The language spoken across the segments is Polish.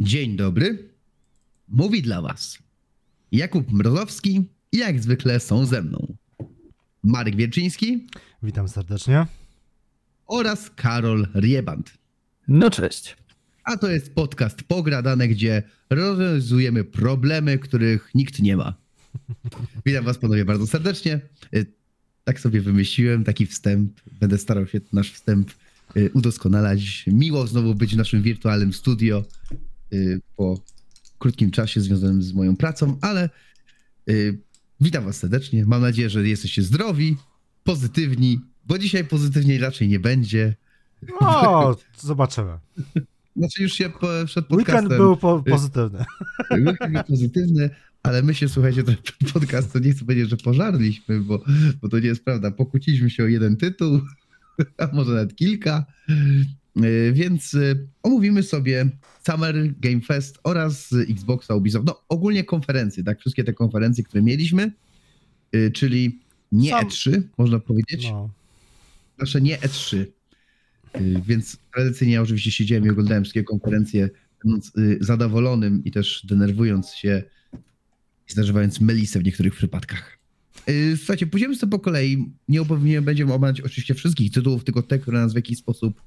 Dzień dobry. Mówi dla Was Jakub Mrozowski i jak zwykle są ze mną Marek Wierczyński Witam serdecznie. oraz Karol Rieband. No cześć. A to jest podcast Pogradane, gdzie rozwiązujemy problemy, których nikt nie ma. Witam Was panowie bardzo serdecznie. Y, Tak sobie wymyśliłem taki wstęp. Będę starał się nasz wstęp y, udoskonalać. Miło znowu być w naszym wirtualnym studio po krótkim czasie związanym z moją pracą, ale y, witam Was serdecznie. Mam nadzieję, że jesteście zdrowi, pozytywni, bo dzisiaj pozytywniej raczej nie będzie. O, zobaczymy. Znaczy już się po, przed podcastem... Weekend był po pozytywny. Weekend był pozytywny, ale my się, słuchajcie, ten podcast, to nie chcę powiedzieć, że pożarliśmy, bo, bo to nie jest prawda. Pokłóciliśmy się o jeden tytuł, a może nawet kilka. Yy, Więc yy, omówimy sobie Summer Game Fest oraz Xboxa Ubisoft. No ogólnie konferencje, tak? Wszystkie te konferencje, które mieliśmy, yy, czyli nie Sam- E3, można powiedzieć. No. Nasze nie E3. Y, Więc tradycyjnie ja oczywiście siedziałem i oglądałem wszystkie konferencje, będąc y, zadowolonym i też denerwując się i zdarzywając melisę w niektórych przypadkach. Y, Słuchajcie, pójdziemy sobie po kolei. Nie będziemy omawiać oczywiście wszystkich tytułów, tylko te, które nas w jakiś sposób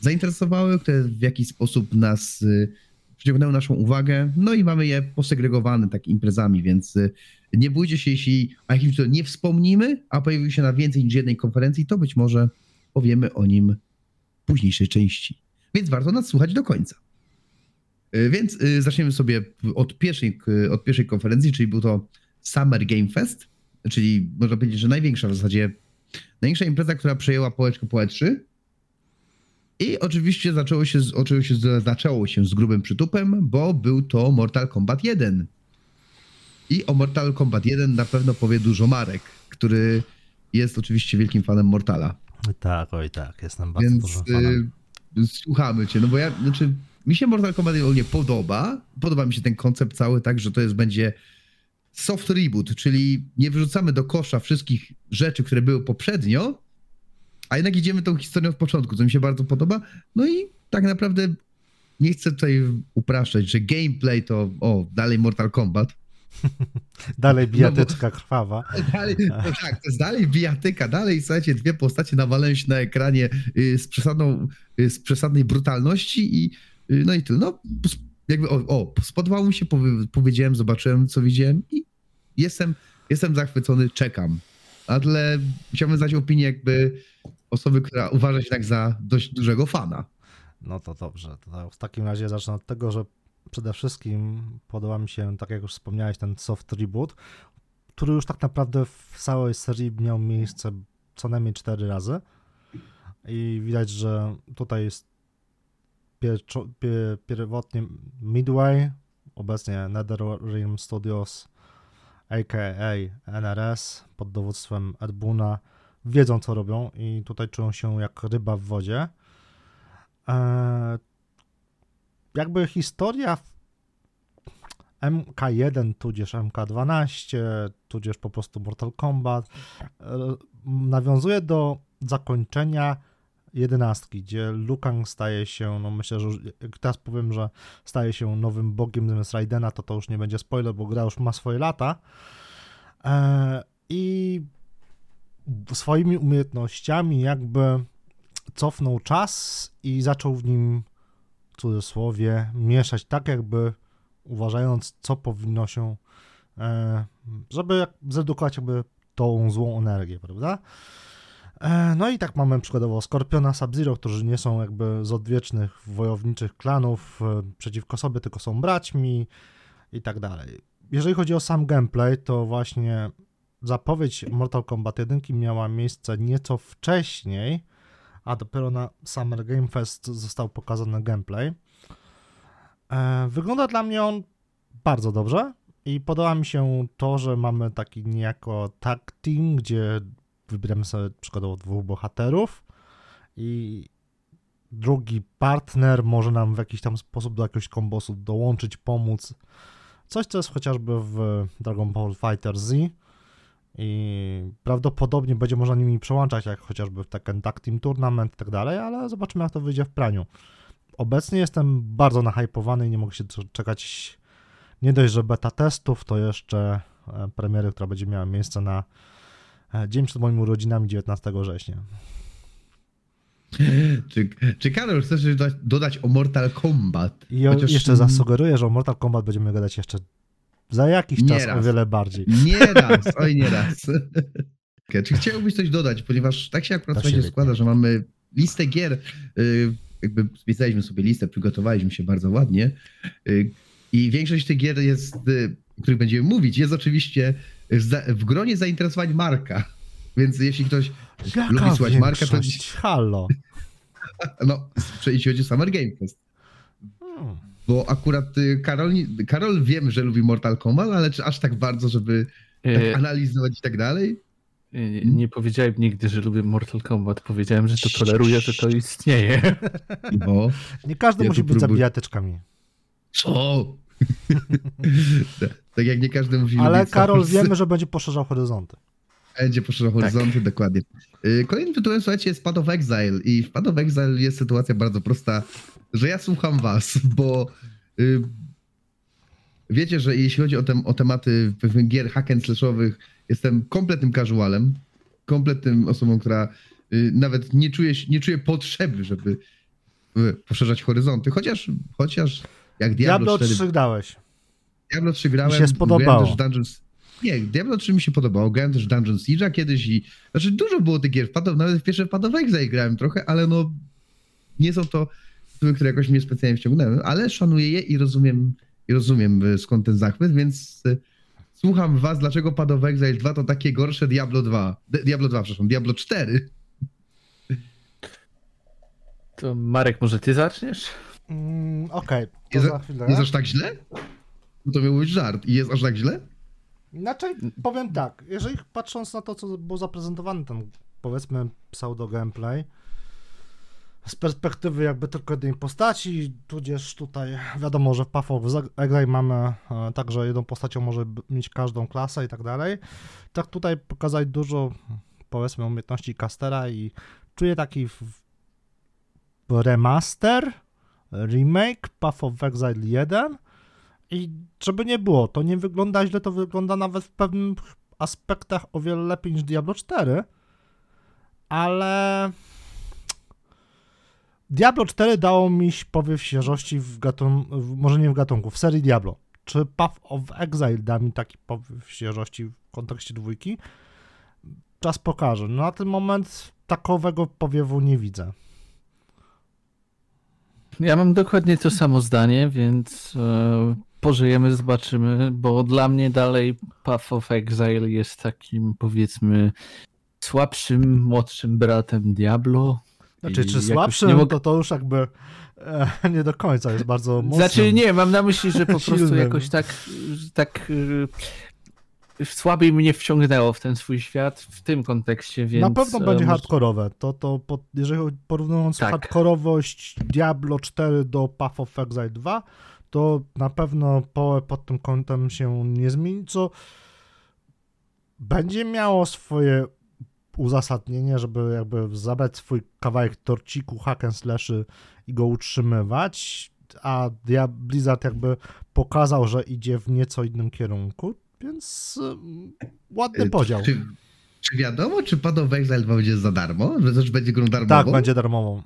zainteresowały, które w jakiś sposób nas y, przyciągnęły naszą uwagę. No i mamy je posegregowane tak imprezami, więc y, nie bójcie się, jeśli o jakimś tytule nie wspomnimy, a pojawił się na więcej niż jednej konferencji, to być może powiemy o nim w późniejszej części. Więc warto nas słuchać do końca. Y, Więc zaczniemy sobie od pierwszej, od pierwszej konferencji, czyli był to Summer Game Fest, czyli można powiedzieć, że największa w zasadzie, największa impreza, która przejęła połeczkę po E3. I oczywiście zaczęło się, z, oczywiście z- zaczęło się z grubym przytupem, bo był to Mortal Kombat 1. I o Mortal Kombat 1 na pewno powie dużo Marek, który jest oczywiście wielkim fanem Mortala. Tak, oj tak, jestem bardzo Więc dużym fanem. y, słuchamy cię, no bo ja, znaczy, mi się Mortal Kombat nie podoba. Podoba mi się ten koncept cały, tak, że to jest będzie soft reboot, czyli nie wyrzucamy do kosza wszystkich rzeczy, które były poprzednio, a jednak idziemy tą historią od początku, co mi się bardzo podoba. No i tak naprawdę nie chcę tutaj upraszczać, że gameplay to, o, dalej Mortal Kombat. Dalej no bijatyczka krwawa. Dalej, no tak, to jest dalej bijatyka, dalej, słuchajcie, dwie postacie nawalają się na ekranie y, z, przesadną, y, z przesadnej brutalności i y, no i tyle. No, jakby, o, o spodobało mi się, powie, powiedziałem, zobaczyłem, co widziałem i jestem, jestem zachwycony, czekam. Ale chciałbym znać opinię jakby osoby, która uważa się tak za dość dużego fana. No to dobrze. To w takim razie zacznę od tego, że przede wszystkim podoba mi się, tak jak już wspomniałeś, ten soft reboot, który już tak naprawdę w całej serii miał miejsce co najmniej cztery razy. I widać, że tutaj jest pierwotnie Midway, obecnie NetherRealm Studios, aka NRS, pod dowództwem Ed Boona, wiedzą co robią i tutaj czują się jak ryba w wodzie. Eee, jakby historia w MK1, tudzież MK12, tudzież po prostu Mortal Kombat e, nawiązuje do zakończenia jedenastki, gdzie Lukang staje się, no myślę, że już, jak teraz powiem, że staje się nowym bogiem zamiast Raidena, to to już nie będzie spoiler, bo gra już ma swoje lata. Eee, I swoimi umiejętnościami jakby cofnął czas i zaczął w nim, w cudzysłowie, mieszać tak jakby uważając, co powinno się, e, żeby zredukować jakby tą złą energię, prawda? E, No i tak mamy przykładowo Skorpiona, Sub-Zero, którzy nie są jakby z odwiecznych wojowniczych klanów e, przeciwko sobie, tylko są braćmi i tak dalej. Jeżeli chodzi o sam gameplay, to właśnie zapowiedź Mortal Kombat 1 miała miejsce nieco wcześniej, a dopiero na Summer Game Fest został pokazany gameplay. E, Wygląda dla mnie on bardzo dobrze i podoba mi się to, że mamy taki niejako tag team, gdzie wybieramy sobie przykładowo dwóch bohaterów i drugi partner może nam w jakiś tam sposób do jakiegoś kombosu dołączyć, pomóc. Coś, co jest chociażby w Dragon Ball Fighter Z i prawdopodobnie będzie można nimi przełączać, jak chociażby w Tekken Tag Team Tournament i tak dalej, ale zobaczymy, jak to wyjdzie w praniu. obecnie jestem bardzo nahypowany i nie mogę się czekać nie dość, że beta testów, to jeszcze e, premiery, która będzie miała miejsce na e, dzień przed moimi urodzinami 19 września. Czy, czy Karol chcesz dodać, dodać o Mortal Kombat? I Chociaż... jeszcze zasugeruję, że o Mortal Kombat będziemy gadać jeszcze za jakiś nie czas raz. o wiele bardziej. Nie raz, oj nie raz. Czy chciałbyś coś dodać, ponieważ tak się akurat się składa, że mamy listę gier, y, jakby spisaliśmy sobie listę, przygotowaliśmy się bardzo ładnie y, i większość tych gier jest, y, o których będziemy mówić, jest oczywiście w gronie zainteresowań Marka. Więc jeśli ktoś Jaka lubi słuchać Marka, to... Halo. No, jeśli chodzi o Summer Game Fest. Hmm. Bo akurat Karol, Karol wiem, że lubi Mortal Kombat, ale czy aż tak bardzo, żeby tak e, analizować i tak dalej? E, nie powiedziałem nigdy, że lubię Mortal Kombat. Powiedziałem, że to toleruję, że to istnieje. No. Nie każdy ja musi być próbuję... zabijateczkami. Co? tak jak nie każdy musi Ale Karol, wiemy, że będzie poszerzał horyzonty. Będzie poszerzał tak. horyzonty, dokładnie. Y, kolejnym tytułem, słuchajcie, jest Path of Exile i w Path of Exile jest sytuacja bardzo prosta, że ja słucham was, bo y, wiecie, że jeśli chodzi o, tem, o tematy gier hack and slashowych, jestem kompletnym casualem, kompletnym osobą, która y, nawet nie czuje, nie czuje potrzeby, żeby poszerzać horyzonty, chociaż, chociaż jak Diablo, Diablo 4... 3 grałeś. Diablo 3 grałem. Mi się spodobało. Dungeons, nie, Diablo 3 mi się podobało. Grałem też Dungeon Siege'a kiedyś i... Znaczy dużo było tych gier. Wpadł, nawet w pierwsze wpadowek zagrałem trochę, ale no... Nie są to tytuły, które jakoś mnie specjalnie wciągnęły, ale szanuję je i rozumiem, i rozumiem e, skąd ten zachwyt, więc e, słucham was, dlaczego Path of Exile 2 to takie gorsze Diablo 2. Diablo 2, przepraszam, Diablo 4. To Marek, może ty zaczniesz? Mm, Okej, okay. jest, jest aż tak źle? No to miał być żart. I jest aż tak źle? Inaczej powiem tak, jeżeli patrząc na to, co było zaprezentowane, ten powiedzmy pseudo gameplay, z perspektywy jakby tylko jednej postaci, tudzież tutaj wiadomo, że w Path of Exile mamy e, także jedną postacią może mieć każdą klasę i tak dalej. Tak tutaj pokazać dużo powiedzmy umiejętności castera i czuję taki remaster, remake Path of Exile 1 i żeby nie było, to nie wygląda źle, to wygląda nawet w pewnych aspektach o wiele lepiej niż Diablo 4, ale Diablo 4 dało mi powiew świeżości w gatunku, może nie w gatunku, w serii Diablo. Czy Path of Exile da mi taki powiew świeżości w kontekście dwójki? Czas pokaże. No, na ten moment takowego powiewu nie widzę. Ja mam dokładnie to samo zdanie, więc e, pożyjemy, zobaczymy, bo dla mnie dalej Path of Exile jest takim powiedzmy słabszym, młodszym bratem Diablo. Znaczy, czy słabszym, mogę... to to już jakby e, nie do końca jest bardzo mocno. Znaczy nie, mam na myśli, że po prostu jakoś tak, tak e, słabiej mnie wciągnęło w ten swój świat w tym kontekście, więc... Na pewno będzie hardkorowe. To, to jeżeli porównując tak. hardkorowość Diablo 4 do Path of Exile 2, to na pewno PoE pod tym kątem się nie zmieni, co będzie miało swoje uzasadnienie, żeby jakby zabrać swój kawałek torciku hack and slashy i go utrzymywać, a Blizzard jakby pokazał, że idzie w nieco innym kierunku, więc ładny y, podział. Czy, czy wiadomo, czy Path of Exile 2 będzie za darmo? Że też będzie grą darmową? Tak, będzie darmową.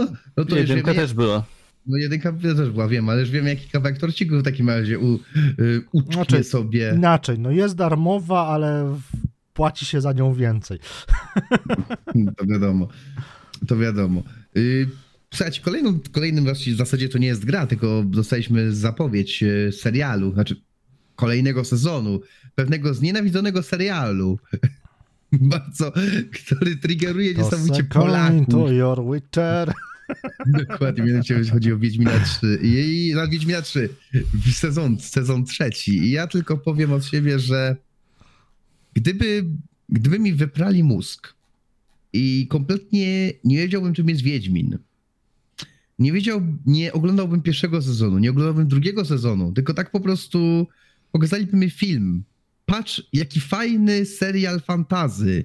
No, no to Jedynka też była. No jedynka też była, wiem, ale już wiem jaki kawałek torciku w takim razie u, y, znaczy, sobie. Inaczej, no jest darmowa, ale płaci się za nią więcej. To wiadomo, to wiadomo. Y, słuchajcie, kolejną, kolejnym w zasadzie to nie jest gra, tylko dostaliśmy zapowiedź y, serialu, znaczy kolejnego sezonu, pewnego znienawidzonego serialu. Bardzo, który triggeruje niesamowicie Polaków. to your Witcher. Dokładnie, mianowicie chodzi o Wiedźmina 3. I na Wiedźmina 3 sezon, sezon trzeci. I ja tylko powiem od siebie, że gdyby, gdyby mi wyprali mózg i kompletnie nie wiedziałbym, czym jest Wiedźmin, nie wiedział, nie oglądałbym pierwszego sezonu, nie oglądałbym drugiego sezonu, tylko tak po prostu pokazaliby mi film. Patrz, jaki fajny serial fantazy.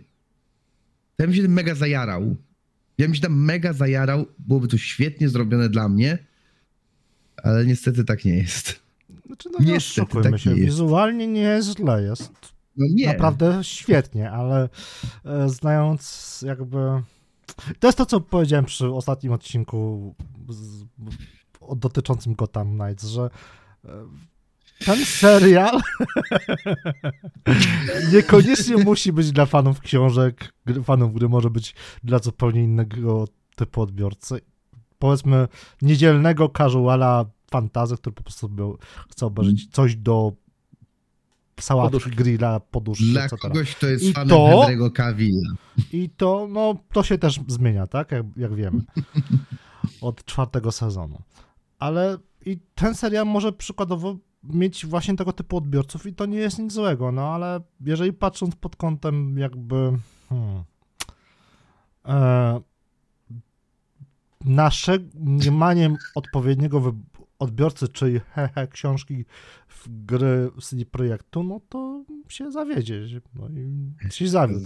Ja bym się tym mega zajarał. Ja bym się tam mega zajarał, byłoby to świetnie zrobione dla mnie, ale niestety tak nie jest. Znaczy, no nie Niestety, oszukujmy tak się, nie jest. wizualnie nie jest źle, jest nie. naprawdę świetnie, ale e, znając jakby... To jest to, co powiedziałem przy ostatnim odcinku z, dotyczącym Gotham Knights, że e, ten serial niekoniecznie musi być dla fanów książek, fanów gry, może być dla zupełnie innego typu odbiorcy. Powiedzmy niedzielnego casuala fantazy, który po prostu był, chce obejrzeć coś do sałatki, Poduszki. grilla, poduszki, Dla etc. kogoś, kto jest I fanem to- Henry'ego Cavilla. I to, no, to się też zmienia, tak? Jak, jak wiemy. Od czwartego sezonu. Ale i ten serial może przykładowo mieć właśnie tego typu odbiorców i to nie jest nic złego, no ale jeżeli patrząc pod kątem jakby hmm, e, nasze nie maniem odpowiedniego odbiorcy, czyli hehe, książki w gry w CD Projektu, no to się zawiedzie. No i się zawiódł.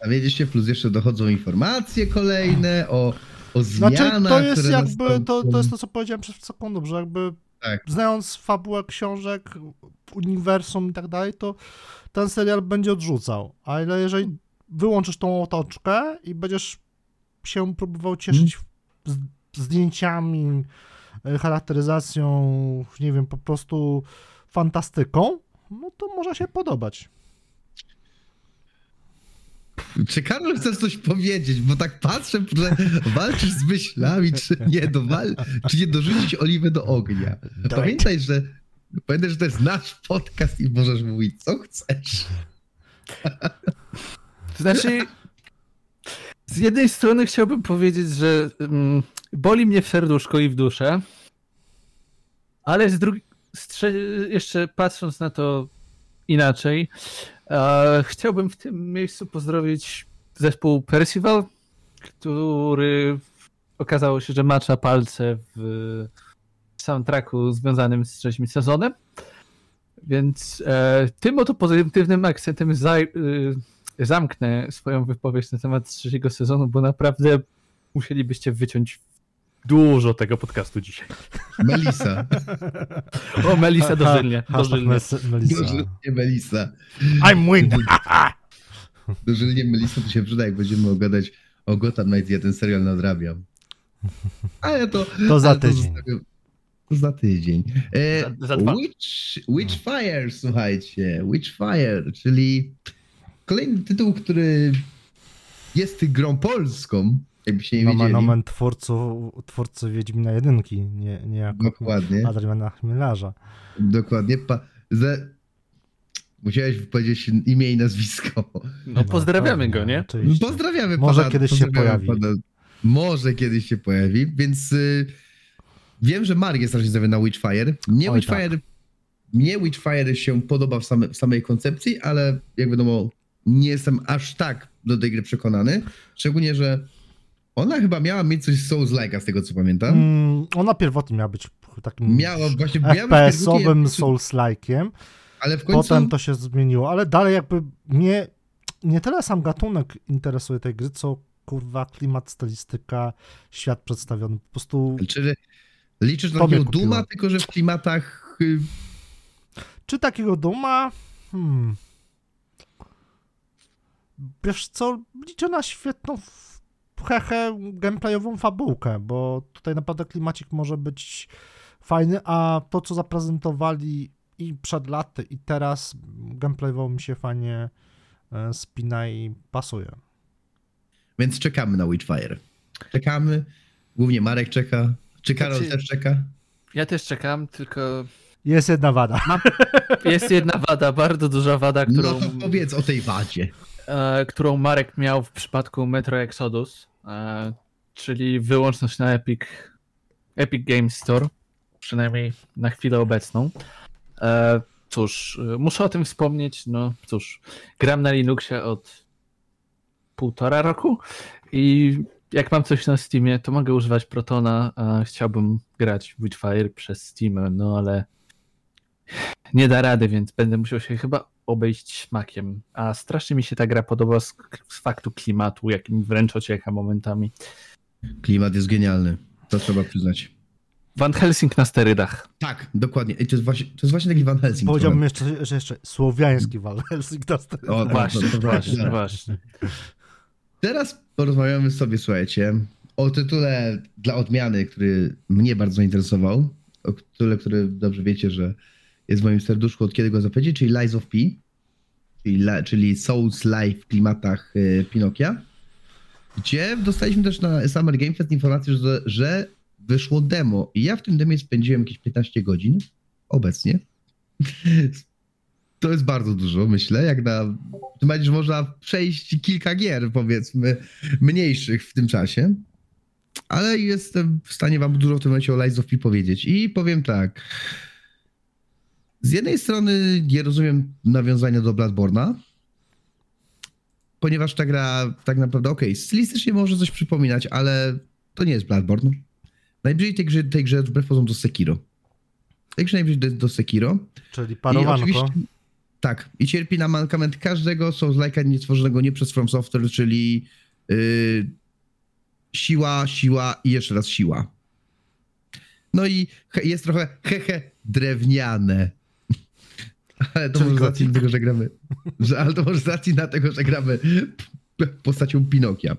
A wiedzieliście, plus jeszcze dochodzą informacje kolejne o, o zmianach, Znaczy, to jest jakby, to, to jest to, co powiedziałem przed sekundą, że jakby Tak. znając fabułę książek, uniwersum i tak dalej, to ten serial będzie odrzucał. Ale jeżeli wyłączysz tą otoczkę i będziesz się próbował cieszyć z, zdjęciami, charakteryzacją, nie wiem, po prostu fantastyką, no to może się podobać. Czy Karol chcesz coś powiedzieć? Bo tak patrzę, że walczysz z myślami, czy nie, do wal... czy nie dorzucić oliwy do ognia. Pamiętaj, że pamiętaj, że to jest nasz podcast i możesz mówić, co chcesz. To znaczy, z jednej strony chciałbym powiedzieć, że mm, boli mnie w serduszko i w duszę, ale z drugiej, jeszcze patrząc na to inaczej, e, chciałbym w tym miejscu pozdrowić zespół Percival, który okazało się, że macza palce w soundtracku związanym z trzecim sezonem. Więc e, tym oto pozytywnym akcentem za, y, zamknę swoją wypowiedź na temat trzeciego sezonu, bo naprawdę musielibyście wyciąć dużo tego podcastu dzisiaj. Melisa. O, Melisa dożylnie. Dożylnie. Melissa. Dożylnie Melisa. I'm win! Dożylnie Melisa to się przyda, jak będziemy ogadać o Gotham Knights, ja ten serial nadrabiam. Ale to... To za tydzień. To za tydzień. E, Za- za. Witch, Witchfire, słuchajcie. Witchfire, czyli kolejny tytuł, który jest grą polską, jakbyście nie Nomen wiedzieli. omen twórców, twórcy Wiedźmina jedynki, nie, nie jako Dokładnie, Adriana Chmielarza. dokładnie. Pa, ze... Musiałeś powiedzieć imię i nazwisko. No pozdrawiamy pewnie, go, nie? Oczywiście. Pozdrawiamy Może pana, kiedyś się pozdrawiamy pojawi. Pana. Może kiedyś się pojawi, więc y, wiem, że Mark jest strasznie zawy na Witchfire. Mnie Oj, Witchfire, mnie Witchfire się podoba w, same, w samej koncepcji, ale jak wiadomo, nie jestem aż tak do tej gry przekonany. Szczególnie, że ona chyba miała mieć coś Souls-like'a, z tego co pamiętam. Mm, ona pierwotnie miała być takim Miała właśnie FPS-owym pierwotnie- Souls-like'iem, ale w końcu potem to się zmieniło, ale dalej jakby mnie nie tyle sam gatunek interesuje tej gry, co kurwa klimat, stylistyka, świat przedstawiony. Po prostu Czy liczysz na takiego. Duma, tylko że w klimatach y, Czy takiego duma? Hmm. Wiesz co, liczę na świetną hehe gameplayową fabułkę, bo tutaj naprawdę klimacik może być fajny, a to co zaprezentowali i przed laty i teraz gameplayowo mi się fajnie e, spina i pasuje. Więc czekamy na Witchfire. Czekamy. Głównie Marek czeka. Czy Karol Znaczy- też czeka? Ja też czekam, tylko Jest jedna wada. jest jedna wada, bardzo duża wada, No którą, to powiedz o tej wadzie. E, którą Marek miał w przypadku Metro Exodus, e, czyli wyłączność na Epic, Epic Games Store, przynajmniej na chwilę obecną. E, cóż, muszę o tym wspomnieć, no cóż, gram na Linuxie od półtora roku i jak mam coś na Steamie, to mogę używać Protona, a chciałbym grać w Witchfire przez Steam, no ale nie da rady, więc będę musiał się chyba obejść smakiem. A strasznie mi się ta gra podoba z, z faktu klimatu, jakim wręcz ocieka momentami. Klimat jest genialny. To trzeba przyznać. Van Helsing na sterydach. Tak, dokładnie. I to jest właśnie, to jest właśnie taki Van Helsing. Powiedziałbym jeszcze, że jeszcze słowiański Val Helsing na sterydach. O, Właśnie, to- to- to- właśnie, właśnie. Teraz porozmawiamy sobie, słuchajcie, o tytule dla odmiany, który mnie bardzo zainteresował. O tytule, który dobrze wiecie, że jest w moim serduszku od kiedy go zapowiedzi, czyli Lies of P, czyli, la- czyli Souls Life w klimatach y, Pinokia, gdzie dostaliśmy też na Summer Game Fest informację, że, że wyszło demo i ja w tym demie spędziłem jakieś 15 godzin obecnie. To jest bardzo dużo, myślę, jak na... Tym że można przejść kilka gier, powiedzmy, mniejszych w tym czasie. Ale jestem w stanie wam dużo w tym momencie o Lies of P powiedzieć. I powiem tak. Z jednej strony nie rozumiem nawiązania do Bloodborne'a, ponieważ ta gra tak naprawdę, okej, stylistycznie może coś przypominać, ale to nie jest Bloodborne. Najbliżej tej grze, tej grze wbrew pozorom do Sekiro. Tej grze najbliżej do, do Sekiro. Czyli parowanko. Tak, i cierpi na mankament każdego Souls-like'a nie stworzonego nie przez From Software, czyli yy, siła, siła i jeszcze raz siła. No i jest trochę hehe drewniane. Ale to Czyli może z gothic. tego, że gramy. Że, ale to może z racji na tego, że gramy postacią Pinokia.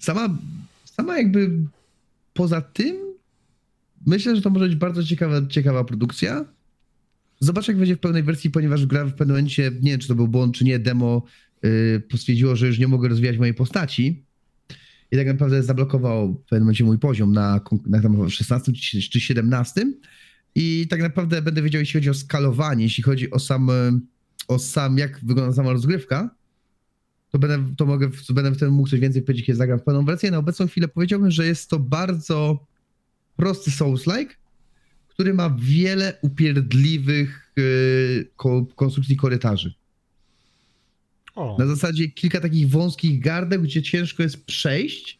Sama, sama jakby poza tym myślę, że to może być bardzo ciekawa, ciekawa produkcja. Zobacz, jak będzie w pełnej wersji, ponieważ gra w pewnym momencie, nie wiem, czy to był błąd, czy nie, demo yy, stwierdziło, że już nie mogę rozwijać mojej postaci. I tak naprawdę zablokowało w pewnym momencie mój poziom na, na tam 16 czy czy 17. I tak naprawdę będę wiedział, jeśli chodzi o skalowanie, jeśli chodzi o sam, y, o sam jak wygląda sama rozgrywka, to będę, to mogę, to będę wtedy mógł coś więcej powiedzieć, kiedy zagram w pełną wersję. Na obecną chwilę powiedziałbym, że jest to bardzo prosty Souls-like, który ma wiele upierdliwych yy, ko- konstrukcji korytarzy. O, Na zasadzie kilka takich wąskich gardeł, gdzie ciężko jest przejść,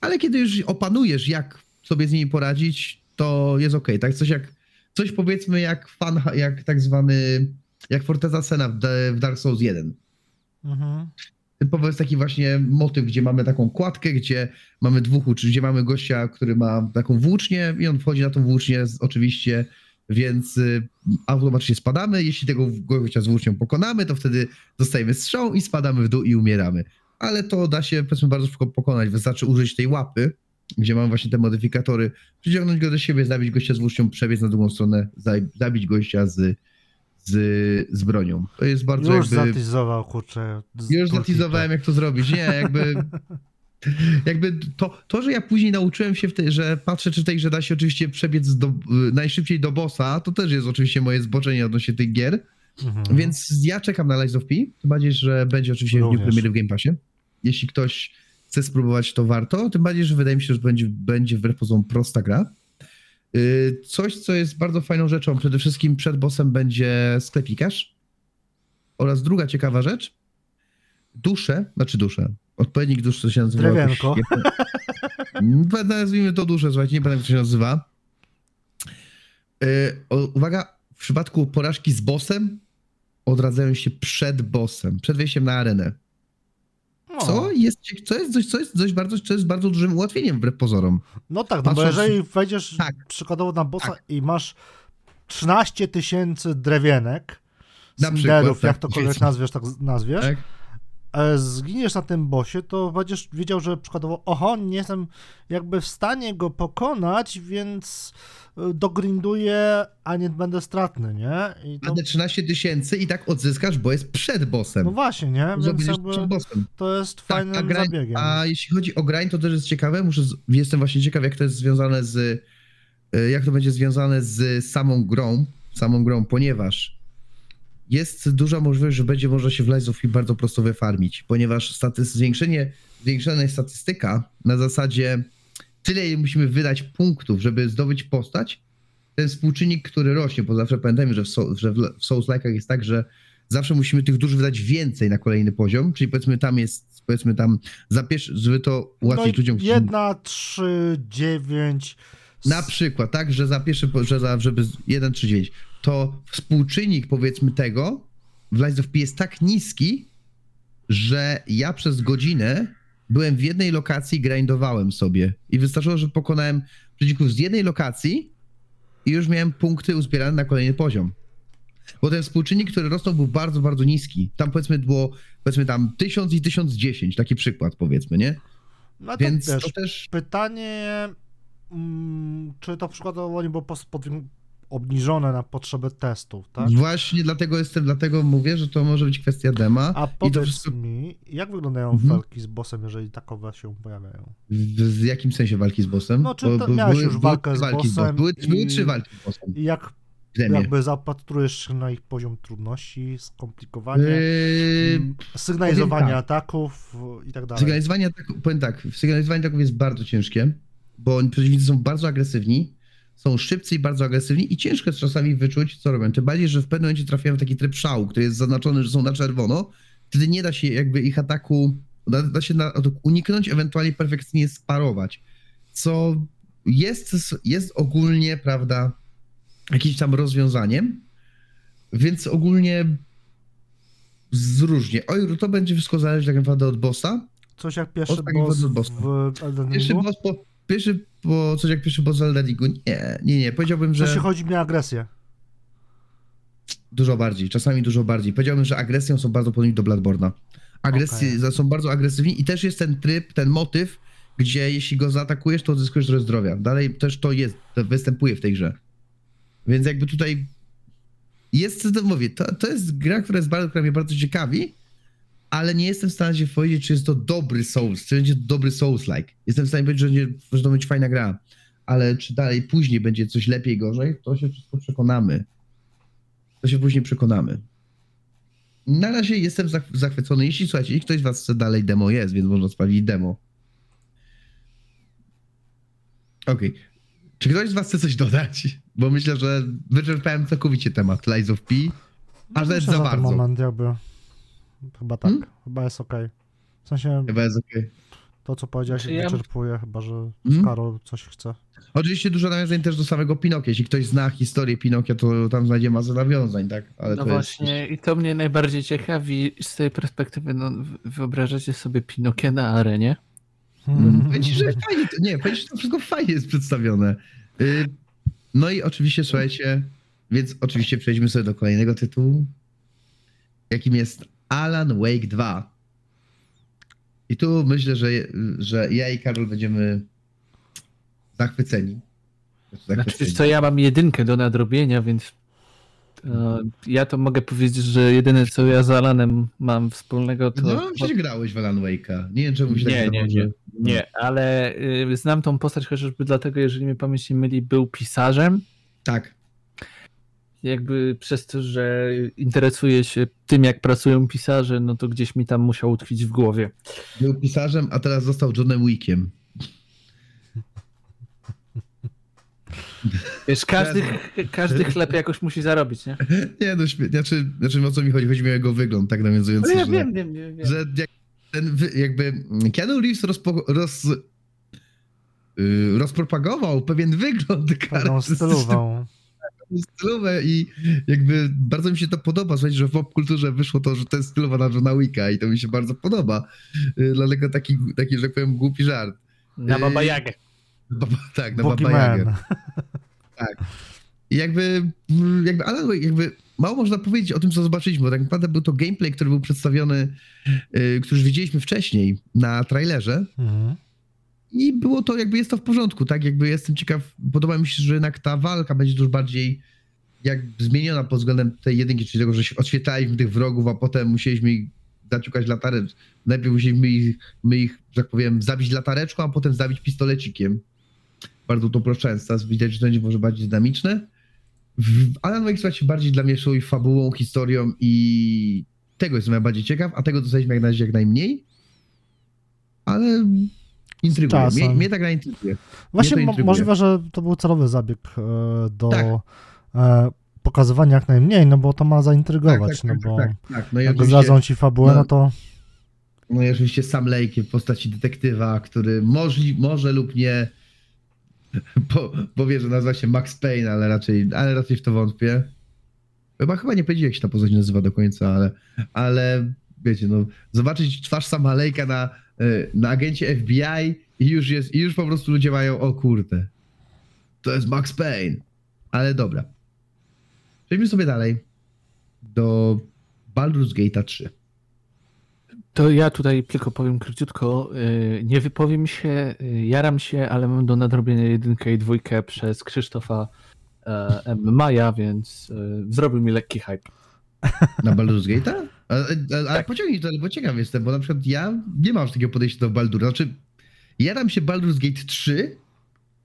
ale kiedy już opanujesz, jak sobie z nimi poradzić, to jest okej. Tak, coś jak, coś powiedzmy jak fan, jak tak zwany, jak Forteza Sena w, w Dark Souls 1. mhm. Typowo jest taki właśnie motyw, gdzie mamy taką kładkę, gdzie mamy dwóch uczy, gdzie mamy gościa, który ma taką włócznię i on wchodzi na tą włócznię oczywiście, więc y, automatycznie spadamy. Jeśli tego gościa z włócznią pokonamy, to wtedy dostajemy strzał i spadamy w dół i umieramy. Ale to da się powiedzmy bardzo szybko pokonać. Wystarczy użyć tej łapy, gdzie mamy właśnie te modyfikatory, przyciągnąć go do siebie, zabić gościa z włócznią, przebiec na drugą stronę, zabić gościa z, z, z bronią. To jest bardzo Już jakby... zatizował, kurczę. Już zatizowałem, jak to zrobić. Nie, jakby. Jakby to, to, że ja później nauczyłem się, w tej, że patrzę, czy tej grze da się oczywiście przebiec do, najszybciej do bossa, to też jest oczywiście moje zboczenie odnośnie tych gier. Mhm. Więc ja czekam na Lies of P. Tym bardziej, że będzie oczywiście w dniu Również. premiery w Game Passie. Jeśli ktoś chce spróbować, to warto. Tym bardziej, że wydaje mi się, że będzie, będzie wbrew pozorom prosta gra. Y, Coś, co jest bardzo fajną rzeczą, przede wszystkim przed bossem będzie sklepikarz. Oraz druga ciekawa rzecz, dusze, znaczy dusze, odpowiednik dusz, co się nazywa. Drewienko. Jakoś, nazwijmy to duszę, słuchajcie, nie pamiętam jak to się nazywa. O, uwaga, w przypadku porażki z bossem odradzają się przed bossem, przed wejściem na arenę. O. Co jest, co jest, coś, co jest dość bardzo, co jest bardzo dużym ułatwieniem wbrew pozorom. No tak, no bo Patrząc- jeżeli wejdziesz Tak. przykładowo na bossa Tak. i masz 13 tysięcy drewienek, Na przykład, sinderów, tak. jak to kogoś nazwiesz, tak nazwiesz, Tak? Zginiesz na tym bossie, to będziesz wiedział, że przykładowo, oho, nie jestem jakby w stanie go pokonać, więc e, dogrinduję, a nie będę stratny, nie? I to, A te 13 tysięcy i tak odzyskasz, bo jest przed bossem. no właśnie, nie? Więc jakby przed bossem. to jest Tak, fajnym a, grań, zabiegiem. a jeśli chodzi o grind, to też jest ciekawe. Muszę jestem właśnie ciekaw, jak to jest związane z. e, Jak to będzie związane z samą grą, samą grą, ponieważ jest duża możliwość, że będzie można się w Lies of P bardzo prosto wyfarmić, ponieważ statys- zwiększenie, zwiększona jest statystyka na zasadzie tyle ile musimy wydać punktów, żeby zdobyć postać, ten współczynnik, który rośnie, bo zawsze pamiętajmy, że w, Soul- że w Souls-like'ach jest tak, że zawsze musimy tych dusz wydać więcej na kolejny poziom, czyli powiedzmy tam jest, powiedzmy tam za pierwszy, żeby to ułatwić no ludziom, jedna, trzy, dziewięć. na przykład, tak, że za pierwszy, że za, żeby 1 czy 9, to współczynnik powiedzmy tego w Lies of P jest tak niski, że ja przez godzinę byłem w jednej lokacji i grindowałem sobie. I wystarczyło, że pokonałem przeciwników z jednej lokacji i już miałem punkty uzbierane na kolejny poziom. Bo ten współczynnik, który rosnął, był bardzo, bardzo niski. Tam powiedzmy było, powiedzmy tam 1000 i 1010, taki przykład powiedzmy, nie? No to Więc wiesz, to też... pytanie, mm, czy to przykładowo nie było pos- pod, obniżone na potrzeby testów, tak? Właśnie dlatego jestem, dlatego mówię, że to może być kwestia dema. A powiedz wszystko mi, jak wyglądają Mhm. walki z bossem, jeżeli takowe się pojawiają? w, w jakim sensie walki z bossem? No, czy to miałeś już walkę z bossem Były, i- były trzy walki z bossem. I jak demie. jakby zapatrujesz się na ich poziom trudności, skomplikowanie, Yy, sygnalizowanie tak. ataków i tak dalej. Sygnalizowanie ataków, powiem tak, sygnalizowanie ataków jest bardzo ciężkie, bo przeciwnicy są bardzo agresywni, są szybcy i bardzo agresywni i ciężko jest czasami wyczuć, co robią. Tym bardziej, że w pewnym momencie trafiają w taki tryb szału, który jest zaznaczony, że są na czerwono, wtedy nie da się jakby ich ataku, da, da się na, uniknąć, ewentualnie perfekcyjnie sparować, co jest, jest ogólnie, prawda, jakimś tam rozwiązaniem, więc ogólnie zróżnie. Oj, to będzie wszystko zależeć tak naprawdę od bossa, Coś jak pierwszy Od boss bossa. w Elden Pierwszy Ringu? boss po, pierwszy po, coś jak pierwszy boss z Elden Ringu? Nie, nie, nie. Powiedziałbym, że Jeśli chodzi mi o agresję. dużo bardziej, czasami dużo bardziej. Powiedziałbym, że agresją są bardzo podobni do Bloodborne'a. Agresji, Okej. są bardzo agresywni i też jest ten tryb, ten motyw, gdzie jeśli go zaatakujesz, to odzyskujesz trochę zdrowia. Dalej też to jest, to występuje w tej grze. Więc jakby tutaj jest, co to mówię, to, to jest gra, która jest bardzo, która mnie bardzo ciekawi, ale nie jestem w stanie się powiedzieć, czy jest to dobry Souls, czy będzie to dobry Souls-like. Jestem w stanie powiedzieć, że, nie, że to będzie fajna gra, ale czy dalej później będzie coś lepiej, gorzej, to się wszystko przekonamy. To się później przekonamy. Na razie jestem zach- zachwycony. Jeśli słuchajcie, jeśli ktoś z was chce dalej demo jest, więc można sprawdzić demo. Okej. Czy ktoś z was chce coś dodać? Bo myślę, że wyczerpałem całkowicie temat Lies of P. Aż nawet za bardzo. moment jakby chyba tak, Hmm? chyba jest okej. W sensie Chyba jest okej. to, co powiedziałeś, Czy ja- wyczerpuje, chyba że Hmm? Karol coś chce. Oczywiście dużo nawiązań też do samego Pinokia. Jeśli ktoś zna historię Pinokia, to tam znajdzie masę nawiązań, tak? Ale No to właśnie, i to mnie najbardziej ciekawi z tej perspektywy, no wyobrażacie sobie Pinokia na arenie? jest... Powiem ci, że fajnie, to, nie, powiem ci, że to wszystko fajnie jest przedstawione. Y, No i oczywiście, słuchajcie, więc oczywiście przejdźmy sobie do kolejnego tytułu, jakim jest Alan Wake 2. I tu myślę, że, że ja i Karol będziemy zachwyceni. Znaczy, Znaczy, wiesz co, ja mam jedynkę do nadrobienia, więc e, ja to mogę powiedzieć, że jedyne co ja z Alanem mam wspólnego to... No, przecież grałeś w Alan Wake'a. Nie wiem, czemu się Nie, tak nie, nie. że- Nie, ale y, znam tą postać chociażby dlatego, jeżeli mnie pamięć nie myli, był pisarzem. Tak. Jakby przez to, że interesuje się tym, jak pracują pisarze, no to gdzieś mi tam musiał utkwić w głowie. Był pisarzem, a teraz został Johnem Wickiem. Wiesz, każdy, każdy chleb jakoś musi zarobić, nie? Nie, no śmie- znaczy, znaczy o co mi chodzi? Chodzi mi o jego wygląd, tak No nawiązujący, ja że, wiem, wiem, wiem. wiem. że jak ten jakby Keanu Reeves rozpo, roz, yy, rozpropagował pewien wygląd Pewną charakterystyczny, stylową. Stylowe i jakby bardzo mi się to podoba, słuchajcie, że w popkulturze wyszło to, że to jest stylowa na Johna Wicka i to mi się bardzo podoba. Yy, dlatego taki, taki, że tak powiem, głupi żart. Na Baba Jagę. Baba, tak, na Baba Jagę. Boogeyman. I jakby, jakby Alan Wake, jakby mało można powiedzieć o tym, co zobaczyliśmy, bo tak naprawdę był to gameplay, który był przedstawiony, yy, który już widzieliśmy wcześniej na trailerze Mhm. I było to, jakby jest to w porządku, tak? Jakby jestem ciekaw, podoba mi się, że jednak ta walka będzie dużo bardziej jak zmieniona pod względem tej jedynki, czyli tego, że się odświetlaliśmy tych wrogów, a potem musieliśmy ich zaciukać latareczką. Najpierw musieliśmy ich, my ich, że tak powiem, zabić latareczką, a potem zabić pistolecikiem. Bardzo to uproszczając. Teraz widać, że to będzie może bardziej dynamiczne. Alan Wake słuchajcie, bardziej dla mnie swoją fabułą, historią i tego jestem najbardziej ciekaw, a tego dostaliśmy jak na razie jak najmniej. Ale intryguje. Mnie, czasem. mnie ta gra intryguje. Właśnie intryguje. możliwe, że to był celowy zabieg e, do Tak. e, pokazywania jak najmniej, no bo to ma zaintrygować, tak, tak, no bo tak, tak. No jak zdradzą ci fabułę, no, no to no i oczywiście Sam Lake w postaci detektywa, który możli, może lub nie po, powie, że nazywa się Max Payne, ale raczej, ale raczej w to wątpię. Chyba, chyba nie powiedzieli, jak się ta postać nazywa do końca, ale, ale wiecie, no, zobaczyć twarz Sama Lake'a na, na agencie FBI i już jest, i już po prostu ludzie mają, o kurde, to jest Max Payne. Ale dobra. Przejdźmy sobie dalej do Baldur's Gate'a 3. To ja tutaj tylko powiem króciutko. y, Nie wypowiem się, y, jaram się, ale mam do nadrobienia jedynkę i dwójkę przez Krzysztofa e, M. Maja, więc y, zrobił mi lekki hype. Na Baldur's Gate'a? Ale, ale, ale Tak. pociągnij to, bo ciekaw jestem, bo na przykład ja nie mam takiego podejścia do Baldura. Znaczy, jaram się Baldur's Gate 3,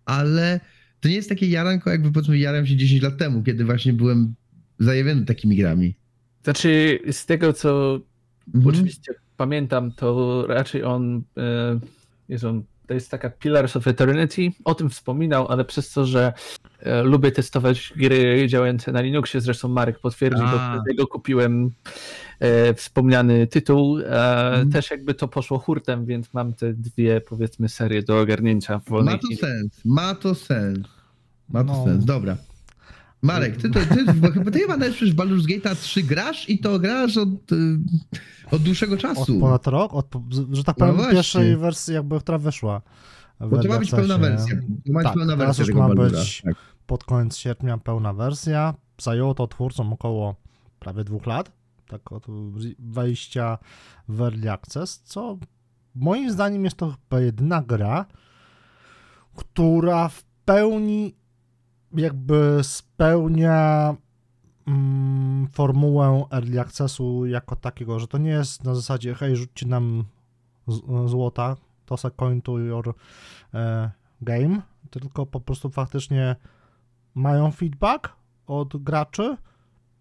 ale to nie jest takie jaranko, jakby powiedzmy jaram się 10 lat temu, kiedy właśnie byłem zajawiony takimi grami. Znaczy, z tego co Mhm. oczywiście pamiętam, to raczej on e, jest on. To jest taka Pillars of Eternity. O tym wspominał, ale przez to, że e, lubię testować gry działające na Linuxie, zresztą Marek potwierdził, bo A. dlatego kupiłem e, wspomniany tytuł. E, Mhm. Też jakby to poszło hurtem, więc mam te dwie, powiedzmy, serie do ogarnięcia Ma to chwili. sens, ma to sens. Ma to No. sens, dobra. Marek, ty, to, ty, bo chyba ty chyba nawet przecież Baldur's Gate'a 3 grasz i to grasz od, y, od dłuższego Od czasu. ponad rok, od, że tak No powiem, właśnie. pierwszej wersji jakby, która wyszła. Bo to ma być pełna wersja. To ma Tak, pełna teraz wersja już tego ma być Tak. pod koniec sierpnia pełna wersja. Zajęło to twórcom około prawie dwóch lat, tak od wejścia w Early Access, co moim zdaniem jest to chyba jedyna gra, która w pełni jakby spełnia mm, formułę Early Accessu jako takiego, że to nie jest na zasadzie hej, rzućcie nam złota, to se coin to your e, game, tylko po prostu faktycznie mają feedback od graczy,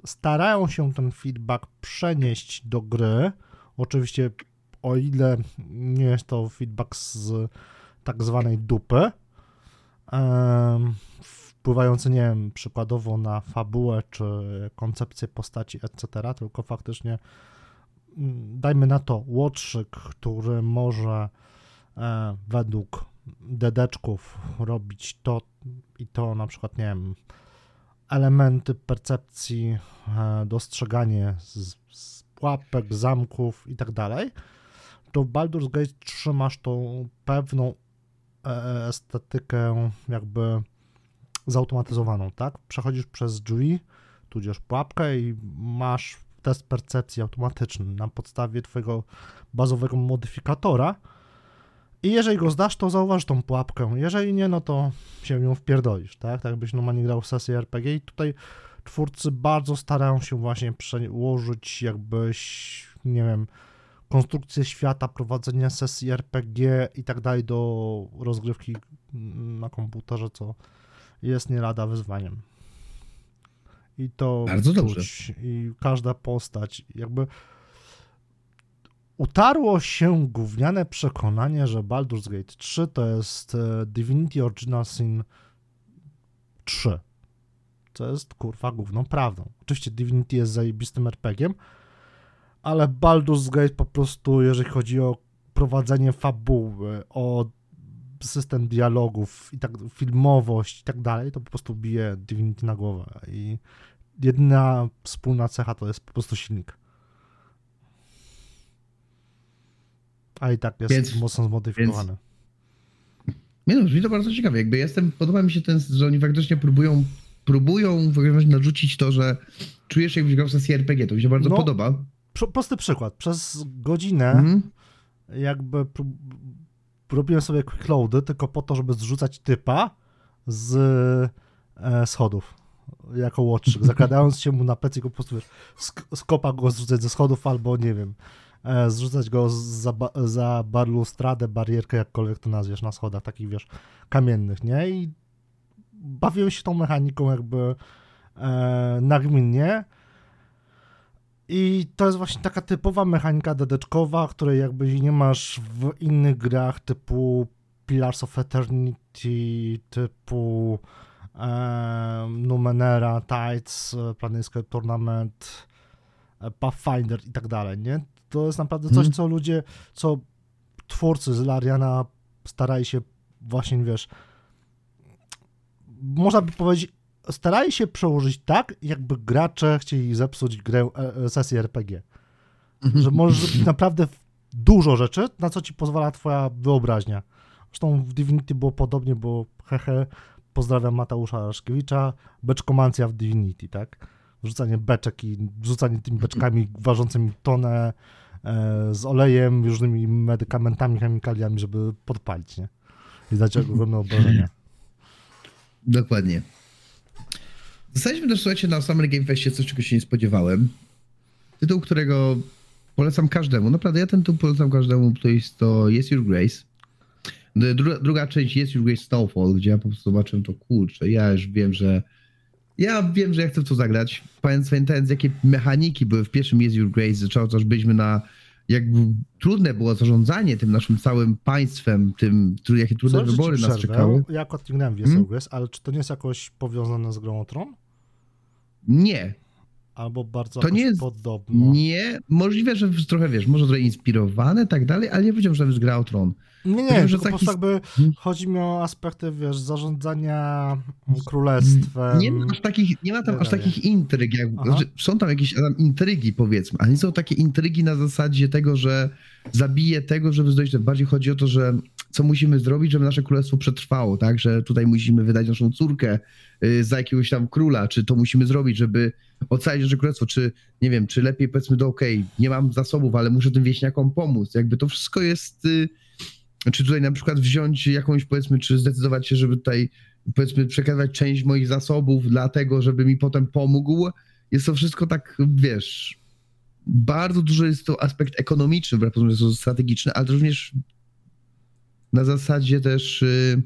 starają się ten feedback przenieść do gry. Oczywiście, o ile nie jest to feedback z tak zwanej dupy, em, wpływający, nie wiem, przykładowo na fabułę czy koncepcję postaci, etc., tylko faktycznie mm, dajmy na to łotrzyk, który może e, według dedeczków robić to i to, na przykład, nie wiem, elementy percepcji, e, dostrzeganie z, z pułapek, zamków i tak dalej, to w Baldur's Gate 3 masz tą pewną e, estetykę jakby zautomatyzowaną, tak? Przechodzisz przez drzwi, tudzież pułapkę i masz test percepcji automatyczny na podstawie twojego bazowego modyfikatora i jeżeli go zdasz, to zauważ tą pułapkę, jeżeli nie, no to się nią wpierdolisz, tak? Tak jakbyś normalnie grał w sesję RPG i tutaj twórcy bardzo starają się właśnie przełożyć jakbyś, nie wiem, konstrukcję świata, prowadzenie sesji RPG i tak dalej do rozgrywki na komputerze, co jest nie lada wyzwaniem. I to Bardzo czuć. dobrze. I każda postać, jakby utarło się gówniane przekonanie, że Baldur's Gate 3 to jest e, Divinity Original Sin 3. Co jest kurwa główną prawdą. Oczywiście Divinity jest zajebistym RPG-iem, ale Baldur's Gate po prostu, jeżeli chodzi o prowadzenie fabuły, o system dialogów i tak filmowość i tak dalej, to po prostu bije Divinity na głowę i jedyna wspólna cecha to jest po prostu silnik. A i tak jest Więc- mocno zmodyfikowany. Nie no, brzmi to bardzo ciekawie. Jakby jestem, podoba mi się ten, że oni faktycznie próbują, próbują w razie narzucić to, że czujesz jakbyś grał w sesję RPG. To mi się bardzo No. podoba. Prosty przykład. Przez godzinę Mhm. jakby robiłem sobie quick loady tylko po to, żeby zrzucać typa z e, schodów jako łotrzyk, zakładając się mu na plecy po prostu wiesz, sk- skopa go zrzucać ze schodów albo nie wiem, e, zrzucać go za, za balustradę, barierkę, jakkolwiek to nazwiesz, na schodach takich, wiesz, kamiennych, nie? I bawiłem się tą mechaniką jakby e, nagminnie i to jest właśnie taka typowa mechanika dedeczkowa, której jakby nie masz w innych grach typu Pillars of Eternity, typu e, Numenera, Tides, Planescape Tournament, e, Pathfinder i tak dalej, nie? To jest naprawdę coś, Mhm. co ludzie, co twórcy z Lariana starali się właśnie, wiesz, można by powiedzieć, starali się przełożyć tak, jakby gracze chcieli zepsuć grę, e, e, sesję RPG. Że możesz zrobić naprawdę dużo rzeczy, na co ci pozwala twoja wyobraźnia. Zresztą w Divinity było podobnie, bo hehe, pozdrawiam Mateusza Raszkiewicza, beczkomancja w Divinity, tak? Rzucanie beczek i rzucanie tymi beczkami ważącymi tonę e, z olejem, różnymi medykamentami, chemikaliami, żeby podpalić, nie? I dać ogromne obrażenia. Dokładnie. Zostaliśmy też, słuchajcie, na Summer Game Festie coś, czego się nie spodziewałem. Tytuł, którego polecam każdemu. Naprawdę, ja ten tytuł polecam każdemu, to jest to Yes Your Grace. Druga, druga część Yes Your Grace Snowfall, gdzie ja po prostu zobaczyłem to, kurczę, ja już wiem, że ja wiem, że ja chcę w to zagrać. Pamiętając, jakie mechaniki były w pierwszym Yes Your Grace, zaczęło też byliśmy na jakby trudne było zarządzanie tym naszym całym państwem, tym, jakie trudne ci wybory nas czekały. Ja akurat nie grałem w Hmm? Yes ale czy to nie jest jakoś powiązane z grą o Tron? Nie, Albo bardzo To nie jest- podobno. Nie, możliwe, że trochę wiesz, może trochę inspirowane, tak dalej, ale nie powiedziałem, że to jest gra o tron. Nie, nie, Powiedział, że tylko po taki- prostu jakby Hmm? chodzi mi o aspekty, wiesz, zarządzania królestwem. Nie ma aż takich, nie ma tam aż takich intryg, jak, znaczy, są tam jakieś tam intrygi powiedzmy, ale nie są takie intrygi na zasadzie tego, że zabije tego, żeby zdążyć, bardziej chodzi o to, że co musimy zrobić, żeby nasze królestwo przetrwało, tak, że tutaj musimy wydać naszą córkę y, za jakiegoś tam króla, czy to musimy zrobić, żeby ocalić nasze królestwo, czy nie wiem, czy lepiej powiedzmy, do okej, nie mam zasobów, ale muszę tym wieśniakom pomóc, jakby to wszystko jest, y, czy tutaj na przykład wziąć jakąś powiedzmy, czy zdecydować się, żeby tutaj powiedzmy przekazać część moich zasobów dlatego, żeby mi potem pomógł, jest to wszystko tak, wiesz, bardzo dużo jest to aspekt ekonomiczny, wbrew pozorom jest to strategiczny, ale również na zasadzie też y,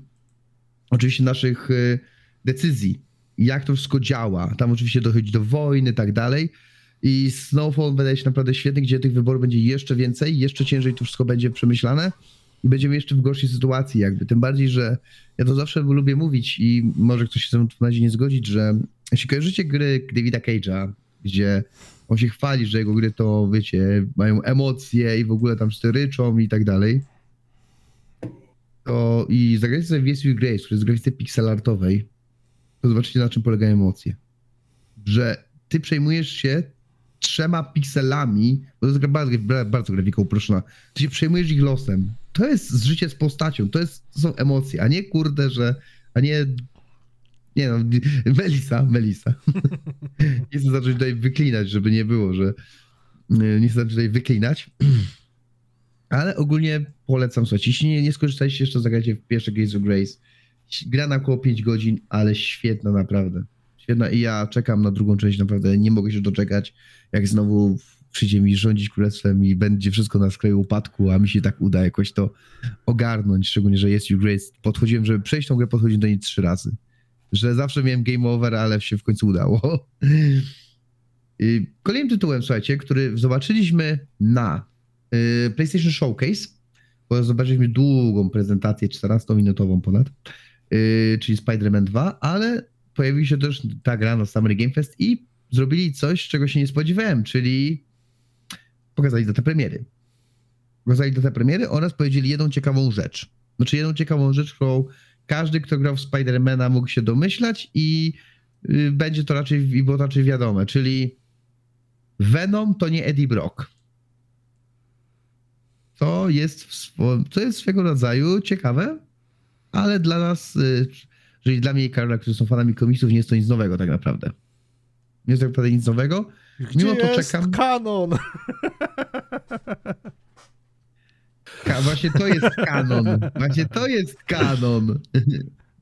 oczywiście naszych y, decyzji, jak to wszystko działa. Tam oczywiście dochodzi do wojny i tak dalej. I Snowfall wydaje się naprawdę świetny, gdzie tych wyborów będzie jeszcze więcej, jeszcze ciężej to wszystko będzie przemyślane i będziemy jeszcze w gorszej sytuacji jakby. Tym bardziej, że ja to zawsze lubię mówić i może ktoś się ze mną w razie nie zgodzić, że jeśli kojarzycie gry Davida Cage'a, gdzie on się chwali, że jego gry to, wiecie, mają emocje i w ogóle tam wszyscy ryczą i tak dalej, to i zagrajcie sobie w Yes You Grace, który jest grafice pixelartowej, to zobaczycie na czym polegają emocje. Że ty przejmujesz się trzema pikselami, bo to jest bardzo, bardzo grafika uproszczona, ty się przejmujesz ich losem. To jest życie z postacią, to, jest, to są emocje, a nie kurde, że, a nie nie no, Melisa, Melisa. nie chcę zacząć tutaj wyklinać, żeby nie było, że nie chcę zacząć tutaj wyklinać. Ale ogólnie polecam, słuchajcie, jeśli nie, nie skorzystaliście jeszcze, zagrajcie w pierwsze Gates of Grace. Gra na około 5 godzin, ale świetna naprawdę. Świetna i ja czekam na drugą część, naprawdę nie mogę się doczekać, jak znowu przyjdzie mi rządzić królestwem i będzie wszystko na skraju upadku, a mi się tak uda jakoś to ogarnąć, szczególnie, że jest Grace. Podchodziłem, żeby przejść tą grę, podchodziłem do niej trzy razy. Że zawsze miałem game over, ale się w końcu udało. Kolejnym tytułem, słuchajcie, który zobaczyliśmy na PlayStation Showcase, bo zobaczyliśmy długą prezentację, 14-minutową ponad, y, czyli Spider-Man 2, ale pojawiła się też ta gra na Summer Game Fest i zrobili coś, czego się nie spodziewałem, czyli pokazali datę premiery. Pokazali datę premiery oraz powiedzieli jedną ciekawą rzecz. Znaczy jedną ciekawą rzecz, którą każdy, kto grał w Spidermana mógł się domyślać i y, będzie to raczej, i było to raczej wiadome, czyli Venom to nie Eddie Brock. To jest, to jest swego rodzaju ciekawe, ale dla nas, czyli dla mnie i Karola, którzy są fanami komiksów, nie jest to nic nowego tak naprawdę. Nie jest tak naprawdę nic nowego. Gdzie mimo to jest czekam. kanon? Ka- właśnie to jest kanon. Właśnie to jest kanon.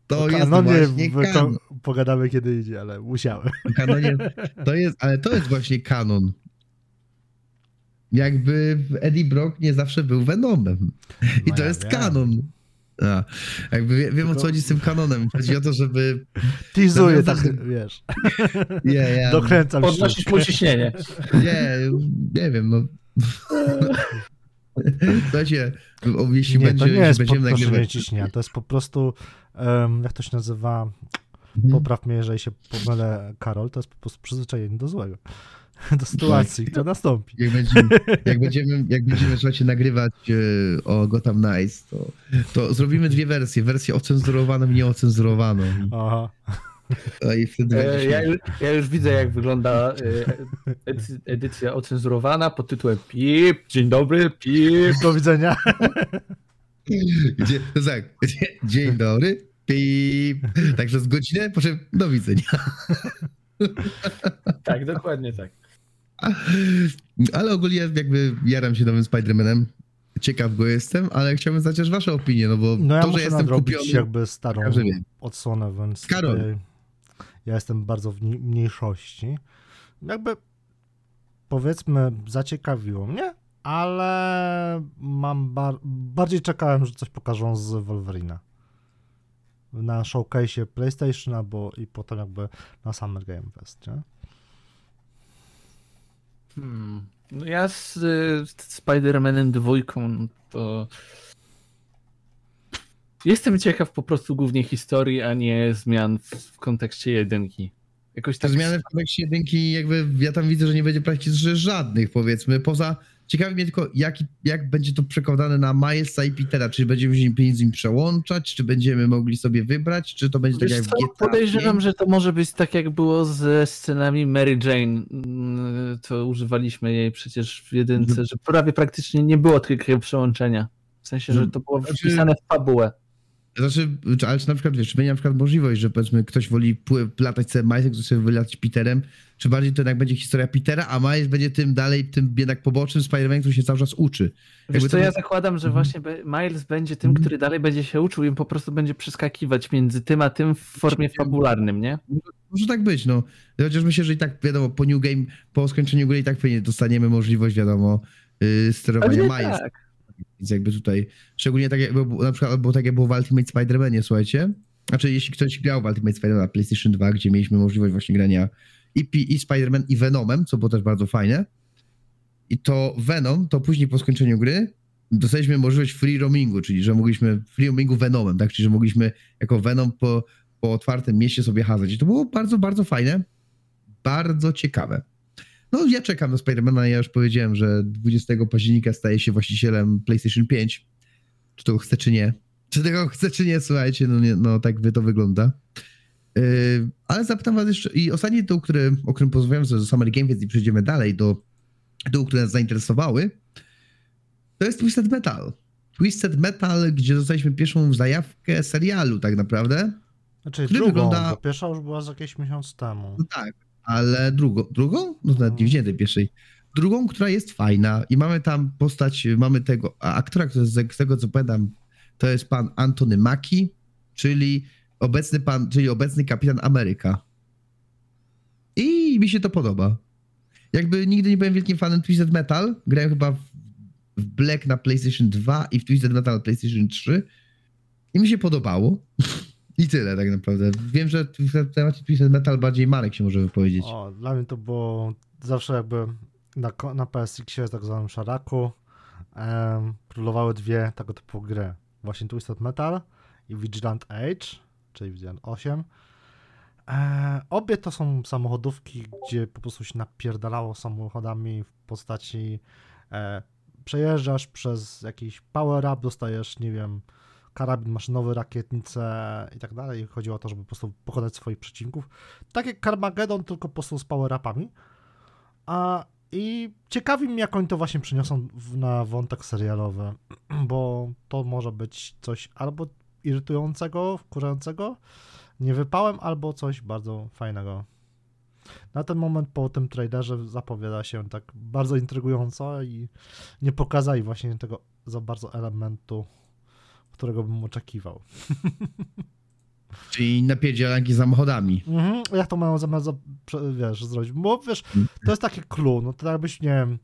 To jest kanonie właśnie kanon. pogadamy kiedy idzie, ale musiałem. kanonie, to jest, ale to jest właśnie kanon. Jakby Eddie Brock nie zawsze był Venomem. I No to ja jest wiem. kanon. A, jakby wie, wiem o co chodzi z tym kanonem. Chodzi o to, żeby. Teasuję tak, wiesz, Nie, ja, dokręcam Podnosisz mu ciśnienie. nie, nie wiem, no. Słuchajcie, jeśli Nie, będzie, to nie jeśli jest będziemy podnoszenie nagrywać. ciśnienia, to jest po prostu, em, jak to się nazywa, Mhm. popraw mnie, jeżeli się pomylę, Karol, to jest po prostu przyzwyczajenie do złego, do sytuacji, która nastąpi. Jak będziemy, jak będziemy, jak będziemy słuchajcie, nagrywać e, o Gotham Knights, to, to zrobimy dwie wersje. Wersję ocenzurowaną i nieocenzurowaną. Aha. I wtedy E, ja, już, ja już widzę, jak wygląda e, edy- edycja ocenzurowana pod tytułem PIP, dzień dobry, PIP. Do widzenia. Gdzie, to tak, dzień dobry, pip. Także z godzinę, po czym do widzenia. Tak, dokładnie tak. Ale ogólnie jakby jaram się nowym Spider-Manem. Ciekaw go jestem, ale chciałbym znać też wasze opinie, no bo No ja to, że jestem kupiony... jakby starą odsłonę, więc Karol. ja jestem bardzo w ni- mniejszości. Jakby powiedzmy zaciekawiło mnie, ale mam bar- bardziej czekałem, że coś pokażą z Wolverina. Na showcase PlayStation albo i potem jakby na Summer Game Fest, nie? Hmm. No ja z, z Spider-Manem dwójką no to jestem ciekaw po prostu głównie historii, a nie zmian w, w kontekście jedynki. Jakoś tak zmiany w kontekście jedynki, jakby ja tam widzę, że nie będzie praktycznie żadnych, powiedzmy, poza... Ciekawi mnie tylko, jak, jak będzie to przekładane na Milesa i Petera, czy będziemy się między nimi przełączać, czy będziemy mogli sobie wybrać, czy to będzie tak Wiesz jak w GTA podejrzewam, 5? że to może być tak jak było ze scenami Mary Jane, mm, to używaliśmy jej przecież w jedynce, Że- że prawie praktycznie nie było takiego przełączenia. W sensie, że to było Znaczy- wpisane w fabułę. Znaczy, czy, ale czy na przykład, wiesz, czy będzie na przykład możliwość, że powiedzmy ktoś woli latać sobie Milesem, ktoś sobie wylatać Peterem, czy bardziej to jednak będzie historia Petera, a Miles będzie tym dalej, tym jednak pobocznym Spider-Man, który się cały czas uczy. Wiesz Jakby co, to ja jest- zakładam, że Mhm. właśnie Miles będzie tym, Mhm. który dalej będzie się uczył i po prostu będzie przeskakiwać między tym a tym w formie fabularnym, nie? Może tak być, no. Chociaż myślę, że i tak, wiadomo, po New Game, po skończeniu gry i tak pewnie dostaniemy możliwość, wiadomo, yy, sterowania Miles. tak. Więc jakby tutaj, szczególnie tak jak było, na przykład, było tak jak było w Ultimate Spider-Manie, słuchajcie. Znaczy, jeśli ktoś grał w Ultimate Spider-Man na PlayStation 2, gdzie mieliśmy możliwość właśnie grania i, i Spider-Man i Venomem, co było też bardzo fajne. I to Venom, to później po skończeniu gry dostaliśmy możliwość free roamingu, czyli że mogliśmy free roamingu Venomem, tak? Czyli że mogliśmy jako Venom po, po otwartym mieście sobie hazać. I to było bardzo, bardzo fajne. Bardzo ciekawe. No ja czekam na Spidermana, ja już powiedziałem, że 20 października staje się właścicielem PlayStation 5. Czy to chce, czy nie. Czy tego chce, czy nie, słuchajcie, no, nie, no tak by to wygląda. Yy, ale zapytam was jeszcze, i ostatni tytuł, który, o którym porozmawiamy sobie Summer Game, więc i przejdziemy dalej do tytułów, które nas zainteresowały, to jest Twisted Metal. Twisted Metal, gdzie dostaliśmy pierwszą zajawkę serialu tak naprawdę. Znaczy drugą, wygląda- bo pierwsza już była z jakiś miesiąc temu. No tak, ale drugą, drugą? No nawet nie widziałem tej pierwszej. Drugą, która jest fajna i mamy tam postać, mamy tego aktora, który z, z tego co pamiętam, to jest pan Antony Mackie, czyli obecny pan, czyli obecny kapitan Ameryka. I mi się to podoba. Jakby nigdy nie byłem wielkim fanem Twisted Metal. Grałem chyba w, w Black na PlayStation 2 i w Twisted Metal na PlayStation 3. I mi się podobało. I tyle tak naprawdę. Wiem, że w temacie Twisted Metal bardziej Marek się może wypowiedzieć. O, dla mnie to było zawsze jakby na, na PSX-ie, tak zwanym szaraku, em, królowały dwie tego typu gry. Właśnie Twisted Metal i Vigilant Age, czyli Vigilant 8. E, obie to są samochodówki, gdzie po prostu się napierdalało samochodami w postaci e, przejeżdżasz przez jakiś power-up, dostajesz, nie wiem, karabin maszynowy, rakietnicę i tak dalej. Chodziło o to, żeby po prostu pokonać swoich przeciwników. Tak jak Carmageddon, tylko po prostu z power-upami. A i ciekawi mnie, jak oni to właśnie przyniosą na wątek serialowy, bo to może być coś albo irytującego, wkurzającego, niewypałem, albo coś bardzo fajnego. Na ten moment po tym trailerze zapowiada się tak bardzo intrygująco i nie pokazali właśnie tego za bardzo elementu, którego bym oczekiwał. Czyli napierdzielanki samochodami. Mhm, jak to mają zamiar, za, wiesz, zrobić? Bo wiesz, to jest takie clue, no to jakbyś, nie wiem,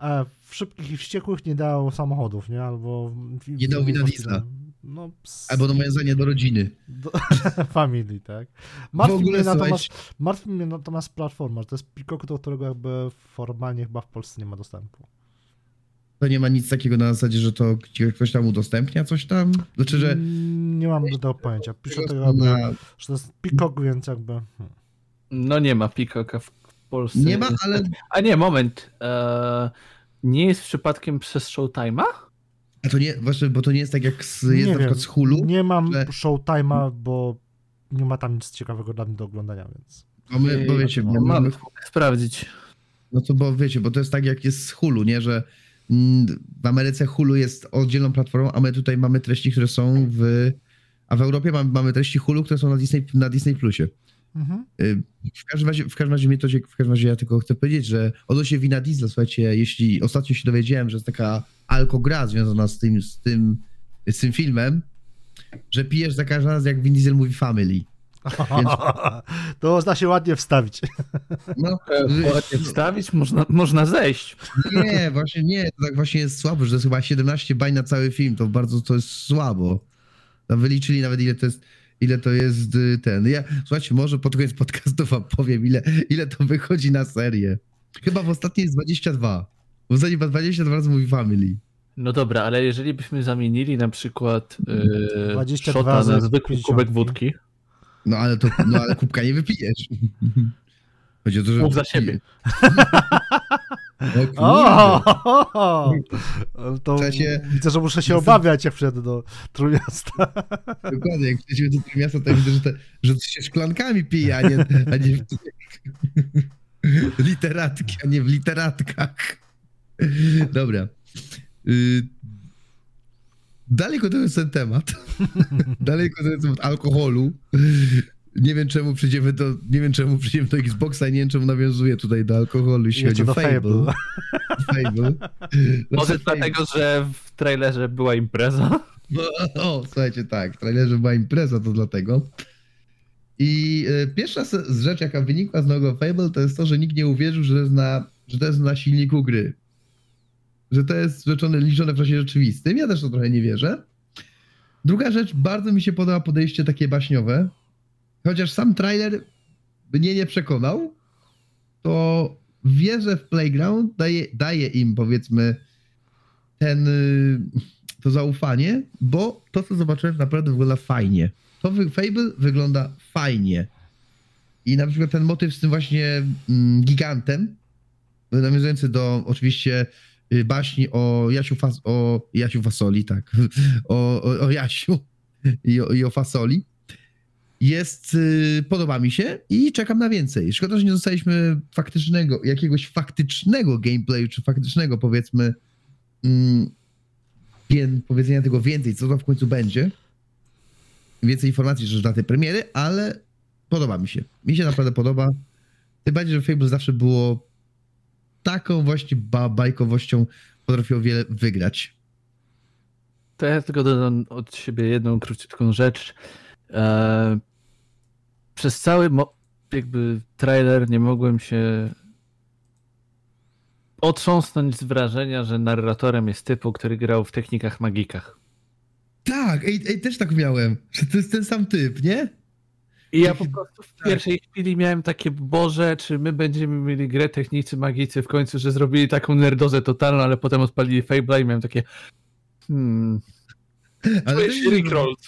e, w Szybkich i Wściekłych nie dał samochodów, nie? Albo... w- Nie dał w- Vina w- Diesla. No, ps, Albo nawiązanie do rodziny. do, family, tak? Martwi w ogóle mnie, natomiast, martwi mnie natomiast platforma, to jest Peacock, do którego jakby formalnie chyba w Polsce nie ma dostępu. To nie ma nic takiego na zasadzie, że to ktoś tam udostępnia coś tam. Znaczy, że Nie mam żadnego pojęcia. Piszę tego, jakby, na, że to jest Peacock, więc jakby... Hmm. No nie ma Peacocka w Polsce. nie ma, ale A nie, moment. E, nie jest przypadkiem przez Showtime'a? a to nie, właśnie, bo to nie jest tak jak z, Nie jest na wiem. przykład z Hulu. Nie mam że- Showtime'a, bo nie ma tam nic ciekawego dla mnie do oglądania, więc... Bo my, bo wiecie, No, bo mam mamy, sprawdzić. no to bo wiecie, bo to jest tak jak jest z Hulu, nie, że w Ameryce Hulu jest oddzielną platformą, a my tutaj mamy treści, które są w, a w Europie mamy, mamy treści Hulu, które są na Disney, na Disney Plusie. Mhm. Y, W każdym razie, w każdym razie mnie to w każdym razie ja tylko chcę powiedzieć, że odnośnie wina Diesla, słuchajcie, jeśli ostatnio się dowiedziałem, że jest taka alkogra związana z tym, z tym, z tym filmem, że pijesz za każdym razem, jak Vin Diesel mówi family. To można się ładnie wstawić. No, Ładnie wstawić, można, można zejść. nie, właśnie nie, to tak właśnie jest słabo, że to jest chyba 17 bań na cały film, to bardzo to jest słabo. Tam wyliczyli nawet ile to jest, ile to jest y, ten. Ja, słuchajcie, może pod koniec podcastu wam powiem, ile, ile to wychodzi na serię. Chyba w ostatniej jest 22. W ostatniej 22 razy mówi family. No dobra, ale jeżeli byśmy zamienili na przykład yy, 22 szota na zwykły 50. kubek wódki, No ale to, no ale kubka nie wypijesz. Chodzi o to, że... Mów za siebie. O kurde. O! To W sensie- widzę, że muszę się obawiać, jak przyjadę do Trójmiasta. Dokładnie, jak przejdziemy do tego miasta, to widzę, że, te, że to się szklankami pije, a nie, a nie w literatki, a nie w literatkach. Dobra. Dalej kontynuując ten temat, dalej kontynuując temat alkoholu, nie wiem czemu przejdziemy do, nie wiem czemu przejdziemy do Xboxa i nie wiem czemu nawiązuje tutaj do alkoholu, jeśli chodzi o Fable. Fable. Fable. może Fable. dlatego, że w trailerze była impreza. No, o, słuchajcie, tak, w trailerze była impreza, to dlatego. I y, pierwsza rzecz, jaka wynikła z nowego Fable, to jest to, że nikt nie uwierzył, że, jest na, że to jest na silniku gry. Że to jest rzeczone, liczone w czasie rzeczywistym. Ja też to trochę nie wierzę. Druga rzecz, bardzo mi się podoba podejście takie baśniowe. Chociaż sam trailer mnie nie przekonał, to wierzę w Playground, daje, daje im powiedzmy ten, y, to zaufanie, bo to, co zobaczyłem, naprawdę wygląda fajnie. To Fable wygląda fajnie. I na przykład ten motyw z tym właśnie mm, gigantem, nawiązujący do oczywiście baśni o Jasiu, Fas, o Jasiu Fasoli, tak, o, o, o Jasiu i o, i o Fasoli, jest, y, podoba mi się i czekam na więcej. Szkoda, że nie dostaliśmy faktycznego, jakiegoś faktycznego gameplayu, czy faktycznego powiedzmy mm, powiedzenia tego więcej, co to w końcu będzie. Więcej informacji na tej premiery, ale podoba mi się. Mi się naprawdę podoba. Tym bardziej, że Fable zawsze było taką właśnie ba- bajkowością potrafiło wiele wygrać. To ja tylko dodam od siebie jedną króciutką rzecz. E, przez cały jakby trailer nie mogłem się otrząsnąć z wrażenia, że narratorem jest typu, który grał w technikach magikach. Tak, ej, ej, też tak miałem, że to jest ten sam typ, nie? I ja po prostu w pierwszej chwili miałem takie, Boże, czy my będziemy mieli grę technicy magicy w końcu, że zrobili taką nerdozę totalną, ale potem odpalili Fable'a i miałem takie hmm, Ale mi się, Rickrolled.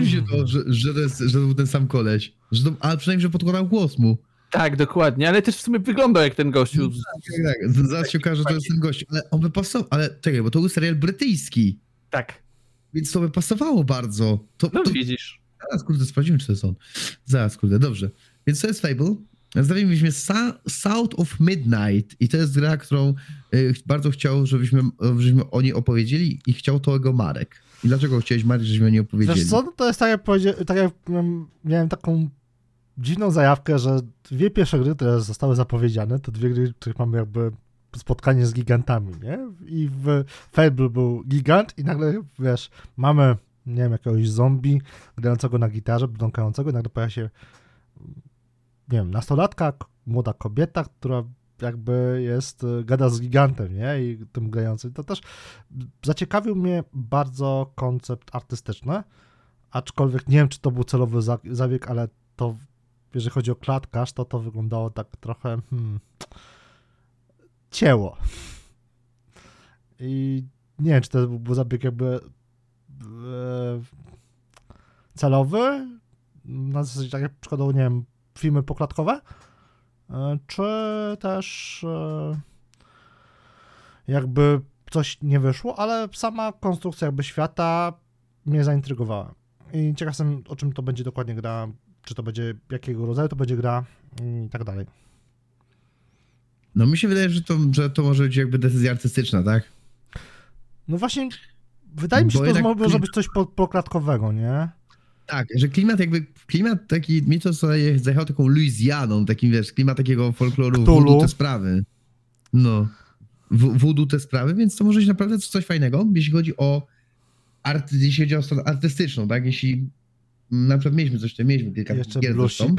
mi się to, że, że, to jest, że to był ten sam koleś. Że to, ale przynajmniej, że podkładał głos mu. Tak, dokładnie, ale też w sumie wyglądał jak ten gościu. z- Tak, tak. Zaraz się okaże, że to jest ten gość. Ale on by pasował. Ale czekaj, bo to był serial brytyjski. Tak, Więc to by pasowało bardzo. To, no to, widzisz. Zaraz, kurde, sprawdzimy, czy to jest on. Zaraz, kurde, dobrze. Więc to jest Fable. Sa- South of Midnight i to jest gra, którą y, bardzo chciał, żebyśmy, żebyśmy o niej opowiedzieli i chciał to jego Marek. I dlaczego chciałeś, Marek, żebyśmy o niej opowiedzieli? Wiesz co, no to jest tak jak, tak jak miałem taką dziwną zajawkę, że dwie pierwsze gry, które zostały zapowiedziane, to dwie gry, w których mamy jakby spotkanie z gigantami, nie? I w Fable był gigant i nagle, wiesz, mamy, nie wiem, jakiegoś zombie grającego na gitarze, brąkającego i nagle pojawia się, nie wiem, nastolatka, młoda kobieta, która jakby jest, y, gada z gigantem, nie? I tym grającym. To też zaciekawił mnie bardzo koncept artystyczny, aczkolwiek nie wiem, czy to był celowy za- zabieg, ale to, jeżeli chodzi o klatkarz, to to wyglądało tak trochę hmm. I nie wiem, czy to był zabieg jakby e, celowy, na zasadzie tak jak przykładowo, nie wiem, filmy poklatkowe, e, czy też e, jakby coś nie wyszło, ale sama konstrukcja jakby świata mnie zaintrygowała. I ciekaw jestem, o czym to będzie dokładnie gra. czy to będzie, jakiego rodzaju to będzie gra i tak dalej. No mi się wydaje, że to, że to może być jakby decyzja artystyczna, tak? No właśnie, wydaje mi się, że to może być coś po- poklatkowego, nie? Tak, że klimat jakby, klimat taki, mi to sobie zajechał taką Luizjaną, takim wiesz, klimat takiego folkloru, Cthulhu. te sprawy. No, voodoo te sprawy, więc to może być naprawdę coś fajnego, jeśli chodzi o art, jeśli chodzi o stronę artystyczną, tak, jeśli na przykład mieliśmy coś, tam mieliśmy kilka Jeszcze gier zresztą,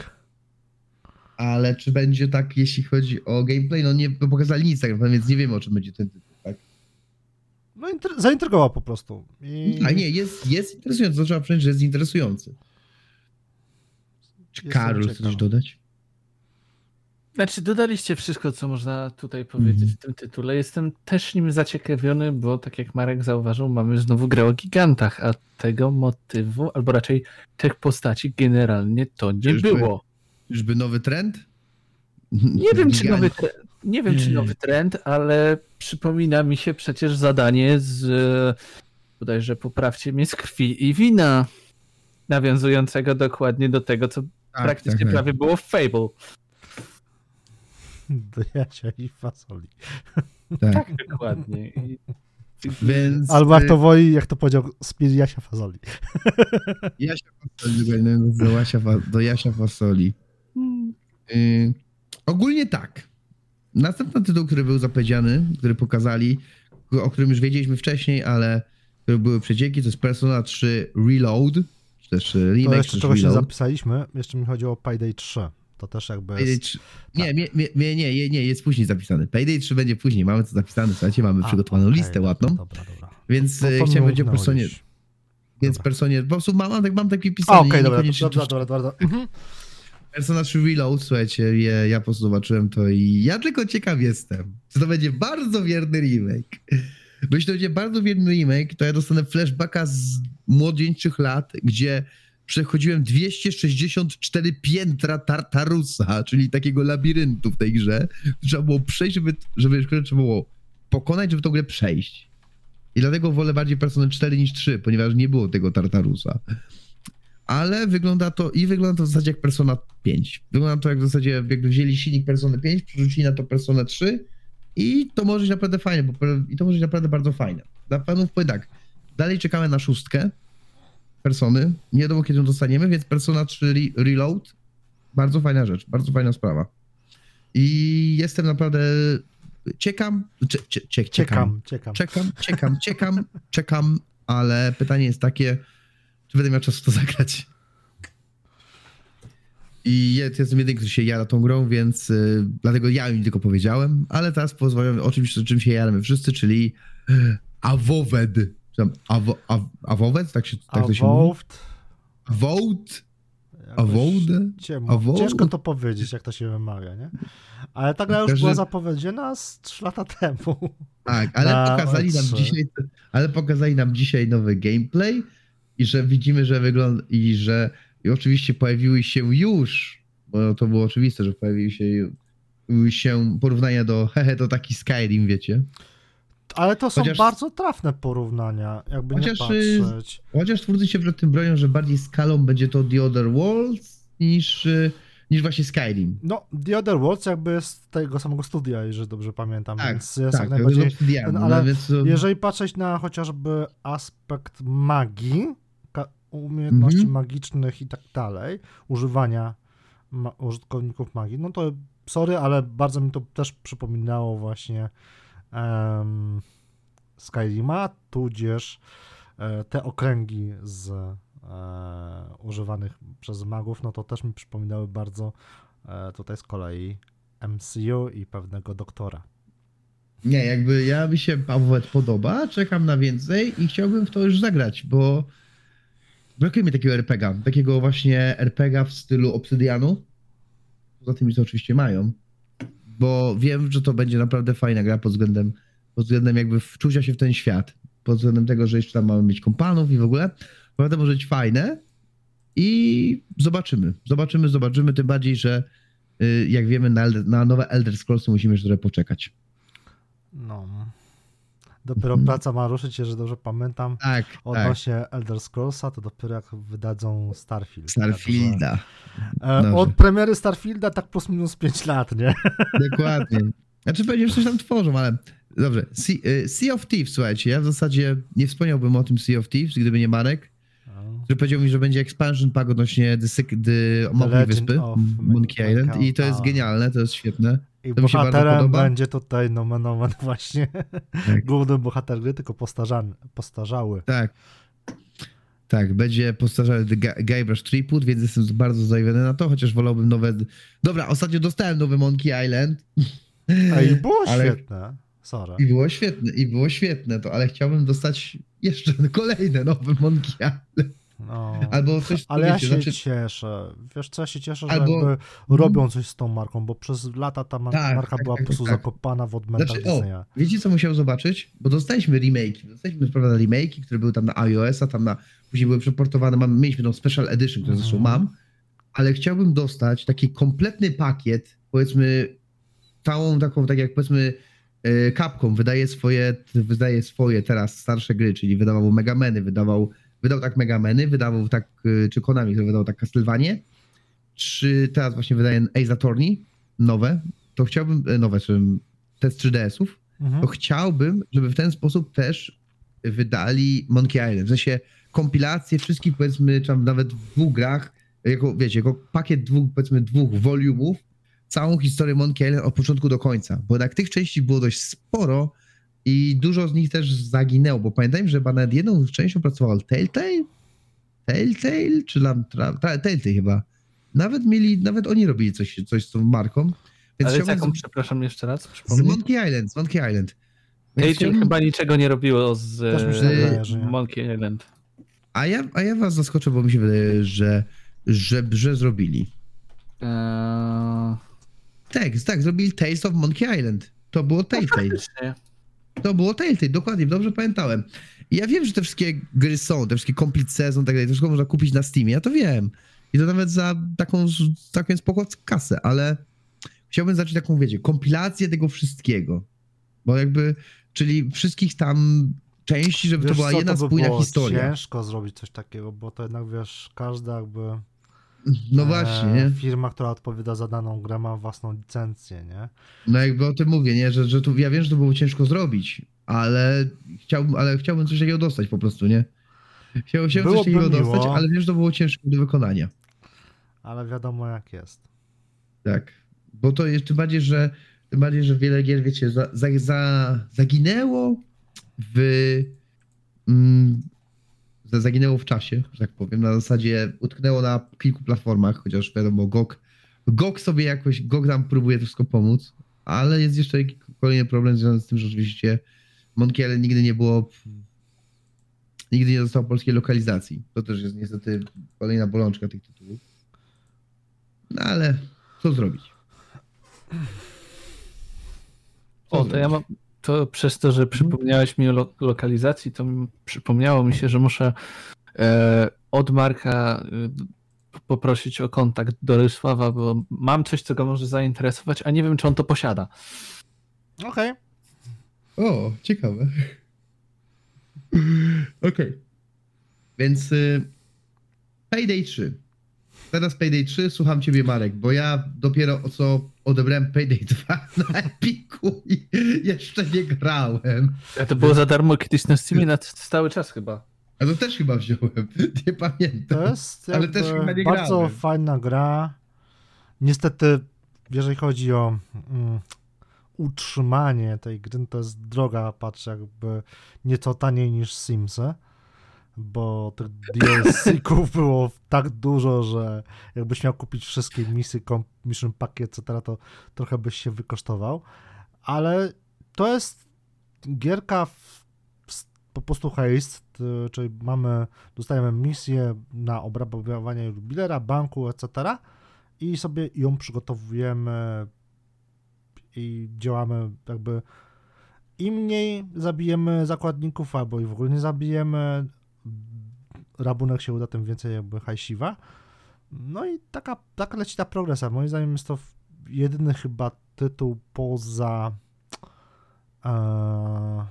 ale czy będzie tak, jeśli chodzi o gameplay, no nie no pokazali nic tak naprawdę, więc nie wiemy o czym będzie ten tytuł? No intry- zaintrygował po prostu. I... A nie, jest, jest interesujący, to trzeba przyznać, że jest interesujący. Czy Karol chce coś dodać? Znaczy, dodaliście wszystko, co można tutaj powiedzieć Mhm. w tym tytule. Jestem też nim zaciekawiony, bo tak jak Marek zauważył, mamy znowu grę o gigantach, a tego motywu, albo raczej tych postaci generalnie to nie Czyżby? było. Czyżby nowy trend? Nie wiem, czy nowy, tre- nie wiem, czy Nie. nowy trend, ale przypomina mi się przecież zadanie z e, bodajże poprawcie mnie z krwi i wina, nawiązującego dokładnie do tego, co Tak, praktycznie tak, tak. prawie było w Fable. Do Jasia i fasoli. Tak. Tak, dokładnie. I... Więc Albo jak y, to woli, jak to powiedział, spiel Jasia fasoli. Jasia Fasoli, do, Jasia, Fasoli. Y, ogólnie tak. Następny tytuł, który był zapowiedziany, który pokazali, o którym już wiedzieliśmy wcześniej, ale które były przecieki, to jest Persona 3 Reload, czy też remake, To jeszcze czegoś nie zapisaliśmy. Jeszcze mi chodzi o Payday 3. To też jakby Payday jest... 3. Nie, nie, nie, nie, nie, nie, jest później zapisany. Payday 3 będzie później, mamy to zapisane, słuchajcie, mamy A, przygotowaną okej, listę dobra, ładną, Dobra, dobra. więc No to chciałem powiedzieć o umknęło Personie, więc Dobra. Personie, po prostu mam, mam, tak- mam taki pisany, Okej, dobra, niekoniecznie dobra, to- dobra, dobra, dobra. Mhm. Persona 3 Reload, słuchajcie, ja, ja po prostu zobaczyłem to i ja tylko ciekaw jestem, czy to będzie bardzo wierny remake. Bo jeśli to będzie bardzo wierny remake, to ja dostanę flashbacka z młodzieńczych lat, gdzie przechodziłem 264 piętra Tartarusa, czyli takiego labiryntu w tej grze. Trzeba było przejść, żeby, żeby trzeba było pokonać, żeby tą grę przejść. I dlatego wolę bardziej Personę 4 niż 3, ponieważ nie było tego Tartarusa ale wygląda to i wygląda to w zasadzie jak Persona 5. Wygląda to jak w zasadzie jakby wzięli silnik Persony 5, przerzucili na to Personę 3 i to może być naprawdę fajne, bo, i to może być naprawdę bardzo fajne. Dla panów powiem tak, dalej czekamy na szóstkę Persony, nie wiadomo kiedy ją dostaniemy, więc Persona 3 re- Reload, bardzo fajna rzecz, bardzo fajna sprawa. I jestem naprawdę ciekam, cie, cie, cie, ciekam, Ciekam, ciekam. czekam, czekam, czekam, ale pytanie jest takie, czy będę miał czas w to zagrać. I ja jestem jedyny, który się jara tą grą, więc y, dlatego ja im tylko powiedziałem, ale teraz pozwolę o czymś, czym się jaramy wszyscy, czyli Avowed. Czy tam Avo, Av, Avowed? Tak, się, tak to się mówi? Avowed. Avowed? Jakoś Avowed? ciemno. Avowed? Ciężko to powiedzieć, jak to się wymawia, nie? Ale ta gra już Każdy- była zapowiedziana z 3 lata temu. Tak, ale pokazali nam E3. dzisiaj, ale pokazali nam dzisiaj nowy gameplay i że widzimy, że wygląda i że i oczywiście pojawiły się już, bo to było oczywiste, że pojawiły się się porównania do hehe, to taki Skyrim, wiecie. Ale to są Chociaż- bardzo trafne porównania, jakby Chociaż, nie y, patrzeć. Chociaż twórcy się przed tym bronią, że bardziej skalą będzie to The Other Worlds niż, y, niż właśnie Skyrim. No, The Other Worlds jakby jest z tego samego studia, jeżeli dobrze pamiętam, Tak, więc jest tak, jak najbardziej... Obsidian, ten, ale więc, to- Jeżeli patrzeć na chociażby aspekt magii, umiejętności Mhm. magicznych i tak dalej, używania ma- użytkowników magii, no to sorry, ale bardzo mi to też przypominało właśnie em, Skyrima, tudzież e, te okręgi z e, używanych przez magów, no to też mi przypominały bardzo e, tutaj z kolei MCU i pewnego doktora. Nie, jakby ja mi się Pawłet podoba, czekam na więcej i chciałbym w to już zagrać, bo brakuje mi takiego RPGa, takiego właśnie RPGa w stylu Obsydianu. Poza tymi, co oczywiście mają, bo wiem, że to będzie naprawdę fajna gra pod względem, pod względem jakby wczucia się w ten świat, pod względem tego, że jeszcze tam mamy mieć kompanów i w ogóle. Naprawdę może być fajne i zobaczymy, zobaczymy, zobaczymy, tym bardziej, że y, jak wiemy, na, na nowe Elder Scrollsy musimy jeszcze trochę poczekać. No. Dopiero Mhm. praca ma ruszyć, jeżeli dobrze pamiętam, Tak, tak. odnośnie Elder Scrollsa, to dopiero jak wydadzą Starfield. Starfielda. E, od premiery Starfielda tak plus minus 5 lat, nie? Dokładnie. Znaczy pewnie coś tam tworzą, ale dobrze. Sea, y, sea of Thieves, słuchajcie, ja w zasadzie nie wspomniałbym o tym Sea of Thieves, gdyby nie Marek, który powiedział mi, że będzie expansion pack odnośnie The, The Legend Wyspy, Monkey Island i to jest genialne, to jest świetne. I To bohaterem będzie tutaj nomen omen właśnie Tak. główny bohater gry, tylko postarzany, postarzały. Tak. Tak, będzie postarzały Guybrush Threepwood, więc jestem bardzo zajawiony na to, chociaż wolałbym nowe... Dobra, ostatnio dostałem nowy Monkey Island Ej, było Ale- świetne. Sorry. i było świetne, i było świetne to, ale chciałbym dostać jeszcze kolejne nowe Monkey Island. No. Albo coś, Ale ja wiecie, się znaczy, cieszę. Wiesz co, ja się cieszę, Albo- że jakby robią coś z tą marką, bo przez lata ta Tak, marka tak, była tak, po prostu tak. zakopana w odmętach Znaczy, o, Disneya. Wiecie, co musiał zobaczyć? Bo dostaliśmy remake. Dostaliśmy, prawda, remake, które były tam na iOS-a, tam na. Później były przeportowane. Mam, mieliśmy tą Special Edition, którą zresztą Mhm. mam. Ale chciałbym dostać taki kompletny pakiet, powiedzmy, całą taką, tak jak powiedzmy, e, Capcom wydaje swoje, wydaje swoje teraz starsze gry, czyli wydawał Megameny, wydawał, wydał tak Megameny, wydawał tak, e, czy Konami, który wydał tak Castlevanie, czy teraz właśnie wydaje Ace Attorney, nowe, to chciałbym, e, nowe, czy test 3DS-ów, Mhm. to chciałbym, żeby w ten sposób też wydali Monkey Island. W sensie kompilację wszystkich, powiedzmy, czy nawet w dwóch grach, jako, wiecie, jako pakiet dwóch, powiedzmy, dwóch volumów, całą historię Monkey Island od początku do końca. Bo jednak tych części było dość sporo i dużo z nich też zaginęło, bo pamiętajmy, że chyba nad jedną częścią pracował Telltale? Telltale? Czy tam, tra, Telltale chyba. Nawet mieli, nawet oni robili coś, coś z tą marką. Więc Ale z jaką, z- przepraszam jeszcze raz, z. Monkey Island, z Monkey Island. Telltale chciałbym- chyba niczego nie robiło z e, że nie. Monkey Island. A ja, a ja was zaskoczę, bo mi się wydaje, że, że, że zrobili. Eee, Tak, tak, zrobili Tales of Monkey Island. To było Telltale. faktycznie. To było Telltale, dokładnie, dobrze pamiętałem. I ja wiem, że te wszystkie gry są, te wszystkie Complete Season, tak dalej, to wszystko można kupić na Steamie, ja to wiem. I to nawet za taką, taką spoko kasę, ale chciałbym zacząć taką, wiecie, kompilację tego wszystkiego. Bo jakby, czyli wszystkich tam części, żeby to Wiesz była co, jedna to by spójna historia. ciężko zrobić coś takiego, bo to jednak, wiesz, każda jakby No właśnie, e, nie? firma, która odpowiada za daną grę ma własną licencję, nie? No jakby o tym mówię, nie? Że, że tu, ja wiem, że to było ciężko zrobić, ale chciałbym, ale chciałbym coś takiego dostać po prostu, nie? Chciałbym, chciałbym coś takiego miło. dostać, ale wiem, że to było ciężko do wykonania. Ale wiadomo jak jest. Tak. Bo to jest tym bardziej, że tym bardziej, że wiele gier, wiecie, za, za, za, zaginęło w mm, zaginęło w czasie, że tak powiem. Na zasadzie utknęło na kilku platformach, chociaż wiadomo, GOG, GOG sobie jakoś, GOG nam próbuje to wszystko pomóc, ale jest jeszcze kolejny problem związany z tym, że oczywiście Monkey Island nigdy nie było nigdy nie dostał polskiej lokalizacji. To też jest niestety kolejna bolączka tych tytułów. No ale co zrobić? Co O, to ja zrobić? mam. To przez to, że przypomniałeś mi o lo- lokalizacji, to mi przypomniało mi się, że muszę e, od Marka e, poprosić o kontakt do Rysława, bo mam coś, co go może zainteresować, a nie wiem, czy on to posiada. Okej. O, ciekawe. Okej. Więc y, Payday 3. Teraz Payday 3, słucham ciebie Marek, bo ja dopiero o co odebrałem Payday 2 na Epiku i jeszcze nie grałem. A to było za darmo kiedyś na Steamie na stały czas chyba. A to też chyba wziąłem, nie pamiętam. To jest Ale też chyba nie bardzo grałem. fajna gra. Niestety, jeżeli chodzi o mm, utrzymanie tej gry, to jest droga, patrzę, jakby nieco taniej niż Simsy, bo tych DLC-ków było tak dużo, że jakbyś miał kupić wszystkie kom- mission pakiet, etc., to trochę byś się wykosztował. Ale to jest gierka w, po prostu heist, y, czyli mamy, dostajemy misję na obrabowanie jubilera, banku, etc. i sobie ją przygotowujemy i działamy jakby im mniej zabijemy zakładników, albo ich w ogóle nie zabijemy, rabunek się uda, tym więcej jakby hajsiwa. No i taka, taka leci ta progresja. Moim zdaniem jest to jedyny chyba tytuł poza e,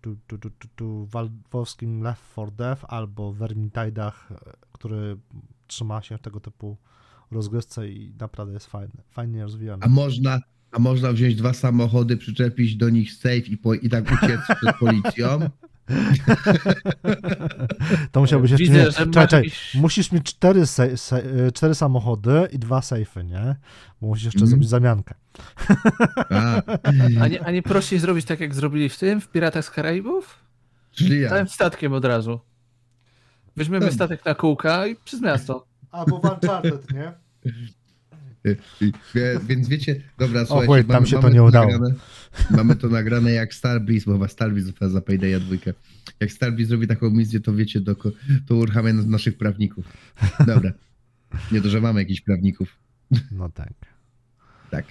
tu, tu, tu, tu, tu, walwowskim Left 4 Dead albo Vermintidach, e, który trzyma się tego typu rozgrywce i naprawdę jest fajny, fajnie rozwijany. A można, a można wziąć dwa samochody, przyczepić do nich safe i, po, i tak uciec przed policją. To musiałbyś jeszcze... Widzę, że czekaj, czekaj, jakiś... Musisz mieć cztery, se, se, y, cztery samochody i dwa sejfy, nie? Bo musisz jeszcze Mhm. zrobić zamiankę. A, A nie, a nie prościej zrobić tak, jak zrobili w tym, w Piratach z Karaibów? czyli Całym ja. statkiem od razu. Weźmiemy Dobrze. statek na kółka i przez miasto. Albo w Uncharted, nie? Wie- Więc wiecie, dobra, słuchajcie, wait, tam się to nie udało. Nagrane, mamy to nagrane jak Starbreeze, bo chyba Starbreeze za- Paydaya dwójkę. Jak Starbreeze zrobi taką misję, to wiecie, to, to uruchamia nas- naszych prawników. Dobra. Nie to, że mamy jakichś prawników. No tak. Tak.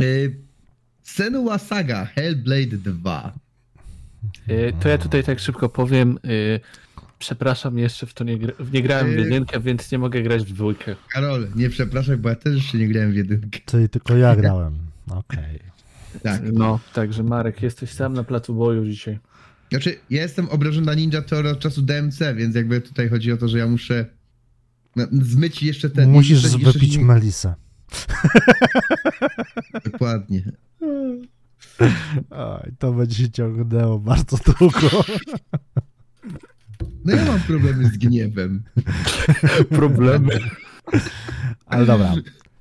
Y, Senua Saga Hellblade 2. Y, To ja tutaj tak szybko powiem. Przepraszam, jeszcze w to nie, gra, nie grałem w Y- jedynkę, więc nie mogę grać w dwójkę. Karol, nie przepraszaj, bo ja też jeszcze nie grałem w jedynkę. Czyli tylko ja grałem. Okej. Tak. No, także Marek, jesteś sam na placu boju dzisiaj. Znaczy, ja jestem obrażony na Ninja Theory od czasu DMC, więc jakby tutaj chodzi o to, że ja muszę zmyć jeszcze ten... Musisz jeszcze, jeszcze wypić nie- melisę. Dokładnie. Oj, to będzie się ciągnęło bardzo długo. No ja mam problemy z gniewem. Problemy. Ale dobra.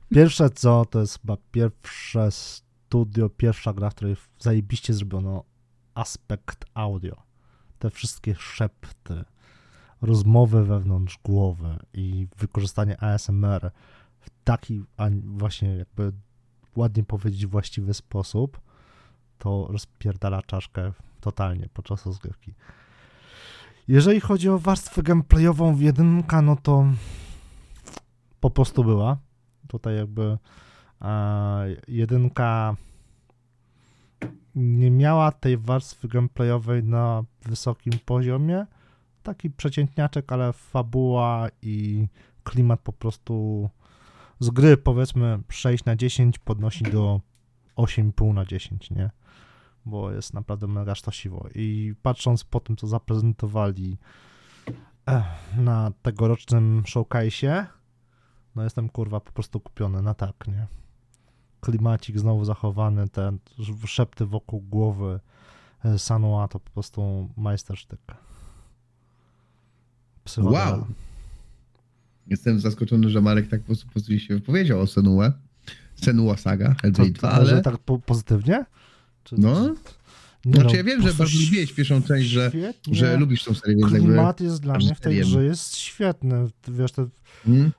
Pierwsze co, to jest chyba pierwsze studio, pierwsza gra, w której zajebiście zrobiono aspekt audio. Te wszystkie szepty, rozmowy wewnątrz głowy i wykorzystanie ASMR w taki właśnie jakby ładnie powiedzieć właściwy sposób, to rozpierdala czaszkę totalnie podczas rozgrywki. Jeżeli chodzi o warstwę gameplayową w jedynka, no to po prostu była. Tutaj jakby e, jedynka nie miała tej warstwy gameplayowej na wysokim poziomie. Taki przeciętniaczek, ale fabuła i klimat po prostu z gry powiedzmy 6 na 10 podnosi do 8,5 na 10, nie? Bo jest naprawdę mega sztosiwo. I patrząc po tym, co zaprezentowali eh, na tegorocznym showcase'ie, no jestem kurwa po prostu kupiony na tak, nie? Klimacik znowu zachowany, te szepty wokół głowy e, Sanua to po prostu majstersztyk. Wow. Jestem zaskoczony, że Marek tak po prostu, po prostu się wypowiedział o Senue. Senua Saga, Hellblade to 2, może ale... tak po, pozytywnie? Czy, No. Nie Znaczy no, ja wiem, że bardzo lubiłeś pierwszą część, że, świetnie. że lubisz tą serię. Klimat jest dla mnie w tej serię. grze jest świetny. Wiesz, te, Hmm?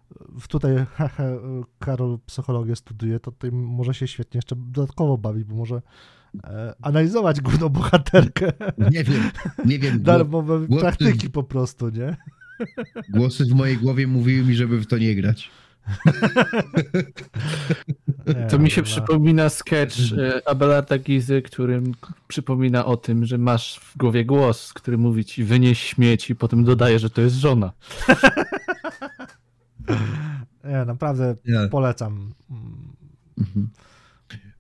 tutaj hehe, Karol psychologię studiuje, to tutaj może się świetnie jeszcze dodatkowo bawić, bo może e, analizować główną bohaterkę. Nie wiem, nie wiem. Darmowe głosy- praktyki po prostu, nie? głosy w mojej głowie mówiły mi, żeby w to nie grać. To mi się przypomina sketch e, Abelarda Gizy, którym przypomina o tym, że masz w głowie głos, który mówi ci wynieś śmieci i potem dodaje, że to jest żona. Nie, naprawdę Nie. polecam. Mm, Mhm.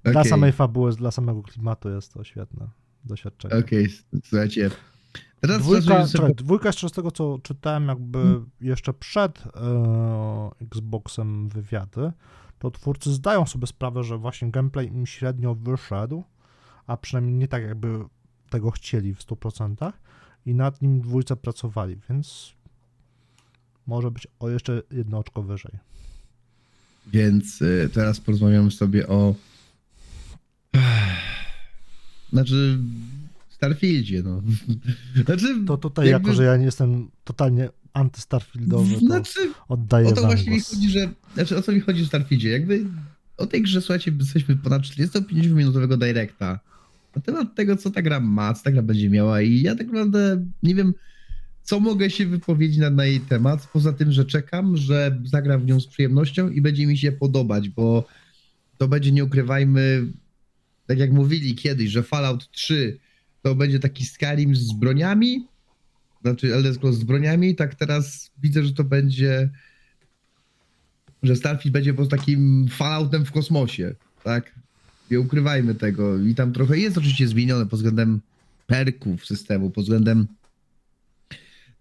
Dla samej fabuły, dla samego klimatu jest to świetne doświadczenie. Okej, słuchajcie. Teraz Dwójka, sobie... dwójka jeszcze z tego, co czytałem jakby Hmm. jeszcze przed e, Xboxem wywiady, to twórcy zdają sobie sprawę, że właśnie gameplay im średnio wyszedł, a przynajmniej nie tak jakby tego chcieli w 100% i nad nim dwójce pracowali, więc może być o jeszcze jedno oczko wyżej. Więc y, teraz porozmawiamy sobie o... Znaczy... Starfieldzie, no. Znaczy, To tutaj, jakby- jako że ja nie jestem totalnie antystarfieldowy, to Znaczy, oddaję o to właśnie mi głos. chodzi, że... Znaczy, o co mi chodzi w Starfieldzie? Jakby o tej grze, słuchajcie, jesteśmy ponad 40-50 minutowego directa na temat tego, co ta gra ma, co ta gra będzie miała i ja tak naprawdę nie wiem, co mogę się wypowiedzieć na, na jej temat, poza tym, że czekam, że zagram w nią z przyjemnością i będzie mi się podobać, bo to będzie, nie ukrywajmy, tak jak mówili kiedyś, że Fallout 3 to będzie taki Skyrim z broniami, znaczy Elder Scrolls z broniami, tak teraz widzę, że to będzie, że Starfield będzie po prostu takim Falloutem w kosmosie, tak? Nie ukrywajmy tego. I tam trochę jest oczywiście zmienione pod względem perków systemu, pod względem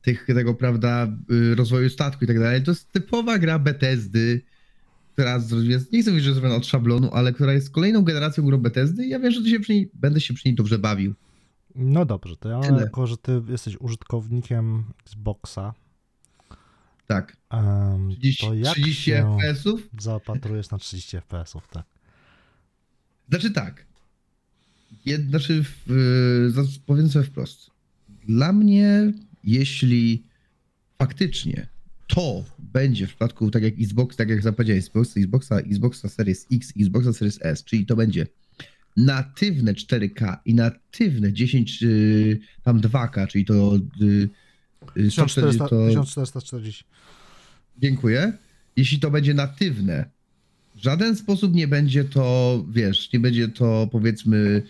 tych, tego, prawda, y, rozwoju statku i tak dalej. To jest typowa gra Bethesdy, która jest, nie chcę mówić, że zrobiona od szablonu, ale która jest kolejną generacją gry Bethesdy ja wiem, że się przy niej, będę się przy niej dobrze bawił. No dobrze, to ja Tyle. jako, że ty jesteś użytkownikiem Xboxa, Tak. em, 30, to jak 30 się FPS-ów? zaopatrujesz na 30 FPS-ów, tak? Znaczy tak. Jed, znaczy, y, za- powiem sobie wprost. Dla mnie, jeśli faktycznie to będzie w przypadku, tak jak Xbox, tak jak zapowiedziałeś, Xbox, Xboxa, Xboxa Series X, Xboxa Series S, czyli to będzie natywne 4K i natywne 10, y, tam 2K, czyli to y, y, 140, 1400, to 1440. Dziękuję. Jeśli to będzie natywne, w żaden sposób nie będzie to, wiesz, nie będzie to powiedzmy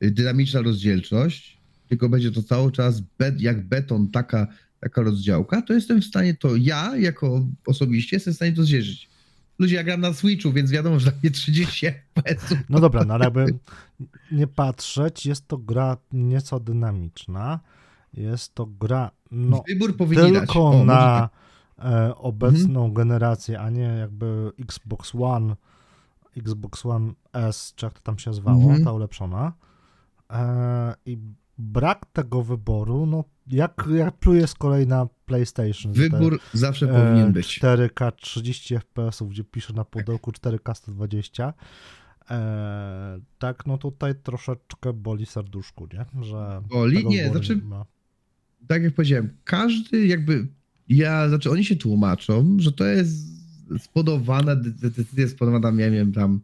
dynamiczna rozdzielczość, tylko będzie to cały czas be, jak beton, taka, taka rozdziałka, to jestem w stanie to, ja jako osobiście jestem w stanie to zdzierżyć. Ludzie, ja gram na Switchu, więc wiadomo, że takie 30 FPS. No dobra, no ale jakby nie patrzeć, jest to gra nieco dynamiczna. Jest to gra no, Wybór powinien tylko O, na tak. e, obecną generację, a nie jakby Xbox One, Xbox One S, czy jak to tam się zwało, Mhm. ta ulepszona. E, I brak tego wyboru, no jak, jak pluje z kolei na PlayStation. że te, Wybór zawsze e, powinien być. 4K 30 FPS, gdzie pisze na pudełku 4K 120. E, tak, no tutaj troszeczkę boli serduszku, nie? Że Boli? Nie, znaczy- ma. tak jak powiedziałem, każdy jakby, ja, znaczy oni się tłumaczą, że to jest spodowana, de- de- decyzja spodowana, nie wiem tam,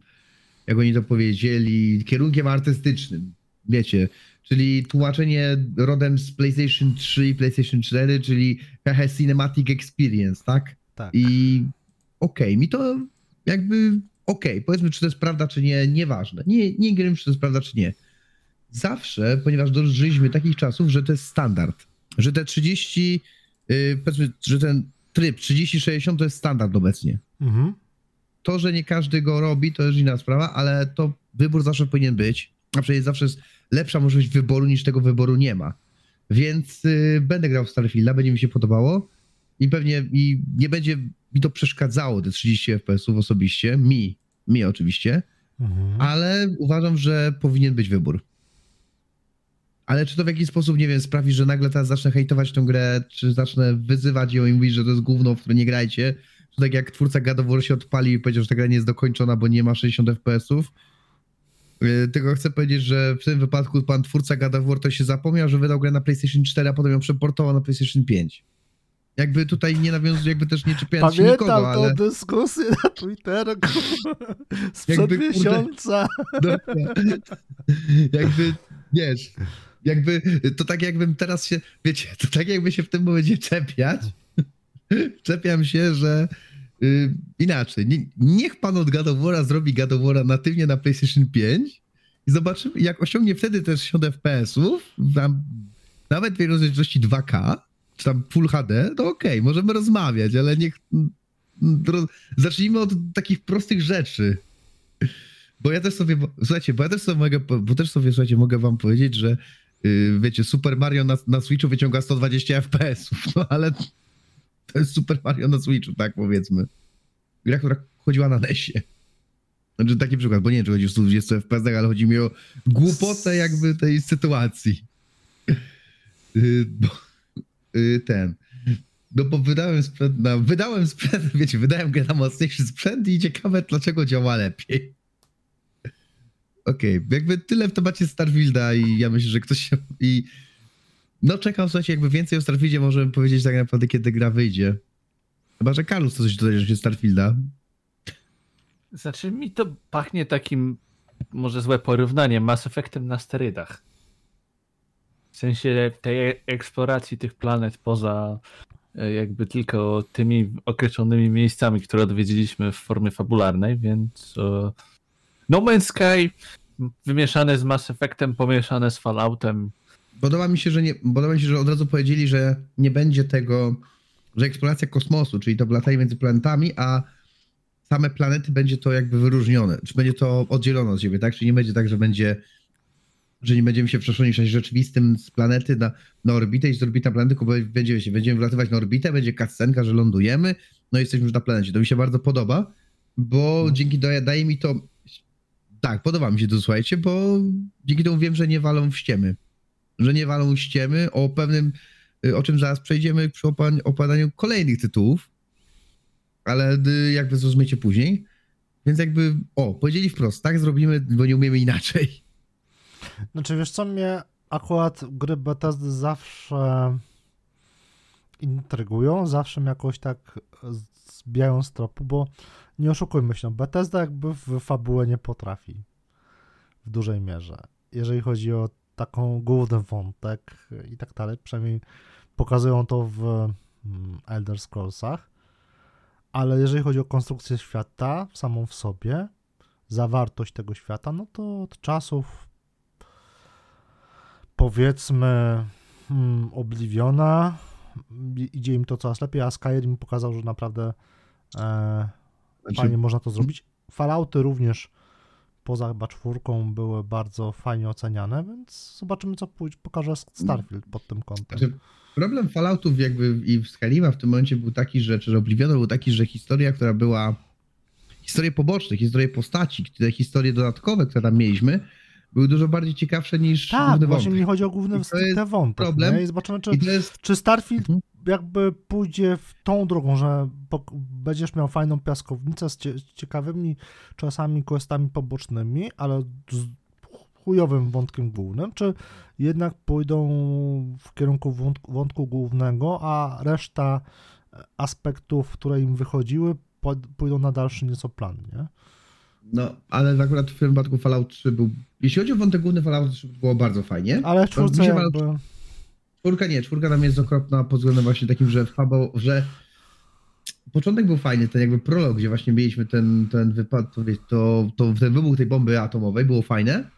jak oni to powiedzieli, kierunkiem artystycznym, wiecie, czyli tłumaczenie rodem z PlayStation 3 i PlayStation 4, czyli HH Cinematic Experience, tak? Tak. I okej, mi to jakby okej, powiedzmy, czy to jest prawda, czy nie, nieważne. Nie, nie wiem, czy to jest prawda, czy nie. Zawsze, ponieważ dożyliśmy takich czasów, że to jest standard, że te 30, yy, powiedzmy, że ten tryb 30-60 to jest standard obecnie. Mhm. To, że nie każdy go robi, to już inna sprawa, ale to wybór zawsze powinien być. A przecież zawsze jest lepsza możliwość wyboru niż tego wyboru nie ma. Więc yy, będę grał w Starfielda, będzie mi się podobało i pewnie i nie będzie mi to przeszkadzało, te 30 FPS-ów osobiście, mi, mi oczywiście, Mhm. ale uważam, że powinien być wybór. Ale czy to w jakiś sposób, nie wiem, sprawi, że nagle teraz zacznę hejtować tę grę, czy zacznę wyzywać ją i mówić, że to jest gówno, w które nie grajcie, czy tak jak twórca God of War się odpalił i powiedział, że ta gra nie jest dokończona, bo nie ma 60 FPS-ów. Yy, Tylko chcę powiedzieć, że w tym wypadku pan twórca God to się zapomniał, że wydał grę na PlayStation 4, a potem ją przeportował na PlayStation 5. Jakby tutaj nie nawiązuje, jakby też nie czepiając się Pamiętam nikogo, tą ale... dyskusję na Twitterku sprzed Jakby, kurde, miesiąca. No, jakby, wiesz, jakby, to tak jakbym teraz się, wiecie, to tak jakby się w tym momencie czepiać. Czepiam się, że y, inaczej, nie, niech pan od God zrobi War'a natywnie na PlayStation 5 i zobaczymy, jak osiągnie wtedy też 60 FPS-ów, nawet w rozdzielczości 2K, czy tam Full HD, to okej, możemy rozmawiać, ale niech mm, roz, zacznijmy od takich prostych rzeczy. Bo ja też sobie, słuchajcie, bo ja też sobie mogę, bo też sobie, słuchajcie, mogę wam powiedzieć, że yy, wiecie, Super Mario na, na Switchu wyciąga 120 FPS-ów, no ale to jest Super Mario na Switchu, tak powiedzmy. Gra, która chodziła na NESie. Znaczy taki przykład, bo nie wiem, czy chodzi o 120 FPS, ale chodzi mi o głupotę jakby tej sytuacji. Yy, bo, yy, ten. No bo wydałem sprzęt na, wydałem sprzęt, wiecie, wydałem grę na mocniejszy sprzęt i ciekawe dlaczego działa lepiej. Okej, jakby tyle w temacie Starfielda i ja myślę, że ktoś się... I no czekam, słuchajcie, jakby więcej o Starfieldzie możemy powiedzieć tak naprawdę, kiedy gra wyjdzie. Chyba, że Karus coś dodaje, się Starfielda. Znaczy mi to pachnie takim, może złe porównanie, Mass Effectem na sterydach. W sensie tej eksploracji tych planet poza e, jakby tylko tymi określonymi miejscami, które odwiedziliśmy w formie fabularnej, więc e, No Man's Sky wymieszane z Mass Effectem, pomieszane z Falloutem. Podoba mi się, że nie, podoba mi się, że od razu powiedzieli, że nie będzie tego, że eksploracja kosmosu, czyli to latanie między planetami, a same planety będzie to jakby wyróżnione, czy będzie to oddzielone od siebie, tak? Czyli nie będzie tak, że będzie że nie będziemy się przeszło niż rzeczywistym z planety na, na orbitę i z orbity na planetę, tylko będziemy się, będziemy wlatywać na orbitę, będzie cutscenka, że lądujemy, no i jesteśmy już na planecie. To mi się bardzo podoba, bo No. dzięki to daje mi to, tak, podoba mi się to, słuchajcie, bo dzięki temu wiem, że nie walą w ściemy. Że nie walą ściemy o pewnym, y, o czym zaraz przejdziemy przy opa- opadaniu kolejnych tytułów, ale y, jakby zrozumiecie później. Więc jakby, o, powiedzieli wprost, tak zrobimy, bo nie umiemy inaczej. Znaczy, wiesz co, mnie akurat gry Bethesdy zawsze intrygują, zawsze mnie jakoś tak zbijają z tropu, bo nie oszukujmy się, no, Bethesda jakby w fabułę nie potrafi w dużej mierze. Jeżeli chodzi o taką główny wątek i tak dalej, przynajmniej pokazują to w mm, Elder Scrollsach, ale jeżeli chodzi o konstrukcję świata samą w sobie, zawartość tego świata, no to od czasów powiedzmy hmm, Obliviona idzie im to coraz lepiej, a Skyrim pokazał, że naprawdę e, Znaczy, fajnie można to zrobić. Fallouty również poza chyba czwórką były bardzo fajnie oceniane, więc zobaczymy co pokaże Starfield pod tym kątem. Znaczy, problem Falloutów jakby i w Skylima w tym momencie był taki, że, czy Oblivion był taki, że historia, która była historie poboczne, historie postaci, te historie dodatkowe, które tam mieliśmy, były dużo bardziej ciekawsze niż Tak, główny właśnie wątek. mi chodzi o główny I to jest wątek. problem. Nie? I zobaczymy, czy, I to jest czy Starfield Mhm. Jakby pójdzie w tą drogą, że będziesz miał fajną piaskownicę z cie- ciekawymi czasami questami pobocznymi, ale z chujowym wątkiem głównym, czy jednak pójdą w kierunku wątku, wątku głównego, a reszta aspektów, które im wychodziły, pójdą na dalszy nieco plan, nie? No, ale akurat w tym wypadku Fallout 3 był... Jeśli chodzi o wątek główny Fallout 3 było bardzo fajnie. Ale w czwórce jakby... Czwórka nie, czwórka tam jest okropna pod względem właśnie takim, że fabał, że początek był fajny, ten jakby prolog, gdzie właśnie mieliśmy ten, ten wypad, to, to, ten wybuch tej bomby atomowej, było fajne,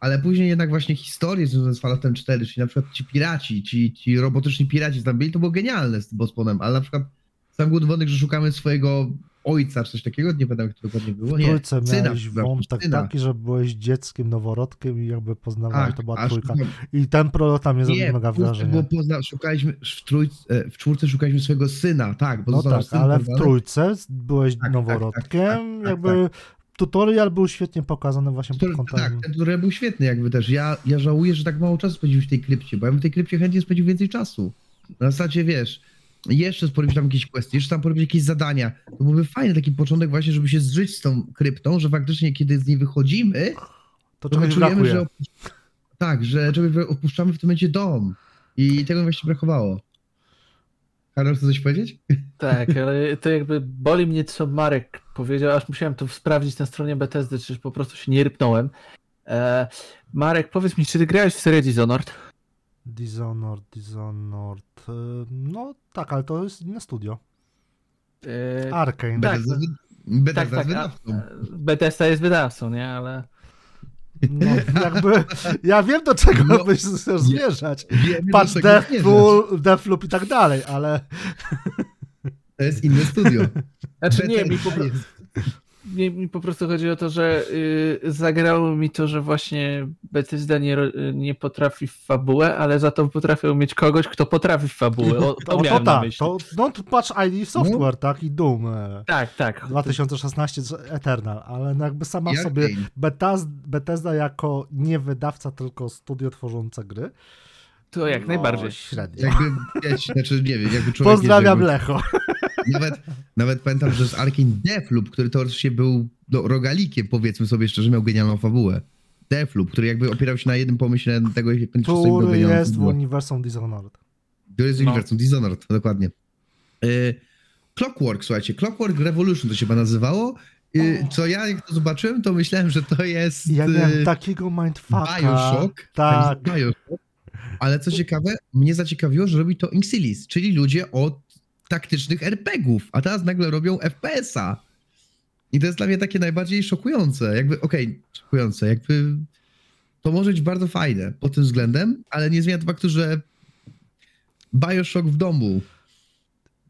ale później jednak właśnie historie związane z Falloutem 4, czyli na przykład ci piraci, ci, ci robotyczni piraci tam byli, to było genialne z Bosponem, ale na przykład sam główny wątek, że szukamy swojego ojca, czy coś takiego, nie pamiętam jak to dokładnie było, W nie, trójce syna, miałeś wątek syna. taki, że byłeś dzieckiem, noworodkiem i jakby poznawałeś, Tak, to była trójka. I ten prolog tam zrobił Nie, mega w czwórce wrażenia. było pozna, szukaliśmy, w, trójce, w czwórce szukaliśmy swojego syna, tak, bo No tak, syn ale w trójce byłeś tak, noworodkiem, tak, tak, jakby tutorial był świetnie pokazany właśnie pod kątem... Tak, ten tutorial był świetny jakby też. Ja, ja żałuję, że tak mało czasu spędziłem w tej krypcie, bo ja bym w tej krypcie chętnie spędził więcej czasu. Na zasadzie, wiesz, jeszcze porobić tam jakieś questy, jeszcze tam porobić jakieś zadania. To byłby fajny taki początek właśnie, żeby się zżyć z tą kryptą, że faktycznie kiedy z niej wychodzimy, To to czujemy, brakuje. że tak, że opuszczamy w tym momencie dom. I tego mi właśnie brakowało. Karol, chcesz coś powiedzieć? Tak, ale to jakby boli mnie, co Marek powiedział, aż musiałem to sprawdzić na stronie Bethesdy, czy po prostu się nie rypnąłem. E, Marek, powiedz mi, czy ty grałeś w serię Dishonored? Dishonored, Dishonored... y, No tak, ale to jest inne studio. E, Arkane. Tak, Bethesda tak, tak. wydawcą. a Bethesda jest wydawcą, nie? Ale No, jakby... Ja wiem, do czego No, byś chcesz zmierzać. Wiemy, Patrz. Deathloop, Deathloop i tak dalej, ale... To jest inne studio. Znaczy nie, mi po, Bethesda pro- jest- mi, mi po prostu chodzi o to, że y, zagrało mi to, że właśnie Bethesda nie, nie potrafi w fabułę, ale za to potrafią mieć kogoś, kto potrafi w fabułę. O, to O, to tak, myśli. to, no to patrz ID Software, tak, i Doom. e, Tak, tak. 2016 z Eternal, ale no jakby sama Jak sobie. Bethesda, Bethesda jako nie wydawca, tylko studio tworzące gry. To jak no, najbardziej. Średnio. Jakby, wiesz, znaczy nie wiem, jakby człowiek... Pozdrawiam Lecho. Nawet, nawet pamiętam, że z Arkane Deathloop, który teoretycznie był no, rogalikiem, powiedzmy sobie szczerze, miał genialną fabułę. Deathloop, który jakby opierał się na jednym pomyśle tego, jak będzie Który jest w uniwersum Dishonored. To jest No. uniwersum, Dishonored, dokładnie. Y, Clockwork, słuchajcie, Clockwork Revolution to się chyba nazywało. Y, Co ja jak to zobaczyłem, to myślałem, że to jest Ja miałem y, takiego mindfucka. Bioshock. Tak. Bioshock. Ale co ciekawe, mnie zaciekawiło, że robi to Incilis, czyli ludzie od taktycznych RPGów, a teraz nagle robią FPS-a. I to jest dla mnie takie najbardziej szokujące. Jakby, okej, szokujące, jakby to może być bardzo fajne pod tym względem, ale nie zmienia to faktu, że Bioshock w domu.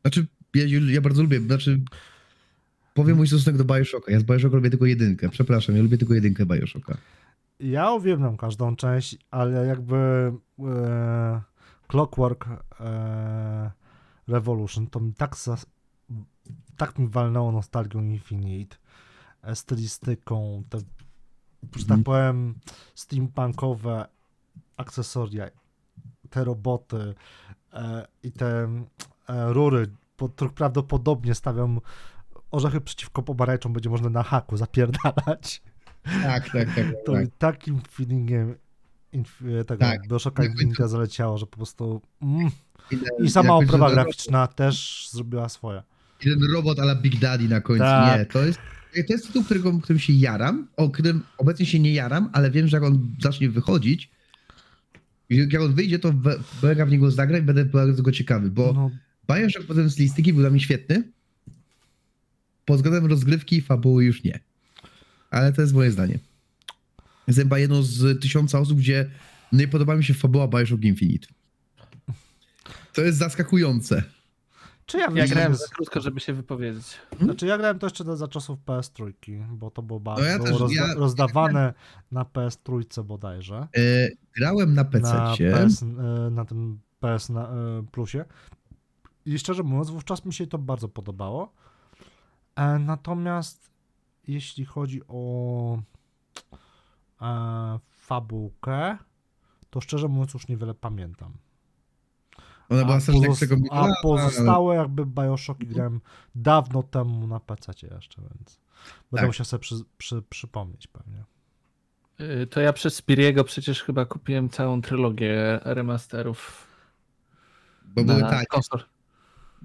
Znaczy, ja, ja bardzo lubię, znaczy powiem mój stosunek do Bioshocka. Ja z Bioshocka lubię tylko jedynkę. Przepraszam, ja lubię tylko jedynkę Bioshocka. ja uwielbiam każdą część, ale jakby e, Clockwork e, Revolution to mi tak, zas- tak mi walnęło nostalgią Infinite, stylistyką, te, że tak Mhm. powiem, steampunkowe akcesoria, te roboty e, i te e, rury, po których prawdopodobnie stawiam orzechy przeciwko pomarańczom będzie można na haku zapierdalać. Tak, tak, tak. To tak. mi takim feelingiem inf- tego Tak. Bioshocka Infinita zaleciało, że po prostu mm. I i sama oprawa graficzna też zrobiła swoje. I ten robot ala Big Daddy na końcu. Tak. Nie, to jest, to jest tytuł, którego, którym się jaram, o którym obecnie się nie jaram, ale wiem, że jak on zacznie wychodzić, jak on wyjdzie, to mega w niego zagra i będę bardzo go ciekawy, bo No, Bioshock potem z listyki był dla mnie świetny. Pod względem rozgrywki i fabuły już nie. Ale to jest moje zdanie. Jestem chyba jedną z tysiąca osób, gdzie nie podoba mi się fabuła Bioshock Infinite. To jest zaskakujące. czy ja, Ja grałem za krótko, żeby się wypowiedzieć. Znaczy ja grałem to jeszcze za czasów PS3, bo to było, bardzo, No ja też, rozda- ja- rozdawane na PS3 bodajże. E, grałem na PC. na PS, e, na tym PS na, e, Plusie. I szczerze mówiąc, wówczas mi się to bardzo podobało. E, natomiast jeśli chodzi o e, fabułkę, to szczerze mówiąc już niewiele pamiętam. Ona była A, strasznie pozos- jak tego a pozostałe jakby Bioshocki grałem dawno temu na PC jeszcze, więc będę Tak. musiał sobie przy, przy, przypomnieć pewnie. Y, To ja przez Spiriego przecież chyba kupiłem całą trylogię remasterów Bo były na tanie. konsol.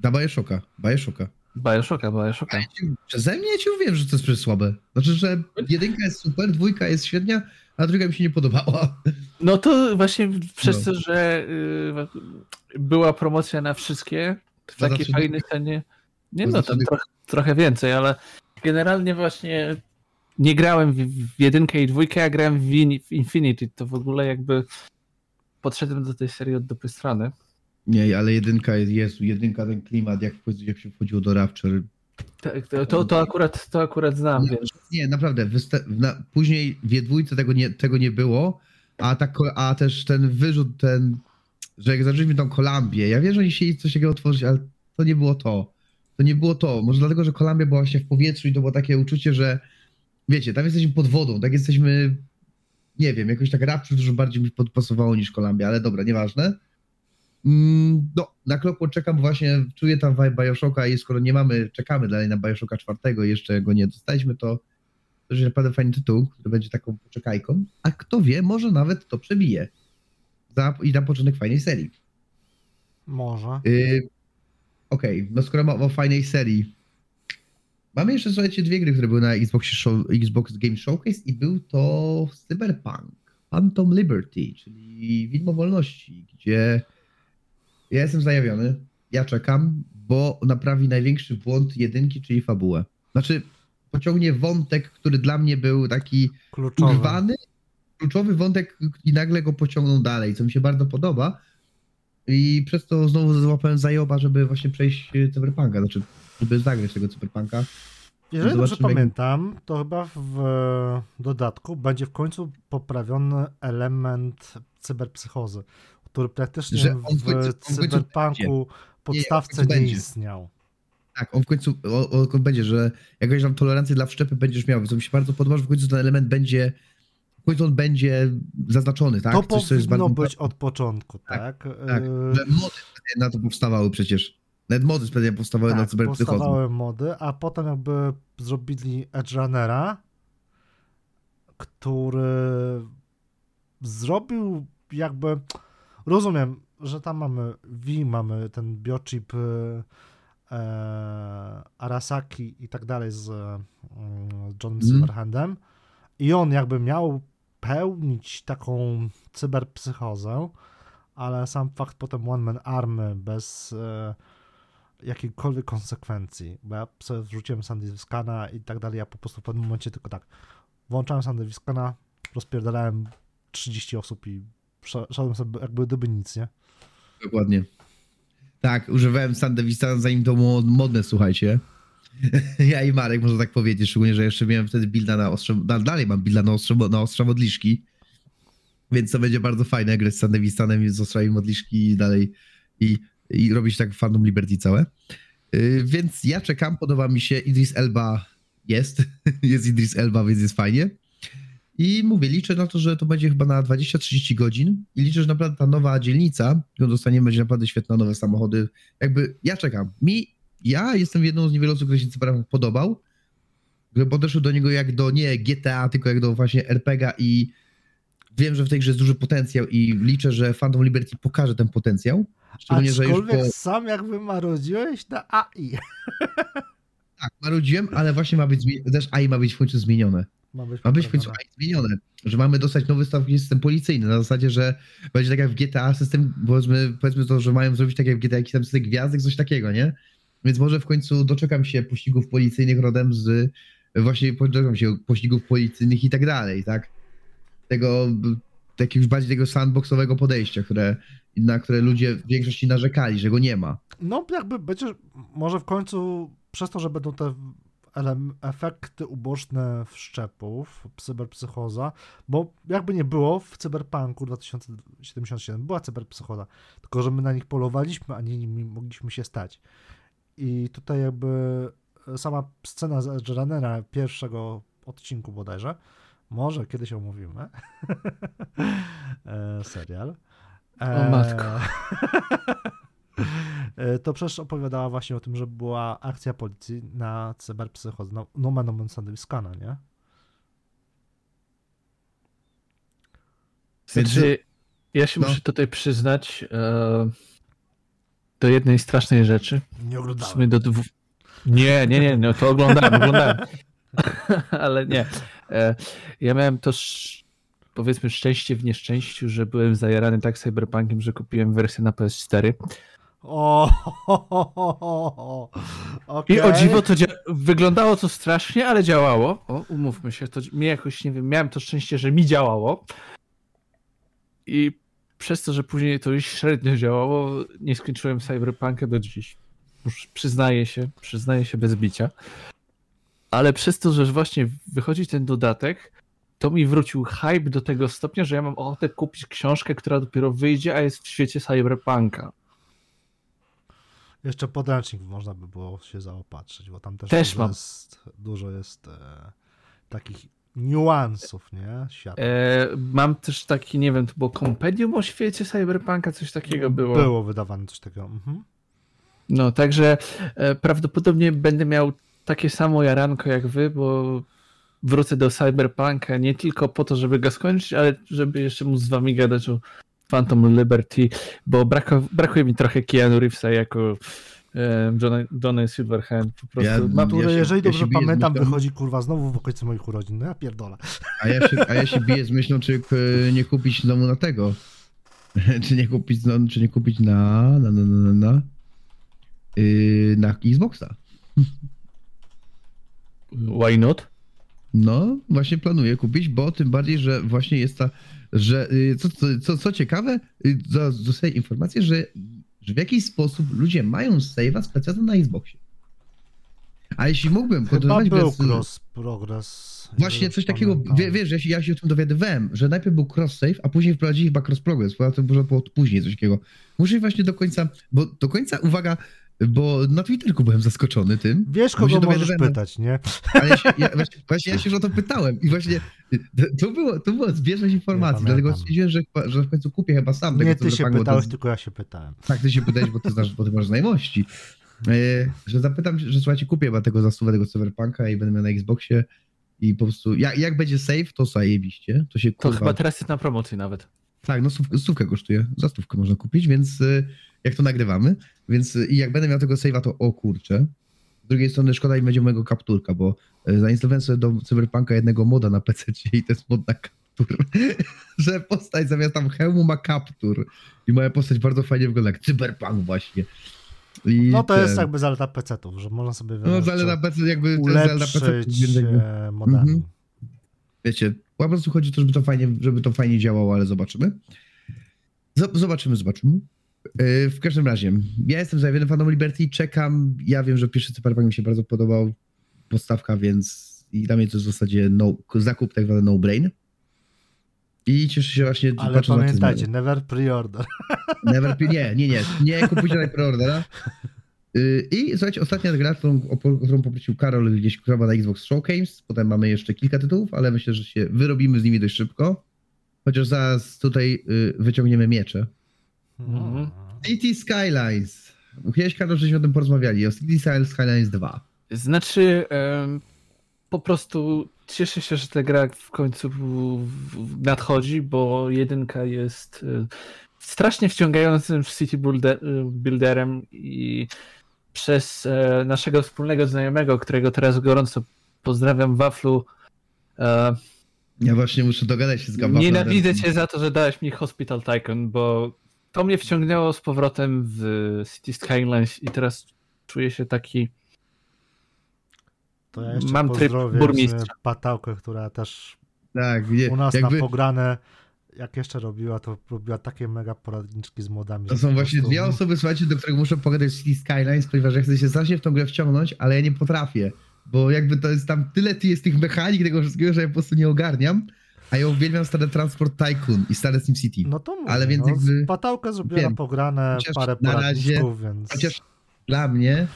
Na Bioshocka. Bioshocka. Bioshocka, Bioshocka. Przeze mnie ja ci mówiłem, że to jest przecież słabe. Znaczy, że jedynka jest super, dwójka jest średnia, a druga mi się nie podobała. No to właśnie przez No. to, że y, była promocja na wszystkie w takiej fajnej cenie. Nie no, tam trzy trochę, więcej, ale generalnie właśnie nie grałem w, jedynkę i dwójkę, ja grałem w Infinity. To w ogóle jakby podszedłem do tej serii od dupy strony. Nie, ale jedynka jest, jest jedynka ten klimat, jak, jak się wchodziło do Rapture. Tak, to, to, to, akurat, to akurat znam, Nie, więc Nie, naprawdę. Wysta- na, później w jedwójce tego nie, tego nie było, a, ta, a też ten wyrzut, ten, że jak zaczęliśmy tą Kolambię, ja wiem, że oni chcieli coś takiego otworzyć, ale to nie było to. To nie było to. Może dlatego, że Kolambia była właśnie w powietrzu i to było takie uczucie, że wiecie, tam jesteśmy pod wodą, tak jesteśmy, nie wiem, jakoś tak Rapture dużo bardziej mi podpasowało niż Kolambia, ale dobra, nieważne. Mm, No, na Clockwork czekam właśnie, czuję tam vibe Bioshocka i skoro nie mamy, czekamy dalej na Bioshocka czwartego i jeszcze go nie dostaliśmy, to to jest naprawdę fajny tytuł, który będzie taką poczekajką, a kto wie, może nawet to przebije za, i na początek fajnej serii. Może. Yy, Okej, no skoro mowa o fajnej serii, mamy jeszcze, słuchajcie, dwie gry, które były na Xbox, Show, Xbox Game Showcase i był to Cyberpunk, Phantom Liberty, czyli Widmo Wolności, gdzie ja jestem zajawiony, ja czekam, bo naprawi największy błąd jedynki, czyli fabułę. Znaczy, pociągnie wątek, który dla mnie był taki Kluczowy. urwany, kluczowy wątek i nagle go pociągną dalej, co mi się bardzo podoba. I przez to znowu złapałem zajoba, żeby właśnie przejść Cyberpunka, znaczy, żeby zagrać tego Cyberpunka. Jeżeli dobrze jak- pamiętam, to chyba w dodatku będzie w końcu poprawiony element cyberpsychozy, który praktycznie Że on w końcu- on w cyberpunku podstawce nie będzie. istniał. Tak, on w końcu, o, o, on będzie, że jakąś tam tolerancję dla wszczepy będziesz miał, co mi się bardzo podoba, że w końcu ten element będzie, w końcu on będzie zaznaczony, tak? to Coś, co jest powinno bardzo- być od początku, tak? tak, Yy, Że mody specjalnie na to powstawały przecież. Nawet mody specjalnie powstawały na tak, cyberpsychozę. powstawały mody, a potem jakby zrobili Edge Runnera, który zrobił jakby, rozumiem, że tam mamy V, mamy ten biochip y, e, Arasaki i tak dalej z mm, Johnem Mhm. Silverhandem i on jakby miał pełnić taką cyberpsychozę, ale sam fakt potem One Man Army bez e, jakiejkolwiek konsekwencji, bo ja sobie wrzuciłem Sandywiskana i tak dalej, ja po prostu w pewnym momencie tylko tak włączałem Sandywiskana, rozpierdalałem 30 osób i szedłem sobie jakby gdyby nic, nie? Dokładnie. Tak, używałem Sandevista zanim to było modne, słuchajcie. Ja i Marek, można tak powiedzieć, szczególnie, że jeszcze miałem wtedy builda na ostrze, da- dalej mam builda na ostrze, na ostrza modliszki, więc to będzie bardzo fajne, grać z Sandewistanem z ostrzami modliszki i dalej i, i robić tak Fandom Liberty całe. Yy, Więc ja czekam, podoba mi się, Idris Elba jest, jest Idris Elba, więc jest fajnie. I mówię, liczę na to, że to będzie chyba na 20-30 godzin i liczę, że naprawdę ta nowa dzielnica, którą dostaniemy, będzie naprawdę świetna, nowe samochody. Jakby ja czekam. Mi, ja jestem jedną z niewielu osób, który się Cyberpunk podobał, który podeszł do niego jak do nie GTA, tylko jak do właśnie RPG i wiem, że w tej grze jest duży potencjał i liczę, że Phantom Liberty pokaże ten potencjał. Szczególnie, że już Aczkolwiek po... sam jakby marudziłeś na AI. Tak, marudziłem, ale właśnie ma być, też AI ma być w końcu zmienione. Ma być, Ma być w końcu zmienione, że mamy dostać nowy stawki system policyjny, na zasadzie, że będzie tak jak w GTA system, powiedzmy, powiedzmy to, że mają zrobić tak jak w GTA jakiś tam system gwiazdek, coś takiego, nie? Więc może w końcu doczekam się pościgów policyjnych rodem z, właśnie doczekam się pościgów policyjnych i tak dalej, tak? Tego, jakiegoś bardziej tego sandboxowego podejścia, które, na które ludzie w większości narzekali, że go nie ma. No jakby będzie, może w końcu przez to, że będą te efekty uboczne wszczepów, cyberpsychoza, bo jakby nie było w Cyberpunku 2077 była cyberpsychoza, tylko że my na nich polowaliśmy, a nie nimi mogliśmy się stać. I tutaj jakby sama scena z Edge Runnera pierwszego odcinku bodajże, może kiedyś omówimy, e, serial. O matko. E, To przecież opowiadała właśnie o tym, że była akcja policji na cyberpsychozę. No, no man omen Sandewiskana, nie? Więc- Znaczy, ja się no. muszę tutaj przyznać e, do jednej strasznej rzeczy. Nie W oglądałem. sumie do dwóch. Nie, nie, nie, no to oglądałem, oglądałem. Ale nie. E, ja miałem to sz... powiedzmy szczęście w nieszczęściu, że byłem zajarany tak cyberpunkiem, że kupiłem wersję na PS4. O, ho, ho, ho, ho. I o dziwo to dzia- wyglądało to strasznie, ale działało. O, umówmy się, to mnie jakoś, nie wiem, miałem to szczęście, że mi działało. I przez to, że później to już średnio działało, nie skończyłem Cyberpunka do dziś. Już przyznaję się, przyznaję się bez bicia. Ale przez to, że właśnie wychodzi ten dodatek, to mi wrócił hype do tego stopnia, że ja mam ochotę kupić książkę, która dopiero wyjdzie, a jest w świecie Cyberpunka. Jeszcze podręcznik można by było się zaopatrzyć, bo tam też, Też dużo, mam. Jest, dużo jest e, takich niuansów, nie? E, mam też taki, nie wiem, to było kompendium o świecie Cyberpunka, coś takiego było. Było wydawane coś takiego. Mhm. No, także e, prawdopodobnie będę miał takie samo jaranko jak wy, bo wrócę do Cyberpunka nie tylko po to, żeby go skończyć, ale żeby jeszcze móc z wami gadać o Phantom Liberty, bo brako, brakuje mi trochę Keanu Reevesa jako e, Johnny, Johnny Silverhand. Po prostu Ja- mam, Który, Ja się- jeżeli ja dobrze z pamiętam, myślą- wychodzi kurwa znowu w okolicy moich urodzin. No ja pierdolę. A ja się, a ja się biję z myślą, czy e, nie kupić znowu na tego. czy nie kupić, no, czy nie kupić na, na, na, na, na, na, yy, na Xboxa. Why not? No, właśnie planuję kupić, bo tym bardziej, że właśnie jest ta, że yy, co, co, co, ciekawe, za- dostaję informację, że, że w jakiś sposób ludzie mają save'a specjalnie na Xboxie. A jeśli mógłbym Chyba kontynuować był bez... cross progress. Właśnie coś takiego, wie, wiesz, ja się, ja się o tym dowiadywałem, że najpierw był cross save, a później wprowadzili chyba cross progress, bo to było później coś takiego. Muszę właśnie do końca, bo do końca, uwaga, bo na Twitterku byłem zaskoczony tym, Wiesz, kogo możesz pytać, nie? ale ja się, ja, właśnie, właśnie ja się już o to pytałem i właśnie to, to było, to była zbieżność informacji, Nie dlatego stwierdziłem, że, że w końcu kupię chyba sam tego Nie ty się to pytałeś, jest- tylko ja się pytałem. Tak, ty się pytałeś, bo ty znasz, bo ty masz znajomości. E, że zapytam, że słuchajcie, kupię chyba tego za stówę tego Cyberpunka i będę miał na Xboxie i po prostu, jak, jak będzie save, to zajebiście, to się To kurwa... chyba teraz jest na promocji nawet. Tak, no stówkę, stówkę kosztuje, za stówkę można kupić, więc y, jak to nagrywamy, więc y, i jak będę miał tego save'a, to o kurczę. Z drugiej strony szkoda mi będzie mojego kapturka, bo y, zainstalowałem sobie do Cyberpunka jednego moda na PC i to jest mod na kaptur, że postać zamiast tam hełmu ma kaptur i moja postać bardzo fajnie wygląda, jak Cyberpunk właśnie. I No to jest ten- jakby zaleta PC-ów, że można sobie No zaleta PC jakby, jest zaleta PC, e, modami. Mhm. wiecie, po prostu chodzi o to, żeby to fajnie, żeby to fajnie działało, ale zobaczymy. Zob- Zobaczymy, zobaczymy. Yy, w każdym razie, ja jestem zajawiony fanem Liberty, czekam. Ja wiem, że pierwszy Cyberpunk mi się bardzo podobał, postawka, więc i dla mnie to jest w zasadzie no, zakup tak zwany no-brain. I cieszę się właśnie, Ale pamiętajcie, never pre-order. Never, nie, nie, nie, nie kupujcie preordera. Yy, I słuchajcie, ostatnia gra, którą, którą poprosił Karol gdzieś chyba na Xbox Showcase, potem mamy jeszcze kilka tytułów, ale myślę, że się wyrobimy z nimi dość szybko. Chociaż zaraz tutaj yy, wyciągniemy miecze. Mhm. City Skylines. Kiedyś, Karol, żeśmy o tym porozmawiali, o City Skylines 2. Znaczy, po prostu cieszę się, że ta gra w końcu nadchodzi, bo jedynka jest e, strasznie wciągającym city builder, builderem i przez e, naszego wspólnego znajomego, którego teraz gorąco pozdrawiam, Waflu, e, Ja właśnie muszę dogadać się z Gabafem. nienawidzę cię za to, że dałeś mi Hospital Tycoon, bo to mnie wciągnęło z powrotem w City Skylines i teraz czuję się taki To ja jeszcze Mam tryb pozdrowię burmistrza. Patałkę, która też Tak, nie, u nas jakby na pogranę, jak jeszcze robiła, to robiła takie mega poradniczki z modami. to są właśnie dwie osoby, słuchajcie, do których muszę pogadać w City Skylines, ponieważ ja chcę się strasznie w tą grę wciągnąć, ale ja nie potrafię, bo jakby to jest tam tyle jest tych mechanik, tego wszystkiego, że ja po prostu nie ogarniam, a ja uwielbiam stare Transport Tycoon i stare SimCity. No to mówię, Ale więc no, jakby- Patałkę zrobiła wiem. na pogranę, Chociaż parę na razie- więc... Chociaż dla mnie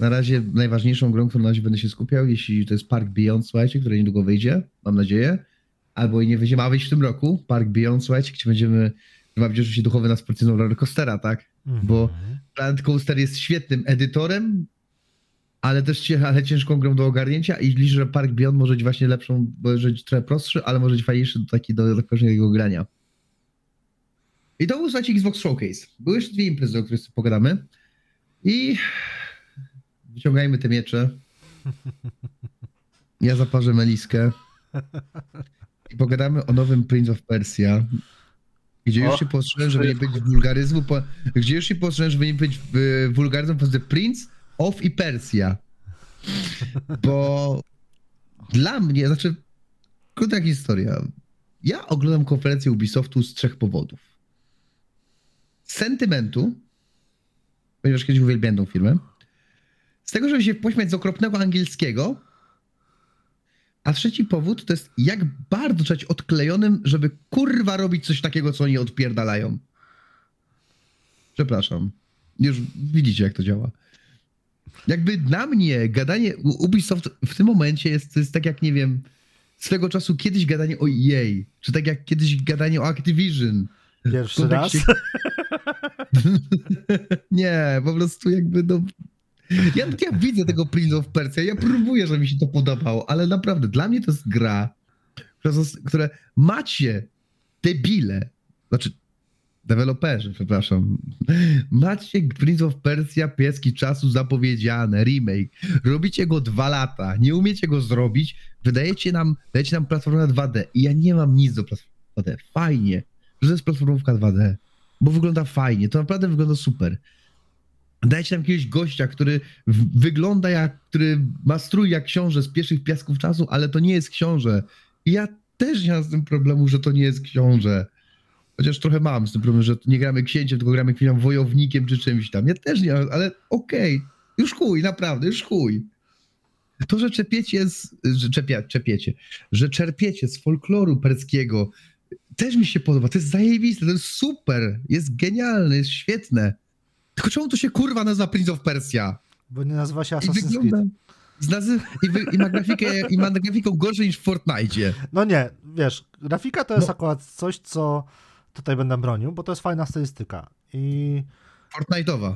na razie najważniejszą grą, którą na razie będę się skupiał, jeśli to jest Park Beyond, słuchajcie, który niedługo wyjdzie, mam nadzieję, albo i nie wyjdzie, ma wyjść w tym roku, Park Beyond, słuchajcie, gdzie będziemy bawić oczywiście duchowe na sportywną rollercoastera, tak? Mhm. bo- Planet Coaster jest świetnym edytorem, ale też ale ciężką grą do ogarnięcia i liczę, że Park Beyond może być właśnie lepszą, może być trochę prostszy, ale może być fajniejszy do taki do każdego grania. I to był słuchajcie Xbox Showcase. Były jeszcze dwie imprezy, o których sobie pogadamy. I wyciągajmy te miecze. Ja zaparzę meliskę. I pogadamy o nowym Prince of Persia. Gdzie już O, się postrzegłem, żeby nie być wulgaryzmu, po, gdzie już się postrzegłem, żeby nie być y, wulgaryzmem Prince of i Persja. Bo dla mnie, znaczy, krótka historia. Ja oglądam konferencję Ubisoftu z trzech powodów. Sentymentu, ponieważ kiedyś uwielbiałem tą firmę. Z tego, żeby się pośmiać z okropnego angielskiego. A trzeci powód to jest, jak bardzo trzeba być odklejonym, żeby kurwa robić coś takiego, co oni odpierdalają. Przepraszam. Już widzicie, jak to działa. Jakby dla mnie gadanie Ubisoft w tym momencie jest, to jest tak jak, nie wiem, swego czasu kiedyś gadanie o EA, czy tak jak kiedyś gadanie o Activision. Pierwszy w raz? kontekście- nie, po prostu jakby no... Ja, ja widzę tego Prince of Persia, ja próbuję, żeby mi się to podobało, ale naprawdę, dla mnie to jest gra, która, które macie, debile, znaczy deweloperzy, przepraszam, macie Prince of Persia pieski czasu zapowiedziane, remake, robicie go dwa lata, nie umiecie go zrobić, wydajecie nam, dajecie nam platformę 2D i ja nie mam nic do platformy 2D, fajnie, że to jest platformówka 2D, bo wygląda fajnie, to naprawdę wygląda super. Dajcie nam jakiegoś gościa, który wygląda jak, który ma strój jak książę z pierwszych piasków czasu, ale to nie jest książę. I ja też nie mam z tym problemu, że to nie jest książę. Chociaż trochę mam z tym problem, że nie gramy księciem, tylko gramy chwilą wojownikiem czy czymś tam. Ja też nie mam, ale okej, już chuj, naprawdę, już chuj. To, że czepiecie z, że czepia, czepiecie, że czerpiecie z folkloru perskiego, też mi się podoba. To jest zajebiste, to jest super, jest genialne, jest świetne. Tylko czemu to się kurwa nazywa Prince of Persia? Bo nie nazywa się I Assassin's wygląda... Creed. Z nazy- i, wy, i, ma grafikę, I ma grafiką gorszej niż w Fortnite. No nie, wiesz, grafika to jest No. akurat coś, co tutaj będę bronił, bo to jest fajna stylistyka. I Fortnite'owa.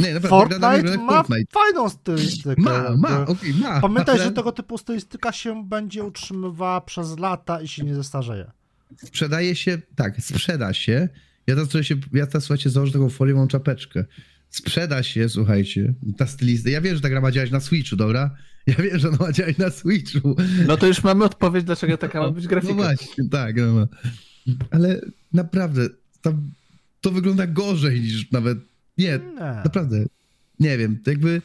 Nie, naprawdę, Fortnite ma Fortnite. fajną stylistykę. Ma, ma, okej, ma. Pamiętaj, ale że tego typu stylistyka się będzie utrzymywała przez lata i się nie zestarzeje. Sprzedaje się, tak, sprzeda się. Ja teraz, się, ja teraz słuchajcie, założę taką foliową czapeczkę. Sprzeda się, słuchajcie, ta stylistyka. Ja wiem, że ta gra ma działać na Switchu, dobra? Ja wiem, że ona ma działać na Switchu. No to już mamy odpowiedź, dlaczego taka ma być No grafika. właśnie, tak, no, no. Ale naprawdę, tam, to wygląda gorzej niż nawet, nie, naprawdę, nie wiem, jakby,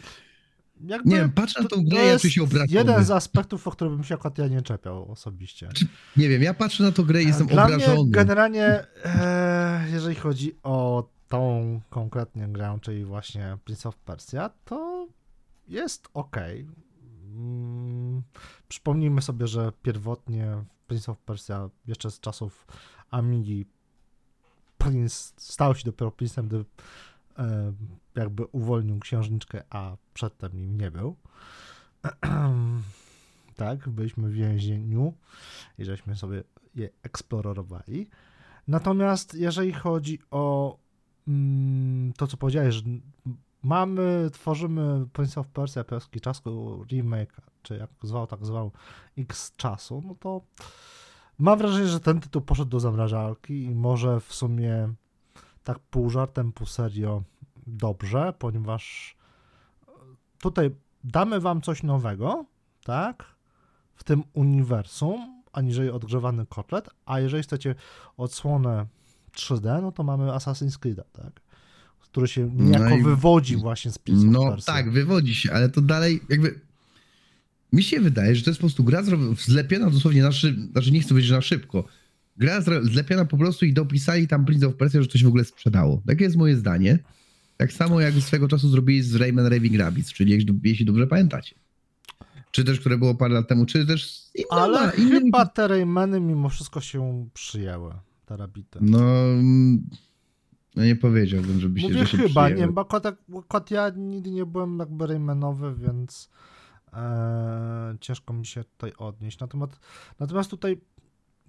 Jakby nie wiem, patrzę na tą grę, ja się obrażony. jeden z aspektów, o którym bym się akurat ja nie czepiał osobiście. Nie wiem, ja patrzę na tą grę i jestem Dla obrażony. mnie generalnie, e, jeżeli chodzi o tą konkretnie grę, czyli właśnie Prince of Persia, to jest ok. Mm, Przypomnijmy sobie, że pierwotnie Prince of Persia jeszcze z czasów Amigi Prince stał się dopiero Prince'em, gdy jakby uwolnił księżniczkę, a przedtem nim nie był. tak, byliśmy w więzieniu i żeśmy sobie je eksplorowali. Natomiast jeżeli chodzi o mm, to, co powiedziałeś, że mamy, tworzymy Prince of Persia polski czasku remake, czy jak zwał, tak zwał, x czasu, no to mam wrażenie, że ten tytuł poszedł do zamrażarki i może w sumie tak pół żartem, pół serio dobrze, ponieważ tutaj damy wam coś nowego, tak, w tym uniwersum, aniżeli odgrzewany kotlet, a jeżeli chcecie odsłonę 3D, no to mamy Assassin's Creed, tak, który się niejako No i- wywodzi właśnie z Prince No tak, wywodzi się, ale to dalej jakby... Mi się wydaje, że to jest po prostu gra zlepiona dosłownie na szybko, znaczy nie chcę powiedzieć, na szybko. Gra zlepiona po prostu i dopisali tam Prince of Persia, że to się w ogóle sprzedało. Takie jest moje zdanie. Tak samo jak swego czasu zrobili z Rayman Raving Rabbids, czyli jeśli, dobrze pamiętacie. Czy też, które było parę lat temu, czy też inne, Ale inne... chyba te Raymany mimo wszystko się przyjęły, te rabity. No, no nie powiedziałbym, żeby się, Mówię że się chyba, przyjęły. nie, bo kot, kot ja nigdy nie byłem jakby Raymanowy, więc e, ciężko mi się tutaj odnieść. Natomiast, natomiast tutaj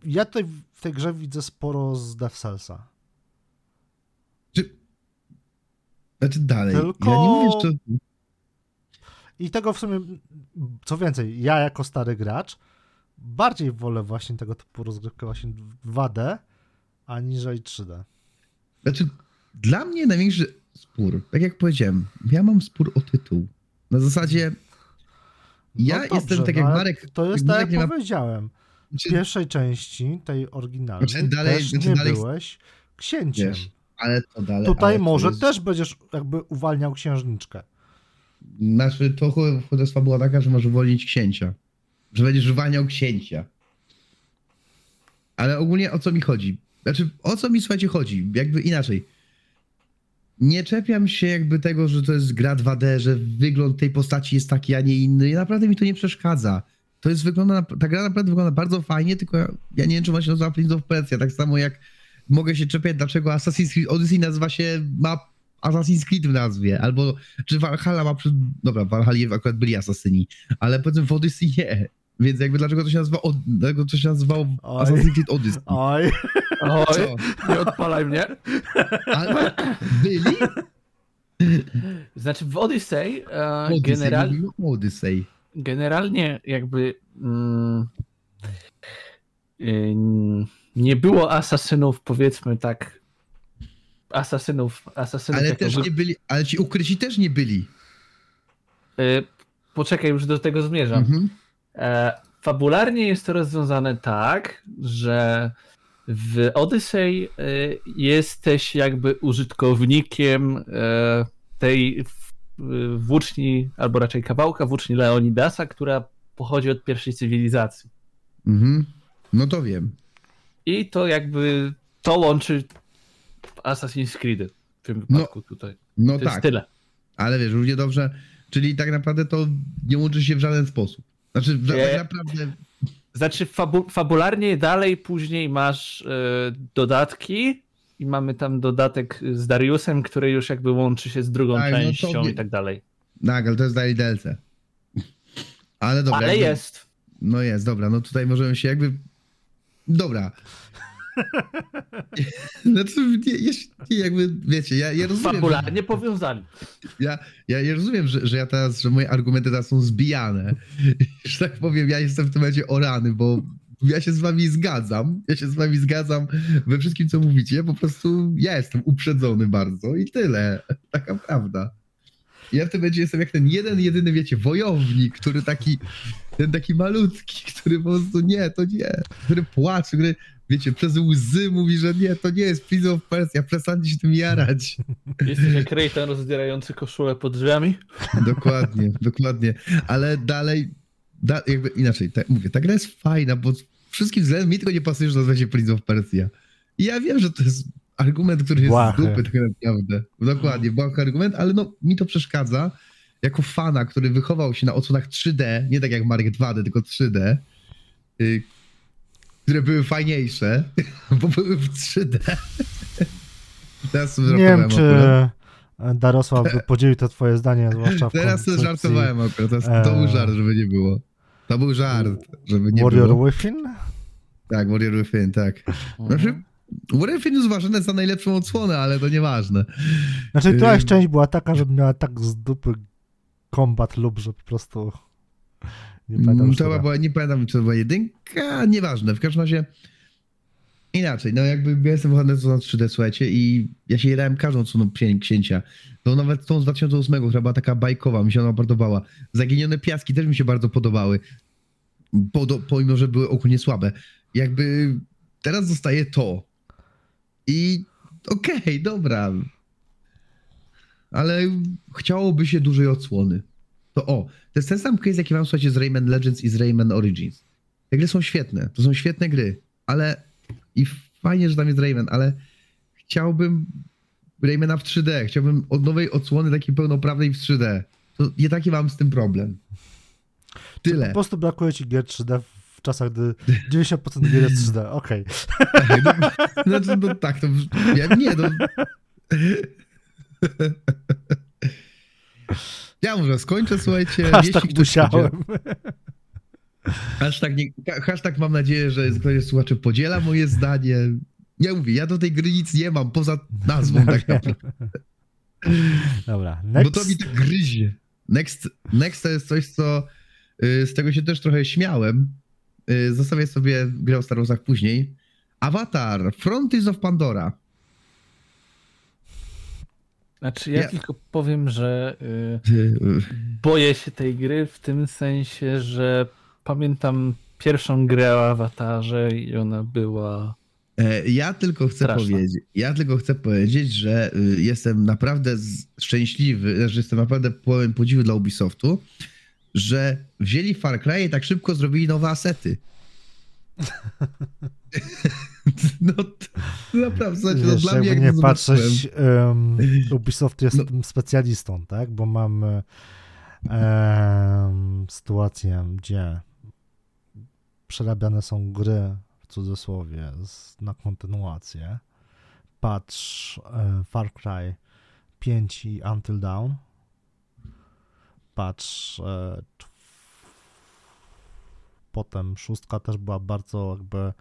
ja tutaj w tej grze widzę sporo z Death Cellsa. Czy... Znaczy dalej, Tylko- ja nie mówię, że. I tego w sumie, co więcej, ja jako stary gracz bardziej wolę właśnie tego typu rozgrywkę właśnie 2D, aniżeli 3D. Znaczy, dla mnie największy spór, tak jak powiedziałem, ja mam spór o tytuł. Na zasadzie, ja No jestem tak no jak Marek. To jest tak jak ma- powiedziałem. W Znaczy, pierwszej części, tej oryginalnej, Znaczy dalej- też znaczy nie dalej- byłeś księciem. Wiesz, ale to dalej. Tutaj ale może jest- też będziesz jakby uwalniał księżniczkę. Znaczy, to, ch- to jest fabuła taka, że możesz uwolnić księcia. Że będziesz uwalniał księcia. Ale ogólnie o co mi chodzi? Znaczy, o co mi słuchajcie chodzi? Jakby inaczej. Nie czepiam się jakby tego, że to jest gra 2D, że wygląd tej postaci jest taki, a nie inny. I naprawdę mi to nie przeszkadza. To jest wygląda, ta gra naprawdę wygląda bardzo fajnie, tylko ja, ja nie wiem, czy ma się nazywa Prince of Persia, tak samo jak mogę się czepiać, dlaczego Assassin's Creed Odyssey nazywa się, ma Assassin's Creed w nazwie, albo czy Valhalla ma przy... Dobra, w Valhalla akurat byli asasyni, ale powiedzmy w Odyssey nie. Więc jakby dlaczego to się nazywa, od... dlaczego to się nazywało Oj. Assassin's Creed Odyssey? Oj, Oj, Co? nie odpalaj mnie. Ale byli? Znaczy w Odyssey e, Odyssey, general, Odyssey. generalnie jakby mm, y, nie było asasynów, powiedzmy tak, asasynów, asasynów Ale też nie byli, ale ci ukryci też nie byli. y, Poczekaj, już do tego zmierzam. Mhm. E, fabularnie jest to rozwiązane tak, że w Odyssey e, jesteś jakby użytkownikiem e, tej włóczni, albo raczej kawałka włóczni Leonidasa, która pochodzi od pierwszej cywilizacji. Mhm. No to wiem. I to jakby to łączy Assassin's Creed w tym No, wypadku tutaj. No To tak, tyle. ale wiesz, równie dobrze, czyli tak naprawdę to nie łączy się w żaden sposób. Znaczy, tak naprawdę... Znaczy fabu- fabularnie dalej później masz e, dodatki i mamy tam dodatek z Dariusem, który już jakby łączy się z drugą Tak, no częścią wie- i tak dalej. Tak, ale to jest dalej DLC. Ale dobra. Ale jakby- jest. No jest, dobra, no tutaj możemy się jakby... Dobra. Znaczy, nie, nie, jakby, wiecie, ja, ja rozumiem, że, Fabularnie powiązani. ja, ja, ja rozumiem, że, że ja teraz, że moje argumenty teraz są zbijane. Że tak powiem, ja jestem w tym momencie orany, bo ja się z wami zgadzam, ja się z wami zgadzam we wszystkim, co mówicie, po prostu ja jestem uprzedzony bardzo i tyle. Taka prawda. Ja w tym momencie jestem jak ten jeden, jedyny, wiecie, wojownik, który taki, ten taki malutki, który po prostu nie, to nie, który płacze, który, wiecie, przez łzy mówi, że nie, to nie jest Prince of Persia, przestańcie się tym jarać. Jesteś jak Rejtan rozdzierający koszulę pod drzwiami. Dokładnie, dokładnie. Ale dalej, da, jakby inaczej, tak mówię, ta gra jest fajna, bo z wszystkich względów mi tylko nie pasuje, że nazywa się Prince of Persia. I ja wiem, że to jest argument, który jest Błahy. z dupy tak naprawdę. Dokładnie, błahy argument, ale no mi to przeszkadza jako fana, który wychował się na odsłonach 3D, nie tak jak Marek 2D, tylko 3D, y, które były fajniejsze, bo były w 3D. Teraz Nie wiem, czy akurat. Darosław by podzielił to twoje zdanie, zwłaszcza w Teraz koncepcji żartowałem akurat, teraz to był Eee. żart, żeby nie było. To był żart, żeby nie Warrior było. Within? Tak, Warrior Within, tak. Znaczy, Warrior Within jest uważany za najlepszą odsłonę, ale to nieważne. Znaczy, któraś część była taka, że miała tak z dupy kombat lub, że po prostu nie pamiętam Mm, To była, nie pamiętam, czy to była jedynka, nieważne. W każdym razie inaczej, no jakby ja jestem wychowany na 3D, słuchajcie, i ja się jedałem każdą cuną księcia. To nawet tą z 2008, która była taka bajkowa, mi się ona podobała. Zaginione piaski też mi się bardzo podobały, podo, pomimo, że były ogólnie słabe. Jakby teraz zostaje to. I okej, dobra. Ale chciałoby się dużej odsłony. To o, to jest ten sam case, jaki mam, słuchajcie, z Rayman Legends i z Rayman Origins. Te gry są świetne, to są świetne gry, ale i fajnie, że tam jest Rayman, ale chciałbym Raymana w 3D, chciałbym od nowej odsłony takiej pełnoprawnej w 3D. To nie taki mam z tym problem. Po Tyle. prostu brakuje ci gier 3D w czasach, gdy 90% gier jest 3D. Okej. No, znaczy, no tak, to ja, nie, no. Ja może skończę, słuchajcie. Hashtag Jeśli musiałem. Hashtag, nie, hashtag mam nadzieję, że ktoś z słuchaczy podziela moje zdanie. Ja mówię, ja do tej gry nic nie mam, poza nazwą No tak naprawdę. Dobra, Bo next. to mi tak gryzie. Next, next to jest coś, co y, z tego się też trochę śmiałem. Y, Zostawię sobie grę o Star Warsach później. Avatar, Frontiers of Pandora. Znaczy, ja Ja- tylko powiem, że y, boję się tej gry w tym sensie, że pamiętam pierwszą grę o awatarze i ona była. E, Ja tylko chcę Straszne. powiedzieć, ja tylko chcę powiedzieć, że y, jestem naprawdę szczęśliwy, że jestem naprawdę pełen podziwu dla Ubisoftu, że wzięli Far Cry i tak szybko zrobili nowe asety. no to, naprawdę, no dla mnie nie patrzeć, um, Ubisoft jest No. tym specjalistą, tak? Bo mamy em, sytuację, gdzie przerabiane są gry w cudzysłowie z, na kontynuację. Patrz e, Far Cry 5 i Until Dawn. Patrz czw- potem szóstka też była bardzo jakby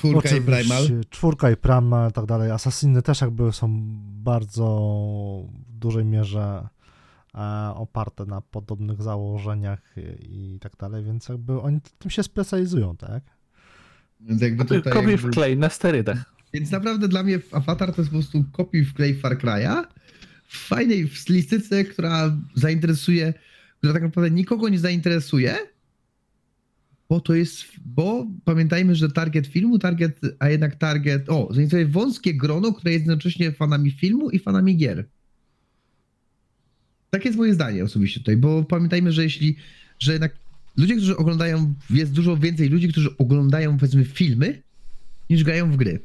Czwórka i Oczywiście, Primal. Czwórka i Primal i tak dalej. Assassiny też jakby są bardzo w dużej mierze e, oparte na podobnych założeniach i, i tak dalej, więc jakby oni tym się specjalizują, tak? Więc jakby tutaj Kopiuj jakby... w klej na sterydach. Więc naprawdę dla mnie Avatar to jest po prostu kopiuj w klej Far Cry'a w fajnej stylistyce, która zainteresuje, która tak naprawdę nikogo nie zainteresuje, bo to jest, bo pamiętajmy, że target filmu, target, a jednak target, o, zainteresuje wąskie grono, które jest jednocześnie fanami filmu i fanami gier. Takie jest moje zdanie osobiście tutaj, bo pamiętajmy, że jeśli, że jednak ludzie, którzy oglądają, jest dużo więcej ludzi, którzy oglądają powiedzmy filmy, niż grają w gry.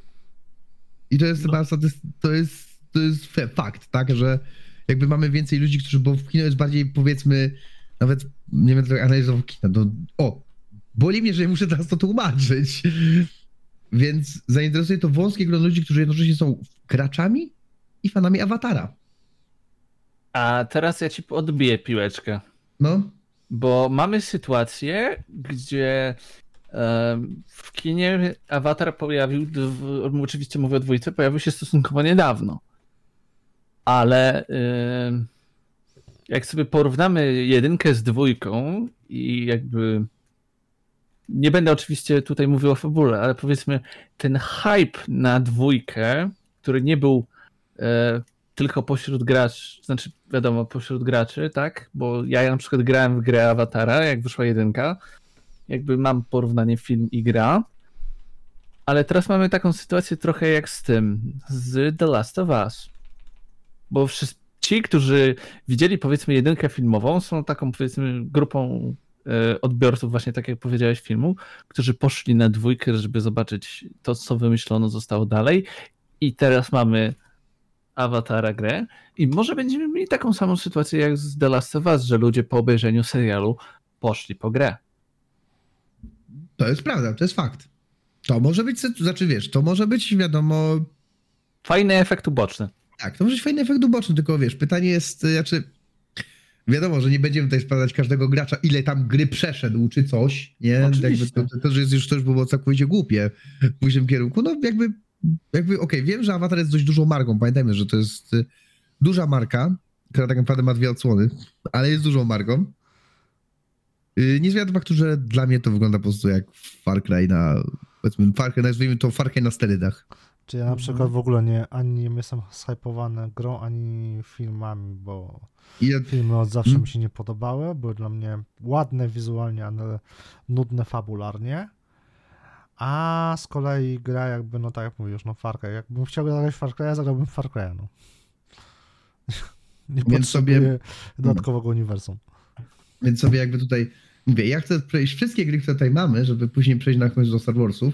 I to jest No. chyba, to jest, to jest, to jest fe- fakt, tak, że jakby mamy więcej ludzi, którzy, bo w kino jest bardziej powiedzmy, nawet nie będę tak analizował kina, to o, boli mnie, że muszę teraz to tłumaczyć. Więc zainteresuje to wąskie grono ludzi, którzy jednocześnie są graczami i fanami awatara. A teraz ja ci odbiję piłeczkę. No, Bo mamy sytuację, gdzie w kinie awatar pojawił, oczywiście mówię o dwójce, pojawił się stosunkowo niedawno. Ale jak sobie porównamy jedynkę z dwójką i jakby. Nie będę oczywiście tutaj mówił o fabule, ale powiedzmy, ten hype na dwójkę, który nie był e, tylko pośród graczy, znaczy wiadomo, pośród graczy, tak? Bo ja na przykład grałem w grę Awatara, jak wyszła jedynka. Jakby mam porównanie film i gra. Ale teraz mamy taką sytuację trochę jak z tym, z The Last of Us. Bo wszyscy, ci, którzy widzieli powiedzmy jedynkę filmową, są taką powiedzmy grupą odbiorców, właśnie tak jak powiedziałeś, filmu, którzy poszli na dwójkę, żeby zobaczyć to, co wymyślono zostało dalej. i teraz mamy Awatara grę i może będziemy mieli taką samą sytuację jak z The Last of Us, że ludzie po obejrzeniu serialu poszli po grę. To jest prawda, to jest fakt. To może być, znaczy wiesz, to może być wiadomo, Fajny efekt uboczny. tak, to może być fajny efekt uboczny, tylko wiesz, pytanie jest, y, znaczy, wiadomo, że nie będziemy tutaj sprawdzać każdego gracza, ile tam gry przeszedł, czy coś, nie? Oczywiście. Jakby to, to, to, jest już, to już było całkowicie głupie w tym kierunku. No jakby, jakby okej, wiem, że Avatar jest dość dużą marką, pamiętajmy, że to jest y, duża marka, która tak naprawdę ma dwie odsłony, ale jest dużą marką. Y, Nie zmienia to faktu, że dla mnie to wygląda po prostu jak Far Cry na, powiedzmy, Far Cry, nazwijmy to Far Cry na sterydach. Czy ja na przykład w ogóle nie, ani nie jestem zhypowany grą, ani filmami, bo ja, filmy od zawsze Mm. mi się nie podobały, były dla mnie ładne wizualnie, ale nudne fabularnie. A z kolei gra jakby, no tak jak mówisz, no Far Cry. Jakbym chciał zagrać Far Cry'a, zagrałbym Far Cry'a, no. Nie Więc sobie- dodatkowego uniwersum. Więc sobie jakby tutaj mówię, ja chcę przejść wszystkie gry, które tutaj mamy, żeby później przejść na końcu do Star Warsów.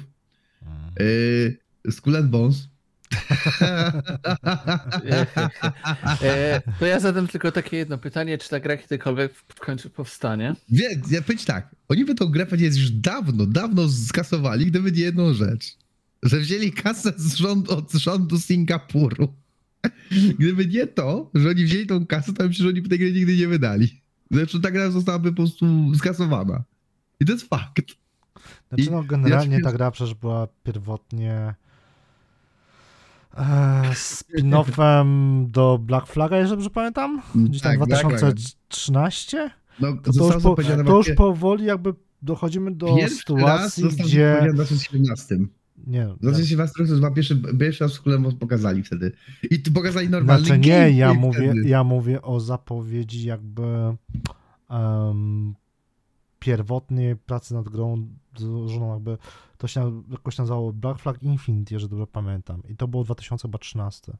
Yy, Skull and Bones. E, to ja zadam tylko takie jedno pytanie, czy ta gra kiedykolwiek w końcu powstanie? Więc ja powiem tak, oni by tą grę pewnie już dawno, dawno skasowali, gdyby nie jedną rzecz. Że wzięli kasę z rządu, od rządu Singapuru. Gdyby nie to, że oni wzięli tą kasę, to myślę, że oni by tej gry nigdy nie wydali. Znaczy ta gra zostałaby po prostu skasowana. I to jest fakt. Znaczy, I- no, generalnie ja- ta gra przecież była pierwotnie spin-offem do Black Flaga, jeżeli dobrze pamiętam? Gdzieś tam Tak, Black Flaga. 2013? No, To, to, już, po, to już powoli jakby dochodzimy do Pierwszy raz sytuacji, gdzie... w 2017. Nie, W 2017 to chyba pierwszy, pierwszy raz w pokazali wtedy. I tu pokazali normalny Znaczy nie, ja mówię, wtedy. ja mówię o zapowiedzi jakby em, pierwotnej pracy nad grą złożoną jakby, to się jakoś nazywało Black Flag Infinite, jeżeli dobrze pamiętam. I to było 2013.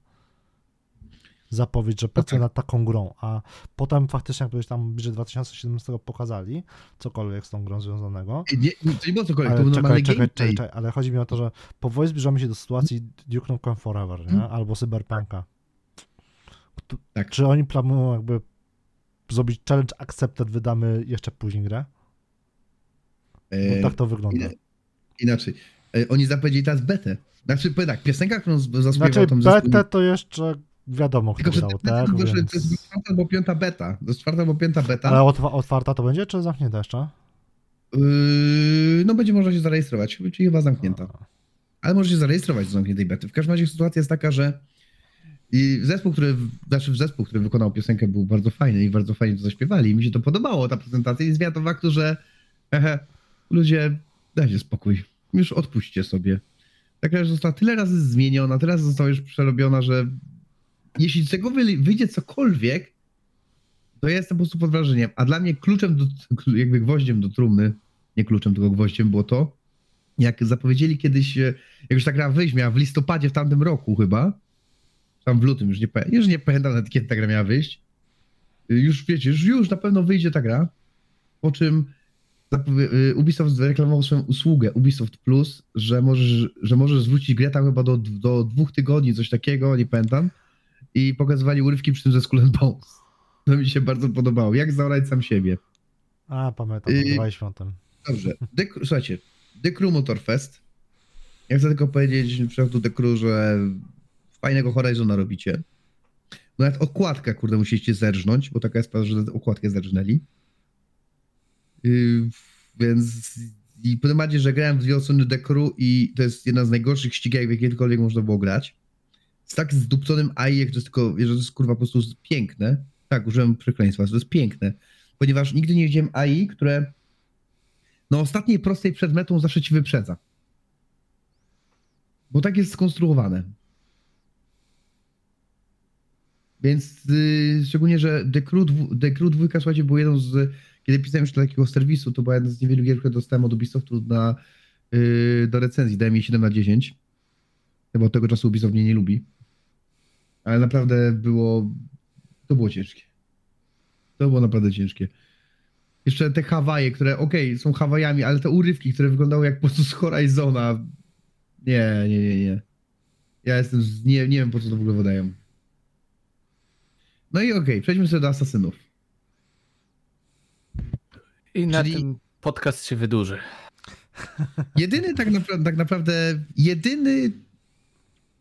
Zapowiedź, że pracuję tak. nad taką grą, a potem faktycznie jakbyś tam bliżej 2017 pokazali cokolwiek z tą grą związanego. Nie, nie, to nie było cokolwiek, to Ale był czekaj, czekaj, gameplay. czekaj, czekaj, ale chodzi mi o to, że powoli zbliżamy się do sytuacji Duke Nukem Forever, nie? Hmm. Albo Cyberpunka. Tak. Czy oni planują jakby zrobić challenge accepted, wydamy jeszcze później grę? Bo E, tak to wygląda. Inaczej. E, Oni zapowiedzieli teraz betę. Znaczy, powiem tak, piosenka, którą zaśpiewał Znaczy tam zespół... betę to jeszcze wiadomo kto Tylko, to, tak? to, że to Więc... jest czwarta albo piąta beta. To jest czwarta albo piąta beta. Ale otwa- otwarta to będzie, czy zamknięta jeszcze? Yy, no będzie można się zarejestrować, czyli chyba zamknięta. Ale może się zarejestrować do zamkniętej bety. W każdym razie sytuacja jest taka, że i zespół, który, znaczy zespół, który wykonał piosenkę był bardzo fajny i bardzo fajnie to zaśpiewali. I mi się to podobało, ta prezentacja. I zmienia to faktu, że ehe, ludzie, dajcie spokój, już odpuśćcie sobie. Taka rzecz została tyle razy zmieniona, tyle razy została już przerobiona, że jeśli z tego wy- wyjdzie cokolwiek, to ja jestem po prostu pod wrażeniem. A dla mnie kluczem, do, jakby gwoździem do trumny, nie kluczem, tylko gwoździem było to, jak zapowiedzieli kiedyś, e, jak już ta gra wyjść miała w listopadzie w tamtym roku chyba, tam w lutym, już nie, już nie pamiętam nawet kiedy ta gra miała wyjść, Y, już wiecie, już, już na pewno wyjdzie ta gra, po czym Ubisoft zareklamował swoją usługę Ubisoft Plus, że możesz, że możesz zwrócić grę tam chyba do, do dwóch tygodni, coś takiego, nie pamiętam, i pokazywali urywki przy tym ze Skull Bones. To mi się bardzo podobało, jak zaorać sam siebie. A, pamiętam, Yy, rozmawialiśmy o tym. Dobrze, The, słuchajcie, The Crew Motorfest. Ja chcę tylko powiedzieć przypadku The Crew, że fajnego Horizona robicie. Nawet okładkę, kurde, musieliście zerżnąć, bo taka jest sprawa, że okładkę zerżnęli. Yy, więc i po temacie, że grałem w dwie Crew i to jest jedna z najgorszych ścigajek, w jakiekolwiek można było grać. Z tak zdupconym AI, jak to jest tylko, że to jest kurwa po prostu piękne. Tak, użyłem przekleństwa, to jest piękne. Ponieważ nigdy nie widziałem AI, które na ostatniej prostej przed metą zawsze ci wyprzedza. Bo tak jest skonstruowane. Więc yy, szczególnie, że The Crew, The Crew 2, słuchajcie, był jedną z... Kiedy pisałem jeszcze do takiego serwisu, to była jedna z niewielu gier, które dostałem od Ubisoftu na, yy, do recenzji. Dałem mi 7 na 10. Bo od tego czasu Ubisoft mnie nie lubi. Ale naprawdę było... To było ciężkie. To było naprawdę ciężkie. Jeszcze te Hawaje, które okej, są Hawajami, ale te urywki, które wyglądały jak po prostu z Horizona. Nie, nie, nie, nie. Ja jestem, z, nie, nie wiem po co to w ogóle wydają. No i okej, przejdźmy sobie do asasynów. I na Czyli- tym podcast się wydłuży. Jedyny tak, napra- tak naprawdę, jedyny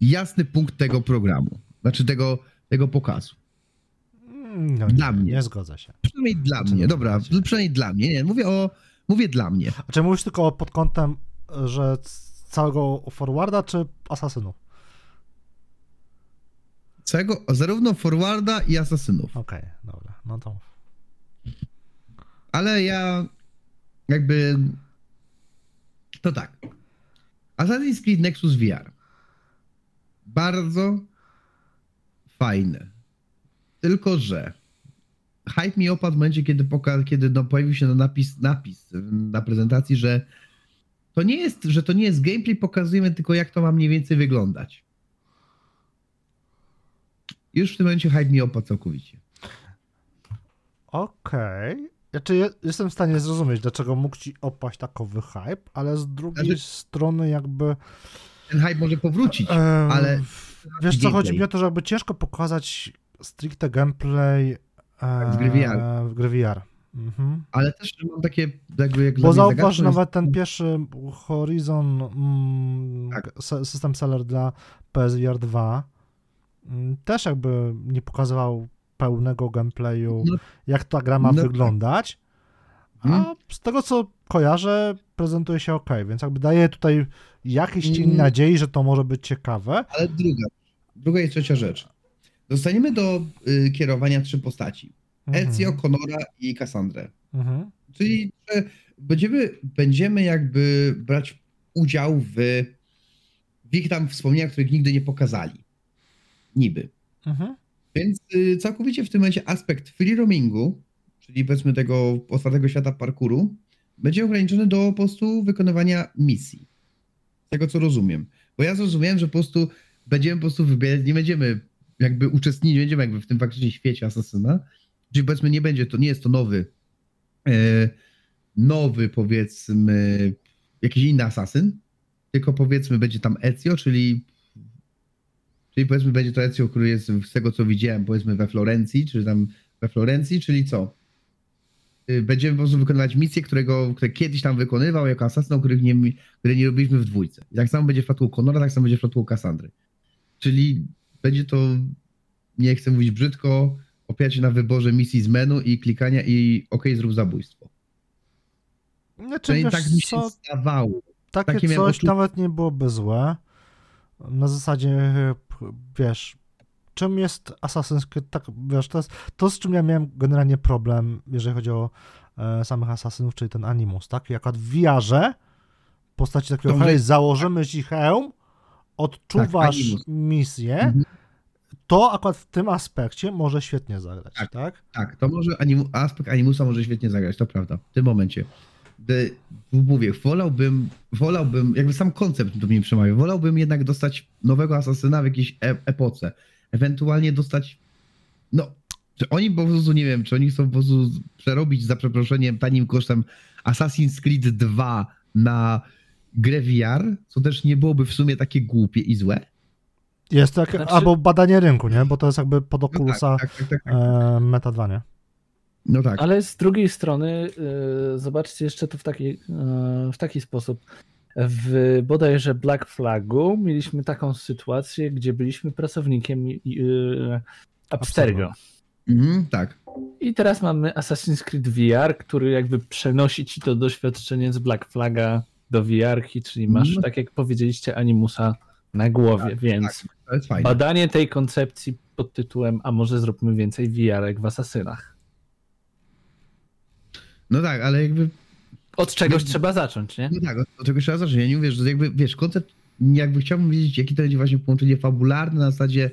jasny punkt tego programu, znaczy tego, tego pokazu. No Dla nie, mnie. nie zgodzę się. Przynajmniej dla Co mnie, wy dobra, mówicie? przynajmniej dla mnie, nie, mówię o, mówię dla mnie. A czy mówisz tylko pod kątem, że całego forwarda, czy asasynów? Całego, zarówno forwarda i asasynów. Okej, dobra, no to Ale ja jakby to tak. Assassin's Creed Nexus VR. Bardzo fajne. Tylko, że hype mi opadł w momencie, kiedy, poka- kiedy no, pojawił się na napis, napis na prezentacji, że to nie jest, że to nie jest gameplay, pokazujemy tylko jak to ma mniej więcej wyglądać. Już w tym momencie hype mi opadł całkowicie. Okej. Znaczy, ja jestem w stanie zrozumieć, dlaczego mógł ci opaść takowy hype, ale z drugiej Znaczy- strony jakby... Ten hype może powrócić. ale- Wiesz co, gameplay. chodzi mi o to, że jakby ciężko pokazać stricte gameplay e, z gry VR. w gry VR. Mhm. Ale też mam takie jakby jak Bo zauważ, jest- nawet ten pierwszy Horizon mm, Tak. system seller dla PSVR 2 mm, też jakby nie pokazywał pełnego gameplayu, No- jak ta gra ma no tak. wyglądać. A Mhm. z tego co kojarzę, prezentuje się ok, więc jakby daje tutaj jakiś cień Mm. nadziei, że to może być ciekawe. Ale druga, druga i trzecia rzecz. Dostaniemy do y, kierowania trzy postaci. Ezio, Mhm. Conora i Cassandrę. Mhm. Czyli że będziemy, będziemy jakby brać udział w, w ich tam wspomnieniach, których nigdy nie pokazali. Niby. Mhm. Więc y, całkowicie w tym momencie aspekt free roamingu, czyli powiedzmy tego otwartego świata parkouru, będzie ograniczony do po prostu wykonywania misji. Z tego co rozumiem. Bo ja zrozumiałem, że po prostu będziemy po prostu wybierać, nie będziemy jakby uczestniczyć, nie będziemy jakby w tym faktycznie świecie asasyna. Czyli powiedzmy nie będzie to, nie jest to nowy, e, nowy powiedzmy jakiś inny asasyn, tylko powiedzmy będzie tam Ezio, czyli Czyli powiedzmy będzie to Ezio, który jest z tego co widziałem, powiedzmy we Florencji, czy tam we Florencji, czyli co? Y, Będziemy po prostu wykonywać misje, którego, które kiedyś tam wykonywał jako asasyn, których nie, które nie robiliśmy w dwójce. I tak samo będzie w przypadku Conora, tak samo będzie w przypadku Cassandry. Czyli będzie to, nie chcę mówić brzydko, opierać się na wyborze misji z menu i klikania i OK, zrób zabójstwo. Znaczy, Czyli wiesz tak mi się co, zdawało. Takie, Takie coś nawet nie byłoby złe. Na zasadzie, wiesz, czym jest Assassin's Creed, tak, wiesz, to jest to, z czym ja miałem generalnie problem, jeżeli chodzi o e, samych Assassinów, czyli ten Animus, tak? Jak w VR-ze w postaci takiego, hej, założymy ci hełm, odczuwasz Tak, misję, Mhm. to akurat w tym aspekcie może świetnie zagrać, tak? Tak. Tak, to może animu, aspekt animusa może świetnie zagrać, to prawda, w tym momencie. De, mówię, wolałbym, wolałbym, jakby sam koncept do mnie przemawia, wolałbym jednak dostać nowego asasyna w jakiejś e epoce. Ewentualnie dostać, no, czy oni po prostu, nie wiem, czy oni chcą po prostu przerobić za przeproszeniem tanim kosztem Assassin's Creed 2 na grę VR, co też nie byłoby w sumie takie głupie i złe. Jest to jak, Znaczy- albo badanie rynku, nie? Bo to jest jakby pod No tak, Oculusa tak, tak, tak, tak. e, Meta 2, nie? No tak. Ale z drugiej strony, y, zobaczcie jeszcze to w taki, y, w taki sposób. W bodajże Black Flagu mieliśmy taką sytuację, gdzie byliśmy pracownikiem y, Abstergo. Mhm, tak. I teraz mamy Assassin's Creed VR, który jakby przenosi ci to doświadczenie z Black Flaga do VR, czyli masz, No. tak jak powiedzieliście, Animusa na głowie, więc To jest fajne. badanie tej koncepcji pod tytułem a może zróbmy więcej VR-ek w Asasynach. No tak, ale jakby Od czegoś No- trzeba zacząć, nie? No tak, od, od tego trzeba zacząć. Ja nie mówię, że jakby, wiesz, koncept, jakby chciałbym wiedzieć, jaki to będzie właśnie połączenie fabularne na zasadzie,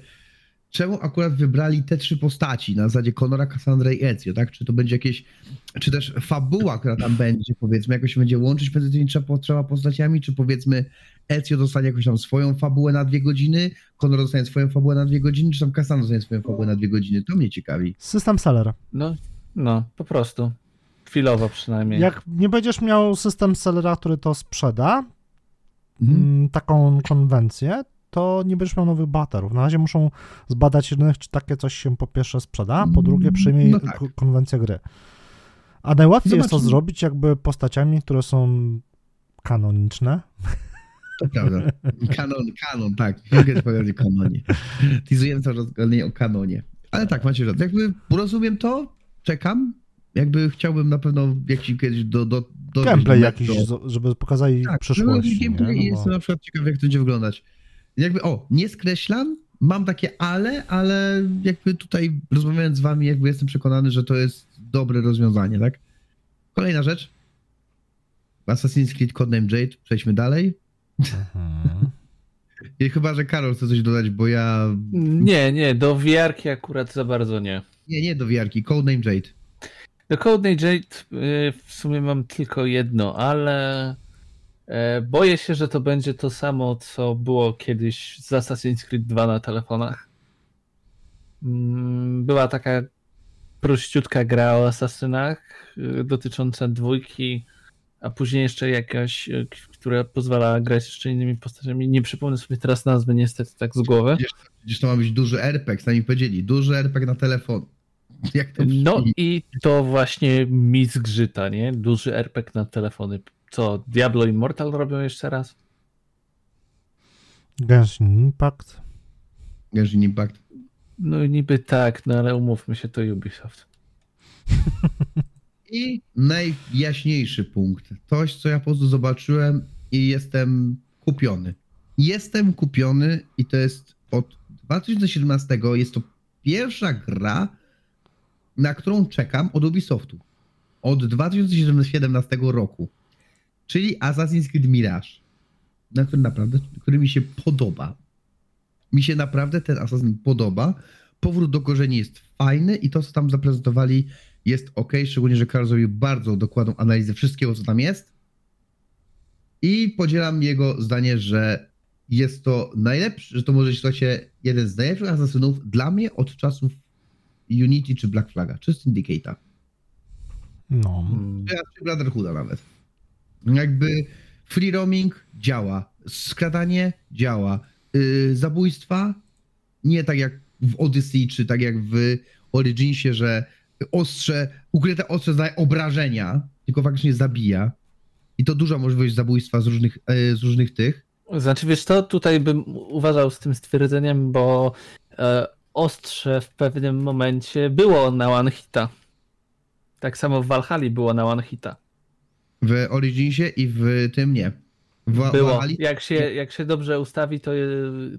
czemu akurat wybrali te trzy postaci, na zasadzie Conora, Cassandra i Ezio, tak? Czy to będzie jakieś, czy też fabuła, która tam będzie, powiedzmy, jakoś będzie łączyć między tymi trzema, postaciami, czy powiedzmy Ezio dostanie jakąś tam swoją fabułę na dwie godziny, Conor dostanie swoją fabułę na dwie godziny, czy tam Cassandra dostanie swoją fabułę na dwie godziny. To mnie ciekawi. System seller. No, no, po prostu. Chwilowo przynajmniej. Jak nie będziesz miał system sellera, który to sprzeda, Mhm. mm, taką konwencję, to nie będziesz miał nowych baterów. Na razie muszą zbadać rynek, czy takie coś się po pierwsze sprzeda, a po drugie przyjmie No tak. konwencję gry. A najłatwiej jest to zrobić jakby postaciami, które są kanoniczne. To prawda. Kanon, kanon, tak. Mogę powiedzieć o kanonie. Tizujemy cały czas gadanie o kanonie. Ale tak, macie rację. Jakby rozumiem to, czekam. Jakby chciałbym na pewno jakiś kiedyś do, do, do Gameplay do jakiś, z- żeby pokazali Tak, przyszłość. No, gameplay nie? No jest bo- na przykład ciekaw, jak to będzie wyglądać. Jakby, o, nie skreślam, mam takie ale, ale jakby tutaj rozmawiając z wami, jakby jestem przekonany, że to jest dobre rozwiązanie, tak? Kolejna rzecz. Assassin's Creed Codename Jade, przejdźmy dalej. Mhm. I chyba, że Karol chce coś dodać, bo ja... Nie, nie, do VR-ki akurat za bardzo nie. Nie, nie do wiarki, Codename Jade. Do Codename Jade y, w sumie mam tylko jedno, ale e, boję się, że to będzie to samo, co było kiedyś z Assassin's Creed 2 na telefonach. Mm, Była taka prościutka gra o asasynach y, dotycząca dwójki, a później jeszcze jakaś, y, która pozwala grać jeszcze innymi postaciami. Nie przypomnę sobie teraz nazwy niestety tak z głowy. Przecież to ma być duży RPG, sami powiedzieli, duży RPG na telefon. Jak to No i to właśnie mi zgrzyta, nie? Duży RPG na telefony. Co, Diablo Immortal robią jeszcze raz? Genshin Impact. Genshin Impact. No niby tak, no ale umówmy się, to Ubisoft. I najjaśniejszy punkt. Coś, co ja po prostu zobaczyłem i jestem kupiony. Jestem kupiony i to jest od 2017. Jest to pierwsza gra, na którą czekam od Ubisoftu. Od 2017 roku. Czyli Assassin's Creed Mirage. Na który naprawdę, który mi się podoba. Mi się naprawdę ten Assassin podoba. Powrót do korzeni jest fajny i to, co tam zaprezentowali, jest ok, szczególnie, że Karol zrobił bardzo dokładną analizę wszystkiego, co tam jest. I podzielam jego zdanie, że jest to najlepszy, że to może stać się jeden z najlepszych asasynów dla mnie od czasów Unity czy Black Flaga, czy Syndicate'a. No. Mm, Czy Brotherhooda nawet. Jakby free roaming działa, skradanie działa, yy, zabójstwa nie tak jak w Odyssey, czy tak jak w Originsie, że ostrze, ukryte ostrze zadaje obrażenia, tylko faktycznie zabija. I to duża możliwość zabójstwa z różnych, yy, z różnych tych. Znaczy wiesz co, tutaj bym uważał z tym stwierdzeniem, bo e, ostrze w pewnym momencie było na one hita. Tak samo w Valhalla było na one hita. W Originsie i w tym nie. W, Było. Valhalla- Jak się, jak się dobrze ustawi, to,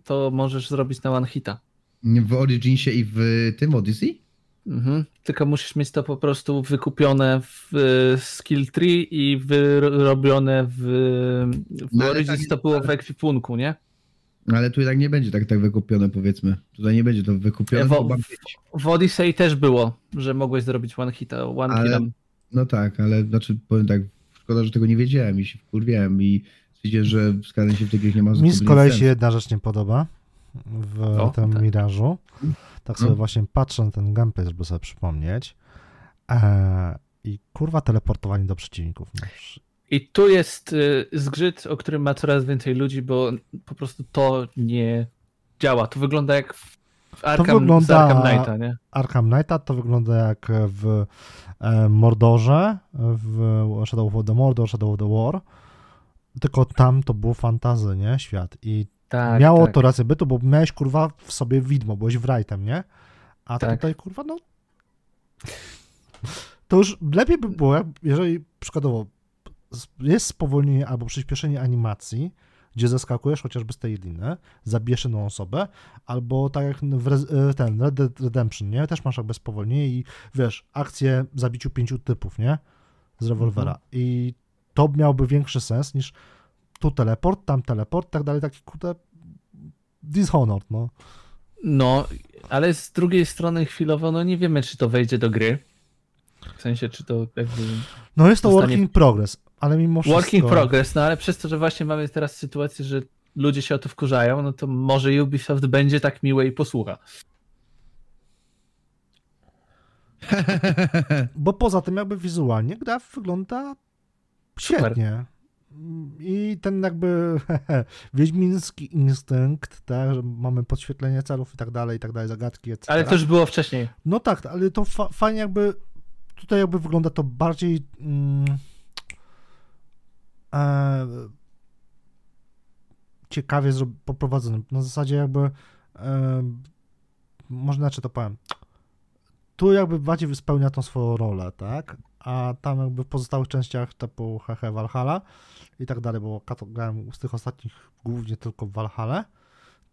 to możesz zrobić na one hita. w Originsie i w tym Odyssey? Mhm. Tylko musisz mieć to po prostu wykupione w skill tree i wyrobione w, w No, Origins tak- to było w ekwipunku, nie? Ale tu jednak nie będzie tak, tak wykupione, powiedzmy. Tutaj nie będzie to wykupione. To ma być. W Odyssey też było, że mogłeś zrobić one hita, one Ale-. No tak, ale znaczy powiem tak, szkoda, że tego nie wiedziałem i się wkurwiałem i stwierdziłem, że skradanie się w grze nie ma Mi z kolei się jedna rzecz nie podoba w O, tym tak. Mirażu. Tak sobie No. właśnie patrzę na ten gameplay, żeby sobie przypomnieć. Eee, I kurwa teleportowanie do przeciwników. I tu jest y, zgrzyt, o którym ma coraz więcej ludzi, bo po prostu to nie działa. To wygląda jak w w Arkham, wygląda- z Arkham Knighta, nie? Arkham Knighta to wygląda jak w e, Mordorze, w Shadow of the Mordor, Shadow of the War. Tylko tam to było fantazy, nie? Świat. I Tak, miało tak. to rację bytu, bo miałeś kurwa w sobie widmo, byłeś wrightem, nie? A Tak. tutaj kurwa, no. To już lepiej by było, jeżeli przykładowo jest spowolnienie albo przyspieszenie animacji, gdzie zaskakujesz chociażby z tej liny, zabijesz jedną osobę, albo tak jak w e, ten Red Dead Redemption, nie? Też masz jakby spowolnienie i wiesz, akcję zabiciu pięciu typów, nie? Z rewolwera. Mhm. I to miałby większy sens niż tu teleport, tam teleport, tak dalej, taki kurde Dishonored, no. No, ale z drugiej strony chwilowo, no nie wiemy, czy to wejdzie do gry. W sensie, czy to jakby... No jest to Zostanie- work in progress, ale mimo wszystko... Working progress, no ale przez to, że właśnie mamy teraz sytuację, że ludzie się o to wkurzają, no to może Ubisoft będzie tak miły i posłucha. Bo poza tym jakby wizualnie gra wygląda świetnie. I ten jakby wiedźmiński instynkt, tak, że mamy podświetlenie celów i tak dalej, i tak dalej, zagadki, etc. Ale to już było wcześniej. No tak, ale to fa- fajnie jakby, tutaj jakby wygląda to bardziej mm, e, ciekawie poprowadzone. Na zasadzie jakby, e, może inaczej to powiem, tu jakby bardziej spełnia tą swoją rolę, tak? A tam jakby w pozostałych częściach typu Hehe Valhalla i tak dalej, bo grałem z tych ostatnich głównie tylko w Valhalla,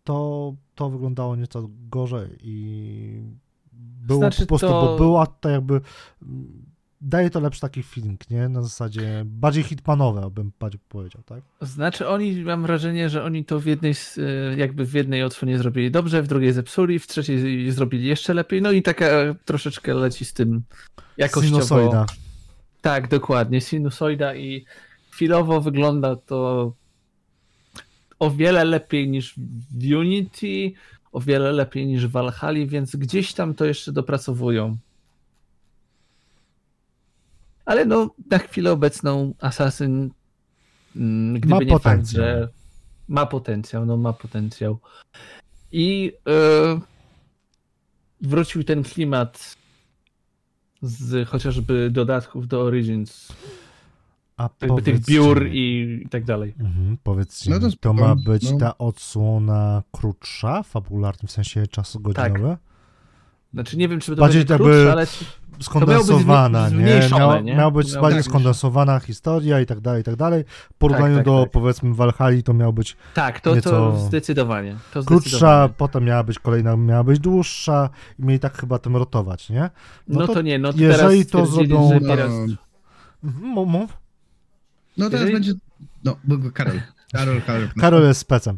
to to wyglądało nieco gorzej i było Znaczy po prostu, to- bo była tutaj jakby daje to lepszy taki feeling, nie? Na zasadzie bardziej hitmanowe, bym bardziej powiedział, tak? Znaczy oni, mam wrażenie, że oni to w jednej, e, jakby w jednej odsłonie zrobili dobrze, w drugiej zepsuli, w trzeciej zrobili jeszcze lepiej, no i taka troszeczkę leci z tym jakościowo. Sinusoida. Tak, dokładnie, sinusoida i chwilowo wygląda to o wiele lepiej niż w Unity, o wiele lepiej niż w Valhalla, więc gdzieś tam to jeszcze dopracowują. Ale no, na chwilę obecną Assassin, mm, gdyby Ma nie fakt, potencjał. że ma potencjał, no ma potencjał. I e, wrócił ten klimat z chociażby dodatków do Origins, A jakby tych biur i, tak dalej. Mhm, powiedzcie, No to to ma być no. ta odsłona krótsza, fabularnie, w sensie czasu godzinowy? Znaczy nie wiem, czy to Bardziej będzie jakby krótsze, ale Skondensowana, nie? Miała, nie? miała być Miało bardziej być- skondensowana historia i tak dalej, i tak dalej. W porównaniu tak, do, tak. powiedzmy, Valhalla to miał być tak, to, to nieco zdecydowanie. To krótsza, zdecydowanie. potem miała być kolejna, miała być dłuższa i mieli tak chyba tym rotować, nie? No, no to, to nie, no to jeżeli teraz to zrobią- że No, teraz... Mów, mów. no teraz Jeżeli- będzie... No, bo Karol. Karol, Karol. Karol jest specem.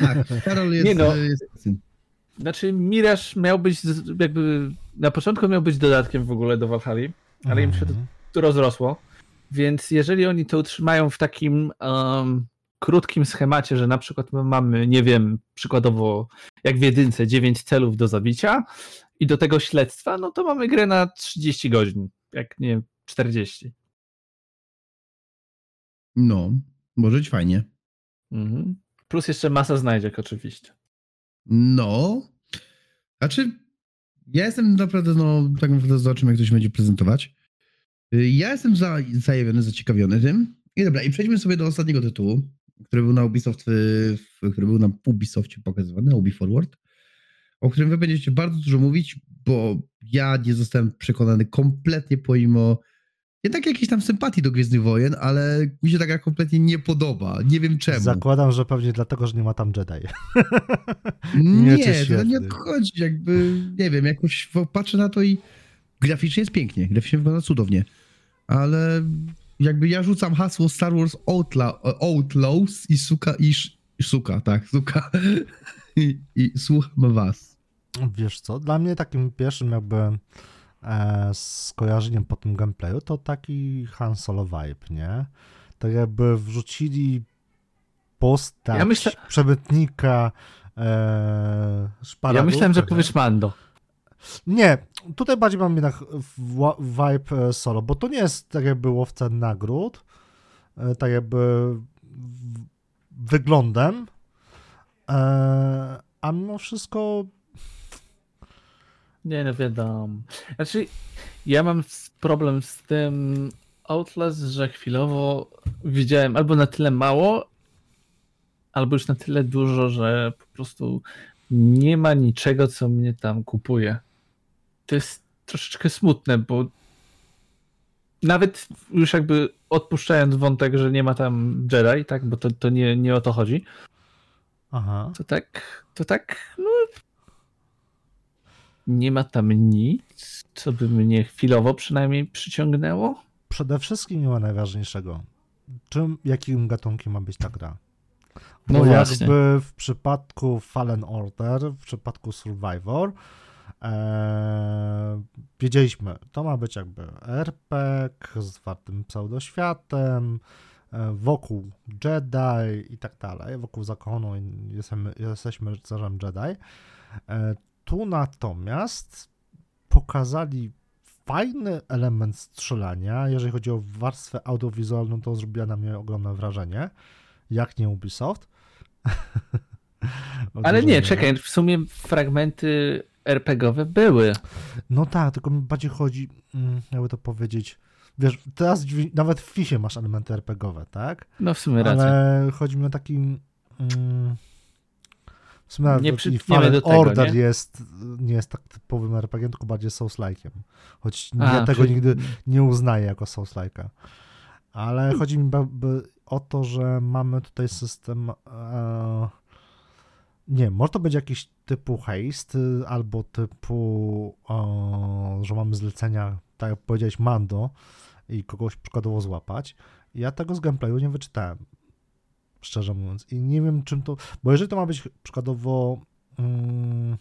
Tak, Karol jest... Nie no. jest syn. Znaczy Mirage miał być jakby... Na początku miał być dodatkiem w ogóle do Valhalla, ale im się to rozrosło. Więc jeżeli oni to utrzymają w takim um, krótkim schemacie, że na przykład my mamy, nie wiem, przykładowo jak w jedynce 9 celów do zabicia i do tego śledztwa, no to mamy grę na 30 godzin, jak nie 40. No, może być fajnie. Mhm. Plus jeszcze masa znajdziek oczywiście. No. Znaczy, ja jestem naprawdę, no, tak naprawdę zobaczymy, jak to się będzie prezentować. Y, Ja jestem za, zajawiony, zaciekawiony tym. I dobra, i przejdźmy sobie do ostatniego tytułu, który był na Ubisoft, y, który był na Ubisoftie pokazywany, Ubi Forward, o którym wy będziecie bardzo dużo mówić, bo ja nie zostałem przekonany kompletnie pomimo jednak jakiejś tam sympatii do Gwiezdnych Wojen, ale mi się taka kompletnie nie podoba. Nie wiem czemu. Zakładam, że pewnie dlatego, że nie ma tam Jedi. Nie, Mieczy to nie odchodzi, jakby, nie wiem, jakoś patrzę na to i graficznie jest pięknie, graficznie wygląda cudownie, ale jakby ja rzucam hasło Star Wars Outla, Outlaws i suka, i sz, suka, tak, suka i, i słucham was. Wiesz co, dla mnie takim pierwszym jakby skojarzeniem po tym gameplayu to taki Han Solo vibe, nie? Tak jakby wrzucili postać Ja myślę- przemytnika e, ja myślałem, że powiesz Mando. Nie, tutaj bardziej mam jednak vibe e, solo, bo to nie jest tak jakby łowca nagród, e, tak jakby wyglądem, e, a mimo wszystko Nie, no wiadomo. Znaczy, ja mam problem z tym Outlast, że chwilowo widziałem albo na tyle mało, albo już na tyle dużo, że po prostu nie ma niczego, co mnie tam kupuje. To jest troszeczkę smutne, bo nawet już jakby odpuszczając wątek, że nie ma tam Jedi, tak, bo to, to nie, nie o to chodzi, Aha. to tak, to tak, no. Nie ma tam nic, co by mnie chwilowo przynajmniej przyciągnęło. Przede wszystkim nie ma najważniejszego. Czym, jakim gatunkiem ma być ta gra? No Bo właśnie. jakby w przypadku Fallen Order, w przypadku Survivor, e, wiedzieliśmy, to ma być jakby RPG z otwartym pseudoświatem, e, wokół Jedi i tak dalej, wokół zakonu jesteśmy, jesteśmy rycerzem Jedi. E, tu natomiast pokazali fajny element strzelania. Jeżeli chodzi o warstwę audiowizualną, to zrobiła na mnie ogromne wrażenie. Jak nie Ubisoft. Ale nie, czekaj, w sumie fragmenty RPGowe były. No tak, tylko mi bardziej chodzi, mm, jakby to powiedzieć. Wiesz, teraz nawet w FISie masz elementy RPGowe, tak? No w sumie racja. Ale chodzi mi o taki. Mm, sumie Nie przytniemy do tego, Order nie? jest, nie jest tak typowym RPG, tylko bardziej Souls-like'iem. Choć A, ja tego czyli- nigdy nie uznaję jako Souls-like'a. Ale chodzi mi o to, że mamy tutaj system. E, nie, może to być jakiś typu haste, y, albo typu, e, że mamy zlecenia, tak jak powiedziałeś, Mando i kogoś przykładowo złapać. Ja tego z gameplayu nie wyczytałem, szczerze mówiąc. I nie wiem, czym to. Bo jeżeli to ma być przykładowo mm,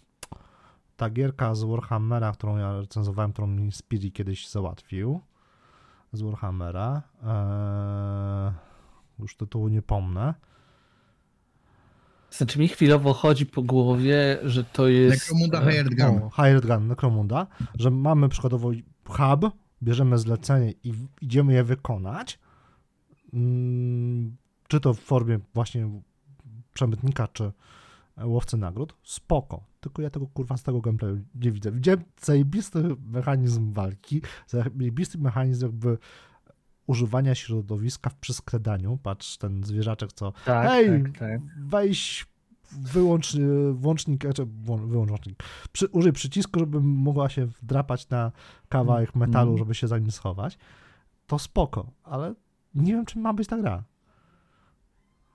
ta gierka z Warhammera, którą ja recenzowałem, którą mi Speedy kiedyś załatwił, z Warhammera, e, już tytułu nie pomnę. Znaczy mi chwilowo chodzi po głowie, że to jest... Necromunda e, Hired Gun. O, Hired Gun, Necromunda, że mamy przykładowo hub, bierzemy zlecenie i idziemy je wykonać, mm, czy to w formie właśnie przemytnika, czy łowcy nagród, spoko. Tylko ja tego kurwa z tego gameplayu nie widzę. Widziałem zajebisty mechanizm walki, zajebisty mechanizm jakby używania środowiska w przyskradaniu. Patrz, ten zwierzaczek, co Tak, Hej! tak, tak. weź wyłącz y, włącznik, znaczy wyłącz włącznik, Przy, użyj przycisku, żeby mogła się wdrapać na kawałek metalu, Mm. żeby się za nim schować, to spoko, ale nie wiem, czym ma być ta gra.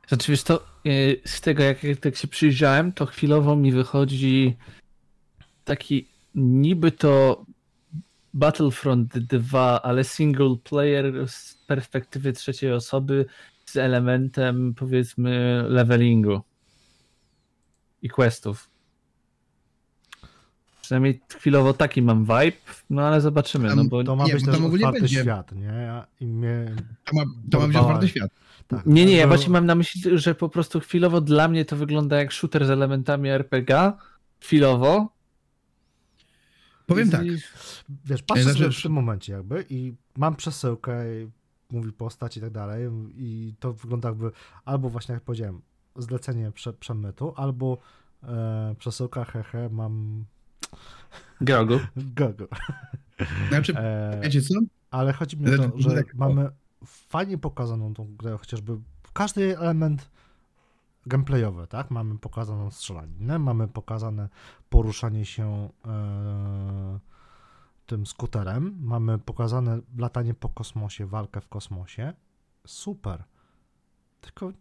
Znaczy wiesz to, e, z tego jak, jak tak się przyjrzałem, to chwilowo mi wychodzi taki niby to Battlefront 2, ale single player z perspektywy trzeciej osoby z elementem powiedzmy levelingu i questów. Przynajmniej chwilowo taki mam vibe, no ale zobaczymy, no bo To ma Nie, być też otwarty będzie. świat, nie? Ja- I mnie... To ma, to ma być otwarty świat. Tak, Nie, nie, ja bardzo- właśnie mam na myśli, że po prostu chwilowo dla mnie to wygląda jak shooter z elementami RPG. Chwilowo. Powiem I- tak. Wiesz, patrzę Znaczy- sobie w tym momencie jakby i mam przesyłkę, i mówi postać i tak dalej i to wygląda jakby albo właśnie jak powiedziałem, zlecenie prze, przemytu, albo e, przesyłka hehe, mam Grogu. gogo. Znaczy, E, wiecie co? ale chodzi mi o to, że tak, mamy fajnie pokazaną tą grę, chociażby każdy element gameplayowy, tak? Mamy pokazaną strzelaninę, mamy pokazane poruszanie się e, tym skuterem, mamy pokazane latanie po kosmosie, walkę w kosmosie. Super. Tylko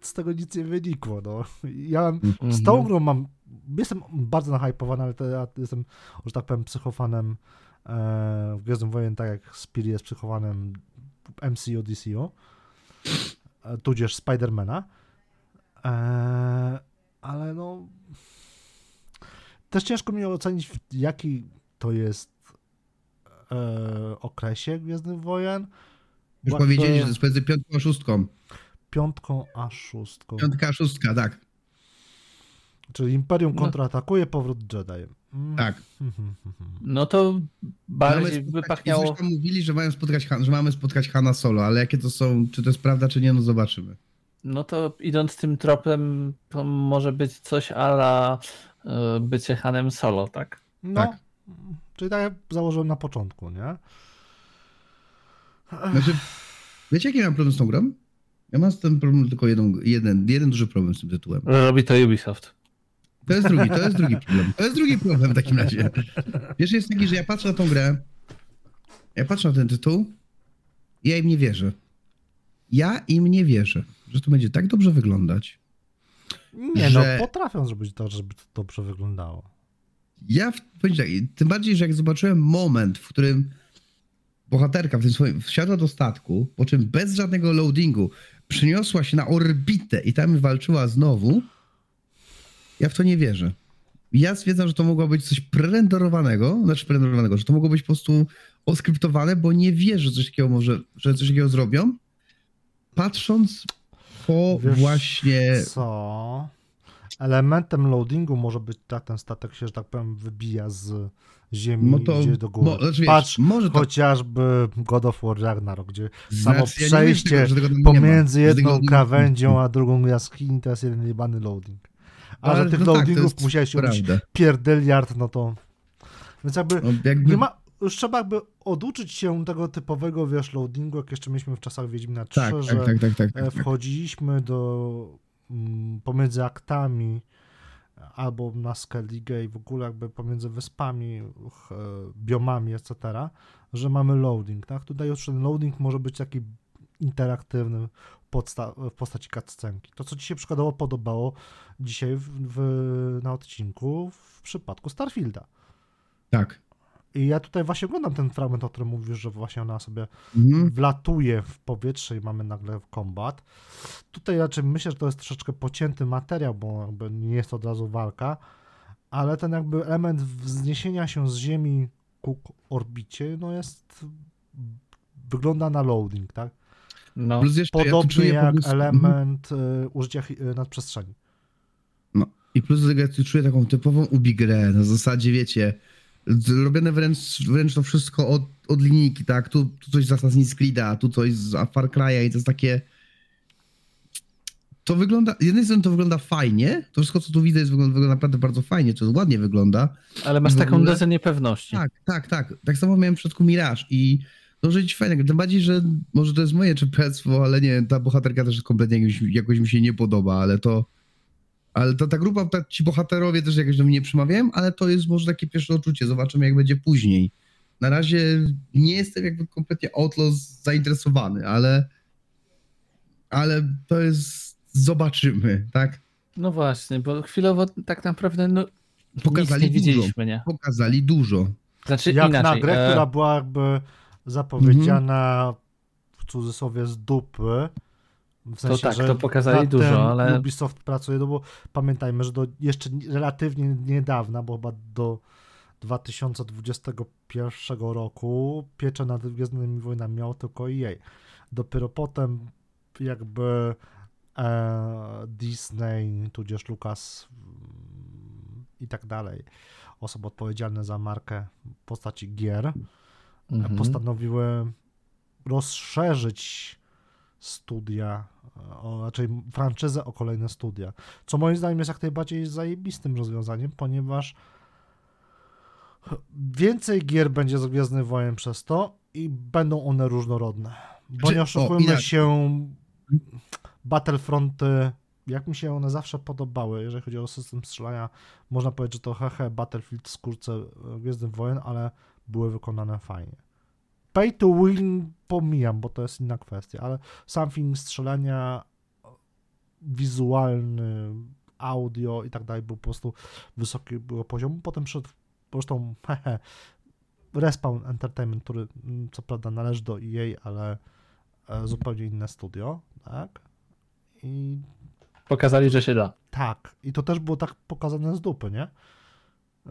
z tego nic nie wynikło, no. Ja mam, z tą Mhm. grą mam, jestem bardzo nahypowany, ale to ja jestem, że tak powiem, psychofanem e, w Gwiezdnym Wojen, tak jak Speedy jest psychofanem MCU, DCU, e, tudzież Spidermana. E, ale no też ciężko mi ocenić, w jaki to jest e, okresie Gwiezdnych Wojen. Już Bo- powiedzieli, to- że to jest pomiędzy piątką a szóstką. Piątką a szóstką. Piątka a szóstka, tak. Czyli Imperium No. kontratakuje, powrót Jedi. Tak. No to bardziej Mamy spotkać- wypachniało. Coś tam mówili, że, mają spotkać, że mamy spotkać Hanna Solo, ale jakie to są, czy to jest prawda, czy nie, no zobaczymy. No to idąc tym tropem, to może być coś ala e, bycie Hanem Solo, tak? No, Tak. czyli tak jak założyłem na początku, nie? Znaczy, wiecie jaki mam problem z tą grą? Ja mam z tym problem tylko jeden, jeden, jeden duży problem z tym tytułem. Robi to Ubisoft. To jest drugi, to jest drugi problem. To jest drugi problem w takim razie. Wiesz, jest taki, że ja patrzę na tą grę, ja patrzę na ten tytuł i ja im nie wierzę. Ja im nie wierzę, że to będzie tak dobrze wyglądać. Nie Że- no, potrafią zrobić to, żeby to dobrze wyglądało. Ja powiem tak, tym bardziej, że jak zobaczyłem moment, w którym bohaterka w tym swoim wsiadła do statku, po czym bez żadnego loadingu przeniosła się na orbitę i tam walczyła znowu, ja w to nie wierzę. Ja stwierdzam, że to mogło być coś prerenderowanego, znaczy prerenderowanego, że to mogło być po prostu oskryptowane, bo nie wierzę, że coś takiego może, że coś takiego zrobią. Patrząc po Wiesz właśnie... Co? elementem loadingu może być tak, ten statek się, że tak powiem, wybija z ziemi No to, do góry. mo, znaczy, wiesz, Patrz, może to chociażby God of War Ragnarok, gdzie samo znaczy, ja mówię, przejście że tego pomiędzy jedną krawędzią a drugą jaskini to jest jeden jebany loading. A Ale że tych no tak, loadingów jest musiałeś robić prawda. pierdyliard, no to... Więc jakby No, jakby, nie ma... Już trzeba jakby oduczyć się tego typowego, wiesz, loadingu, jak jeszcze mieliśmy w czasach Wiedźmina 3, tak, że tak, tak, tak, tak, e, tak, tak. wchodziliśmy do mm, pomiędzy aktami albo na Skellige i w ogóle jakby pomiędzy wyspami, e, biomami, etc., że mamy loading, tak? Tutaj już ten loading może być taki interaktywny podsta- w postaci cutscenki. To, co ci się przykładowo podobało dzisiaj w, w, na odcinku w przypadku Starfielda. tak. I ja tutaj właśnie oglądam ten fragment, o którym mówisz, że właśnie ona sobie Mhm. wlatuje w powietrze i mamy nagle kombat. Tutaj raczej myślę, że to jest troszeczkę pocięty materiał, bo jakby nie jest to od razu walka, ale ten jakby element wzniesienia się z ziemi ku orbicie, no jest wygląda na loading, tak? No, Plus jeszcze ja Podobnie czuję po jak prostu- Mhm. element y, użycia y, nadprzestrzeni. I plus ja tu czuję taką typową ubigrę, na zasadzie, wiecie, robione wręcz, wręcz to wszystko od, od linijki, tak? Tu, tu coś z Assassin's Creed'a, tu coś z Far Cry'a i to jest takie... To wygląda, z jednej strony to wygląda fajnie, to wszystko, co tu widzę, jest, wygląda, wygląda naprawdę bardzo fajnie, to ładnie wygląda. ale masz taką ogóle- dozę niepewności. Tak, tak, tak. Tak samo miałem w przypadku Mirage i to żyć fajnego. Tym bardziej, że może to jest moje czepectwo, ale nie, ta bohaterka też kompletnie jakoś, jakoś mi się nie podoba, ale to. Ale to ta grupa, ta, ci bohaterowie też jakoś do mnie nie przemawiają, ale to jest może takie pierwsze odczucie. Zobaczymy, jak będzie później. Na razie nie jestem jakby kompletnie Outlaws zainteresowany, ale. Ale to jest. Zobaczymy, tak? No właśnie, bo chwilowo tak naprawdę no, Pokazali nic nie dużo. widzieliśmy, nie? Pokazali dużo. Znaczy Jak inaczej. na grę, e, która zapowiedziana w cudzysłowie z dupy. W sensie, tak, że to pokazali dużo, ale- Ubisoft pracuje, no bo pamiętajmy, że do jeszcze relatywnie niedawna, bo chyba do 2021 roku pieczę nad Gwiezdnymi Wojnami miał tylko EA. Dopiero potem jakby e, Disney, tudzież Lucas mm, i tak dalej, osoby odpowiedzialne za markę postaci gier, mhm. postanowiły rozszerzyć studia, o, raczej franczyzę o kolejne studia. Co moim zdaniem jest jak najbardziej zajebistym rozwiązaniem, ponieważ więcej gier będzie z Gwiezdnych Wojen przez to i będą one różnorodne. Bo Znaczy, nie o, oszukujmy inaczej. się, Battlefronty, jak mi się one zawsze podobały, jeżeli chodzi o system strzelania, można powiedzieć, że to hehe, Battlefield w skórce e, Gwiezdnych Wojen, ale były wykonane fajnie. Pay to win pomijam, bo to jest inna kwestia, ale sam film strzelania wizualny, audio i tak dalej był po prostu wysokiego poziomu. Potem szedł, zresztą hehe, Respawn Entertainment, który mm, co prawda należy do EA, ale e, zupełnie inne studio, tak? I Pokazali, że się da. tak, i to też było tak pokazane z dupy, nie?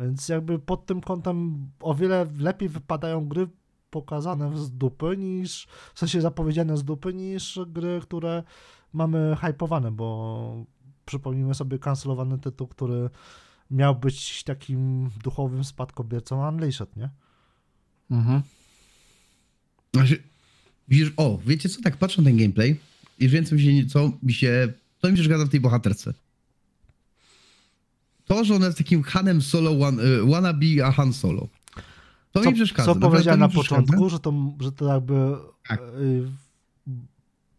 Więc jakby pod tym kątem o wiele lepiej wypadają gry pokazane z dupy niż, w sensie zapowiedziane z dupy, niż gry, które mamy hypowane, bo przypomnijmy sobie kancelowany tytuł, który miał być takim duchowym spadkobiercą Unleashed, nie? Mhm. Widzisz, o, wiecie co, tak patrzę na ten gameplay i co mi się, co mi się, co mi przeszkadza w tej bohaterce. To, że ona jest takim Hanem Solo, one, y, wannabe a Han Solo. To co, mi przeszkadza. Co powiedziałem na początku, że to, że to jakby Tak. y,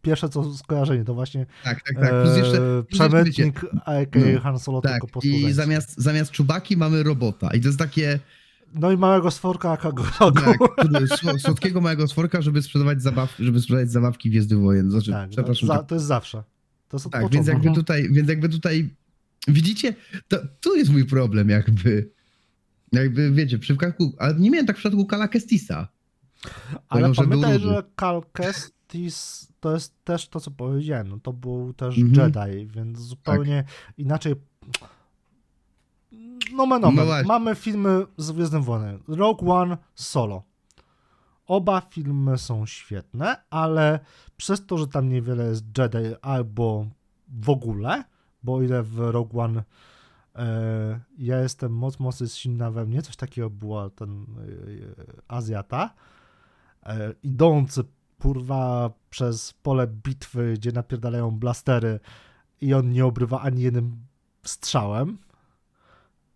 pierwsze co skojarzenie, to właśnie Tak, tak, tak. Plus jeszcze, e, przemytnik, a.k.a. No, Han Solo tak, tylko po i zamiast, zamiast czubaki mamy robota. I to jest takie, No i małego stworka Kagorogu. tak, słodkiego małego stworka, żeby sprzedawać, zabaw, żeby sprzedawać zabawki Gwiezdnych Wojen. Znaczy, Tak, no, przepraszam, za, że to jest zawsze. To jest Tak, więc jakby Mhm. tutaj, więc jakby tutaj, widzicie, to, tu jest mój problem jakby. Jakby, wiecie, w przypadku, ale nie miałem tak w przypadku Kala Kestisa. Ale mimo, pamiętaj, że Cal Kestis to jest też to, co powiedziałem. No, to był też Mhm. Jedi, więc zupełnie inaczej. No, men, no, No. Mamy filmy z Gwiezdnym Wojnem. Rogue One, Solo. Oba filmy są świetne, ale przez to, że tam niewiele jest Jedi albo w ogóle, bo o ile w Rogue One e, ja jestem moc mocy jest silna we mnie, coś takiego było ten e, Azjata, e, idący kurwa przez pole bitwy, gdzie napierdalają blastery i on nie obrywa ani jednym strzałem.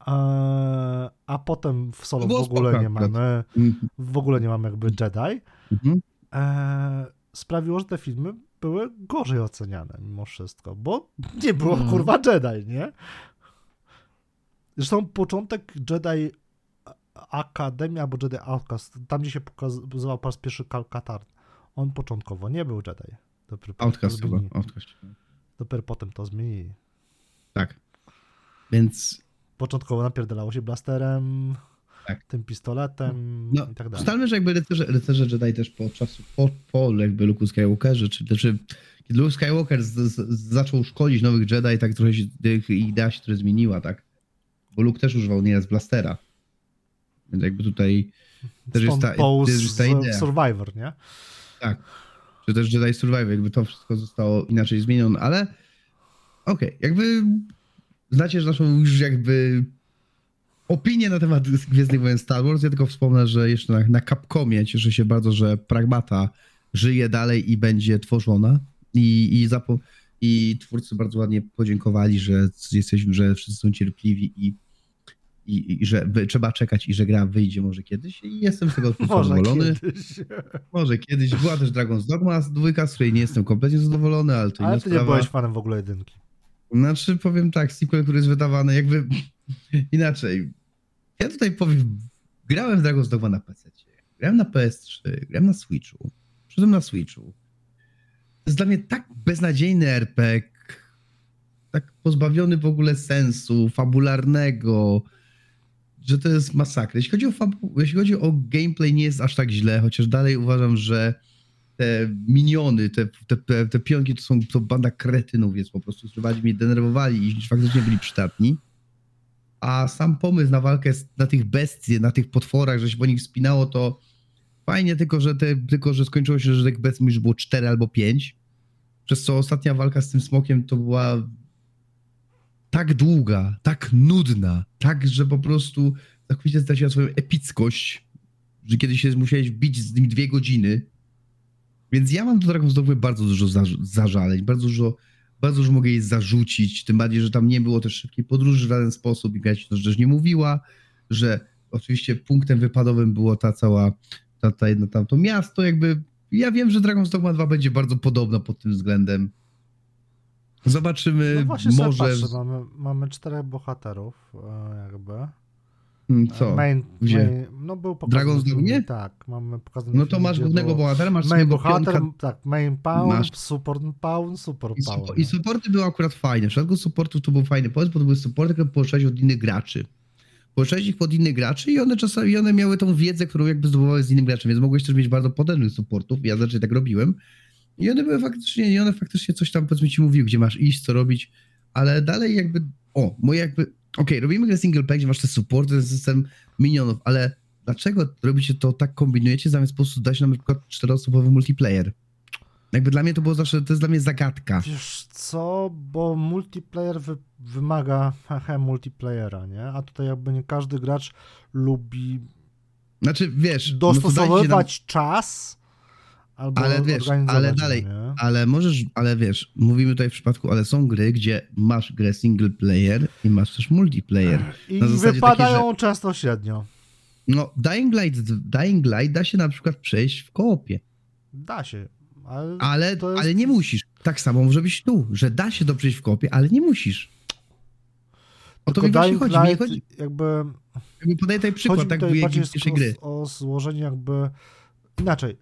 E, a potem w solo To w ogóle nie mamy, Mhm. w ogóle nie mamy jakby Jedi. Mhm. E, sprawiło, że te filmy były gorzej oceniane mimo wszystko, bo nie było Mm. kurwa Jedi, nie? Zresztą początek Jedi Akademia albo Jedi Outcast, tam gdzie się pokazywał po raz pierwszy Kal Katarn, on początkowo nie był Jedi. Dopiero Outcast chyba. Outcast. Dopiero potem to zmienili. Tak. Więc Początkowo napierdalało się blasterem, Tak. tym pistoletem No, i tak dalej. ustalmy, że jakby rycerze, rycerze Jedi też po czasu, po, po jakby Luke Skywalkerze, czy znaczy kiedy Luke Skywalker z, z, zaczął szkolić nowych Jedi, tak trochę się ich idea się trochę zmieniła, tak? Bo Luke też używał nieraz blastera. Więc jakby tutaj też jest Stąd ta, też jest ta idea. Survivor, nie? Tak. Czy też Jedi Survivor, jakby to wszystko zostało inaczej zmienione, ale okej, jakby znacie naszą już jakby opinię na temat Gwiezdnych Wojen Star Wars. Ja tylko wspomnę, że jeszcze na, na Capcomie cieszę się bardzo, że Pragmata żyje dalej i będzie tworzona i, i, zapo- i twórcy bardzo ładnie podziękowali, że jesteśmy, że wszyscy są cierpliwi i, i, i że wy- trzeba czekać i że gra wyjdzie może kiedyś i jestem z tego Może zadowolony. kiedyś. Może kiedyś była też Dragon's Dogma dwójka, z której nie jestem kompletnie zadowolony, ale to Ale ty nie sprawa. byłeś fanem w ogóle jedynki. Znaczy powiem tak, sequel, który jest wydawany jakby inaczej. Ja tutaj powiem, grałem w Dragon's Dogma na PC, grałem na PS3, grałem na Switchu, przyszedłem na Switchu. To jest dla mnie tak beznadziejny RPG, tak pozbawiony w ogóle sensu, fabularnego, że to jest masakra. Jeśli chodzi o, fabu- jeśli chodzi o gameplay, nie jest aż tak źle, chociaż dalej uważam, że te miniony, te, te, te, pionki to są to banda kretynów, więc po prostu zrywali mnie, denerwowali i faktycznie byli przydatni. A sam pomysł na walkę z, na tych bestie, na tych potworach, że się po nich spinało, to fajnie, tylko że, te, tylko, że skończyło się, że tych bestii już było 4 albo 5. Przez co ostatnia walka z tym smokiem to była tak długa, tak nudna, tak, że po prostu całkowicie straciła swoją epickość, że kiedyś się musiałeś bić z nim dwie godziny. Więc ja mam do Dragon's Dogmy bardzo dużo zarz- zażaleń, bardzo dużo, bardzo dużo mogę jej zarzucić, tym bardziej, że tam nie było też szybkiej podróży w żaden sposób i Gaci to też nie mówiła, że oczywiście punktem wypadowym było ta cała, ta, ta jedno tamto miasto, jakby ja wiem, że Dragon's Dogma 2 będzie bardzo podobna pod tym względem. Zobaczymy, No właśnie może... patrzę, mamy, mamy czterech bohaterów e, jakby. Hmm, Co? Main, Gdzie? Main, no był pokazany Dragon's Dogmie? Tak, mamy pokazany No to masz głównego bohatera, masz Main bohater, pionka, tak, main pound, Masz- support pound, super I, pound. supo- I supporty były akurat fajne. W przypadku supportów to był fajny pomysł, bo to były supporty, które połączać od innych graczy. Połączać ich pod innych graczy i one czasami one miały tą wiedzę, którą jakby zdobywały z innym graczem, więc mogłeś też mieć bardzo potężnych supportów. Ja zawsze tak robiłem. I one były faktycznie, i one faktycznie coś tam powiedzmy ci mówiły, gdzie masz iść, co robić, ale dalej jakby, o, moje jakby, okej, robimy grę single player, gdzie masz te supporty, ten system minionów, ale dlaczego robicie to tak, kombinujecie, zamiast po prostu dać nam na przykład czteroosobowy multiplayer? Jakby dla mnie to było zawsze, to jest dla mnie zagadka. Wiesz co, bo multiplayer wy, wymaga hehe multiplayera, nie? A tutaj jakby nie każdy gracz lubi Znaczy, wiesz, no to dajcie nam, dostosowywać czas albo Ale wiesz, ale dalej, nie? ale możesz, ale wiesz, mówimy tutaj w przypadku, ale są gry, gdzie masz grę single player i masz też multiplayer. I na zasadzie wypadają często średnio. No, Dying Light, Dying Light da się na przykład przejść w koopie, Da się, ale, ale, to jest- ale nie musisz. Tak samo może być tu, że da się to przejść w koopie, ale nie musisz. O to tylko mi właśnie chodzi. Light chodzi, jakby jakby podaję tutaj przykład tak tutaj bardziej jak pierwszej gry. o, o złożenie jakby inaczej.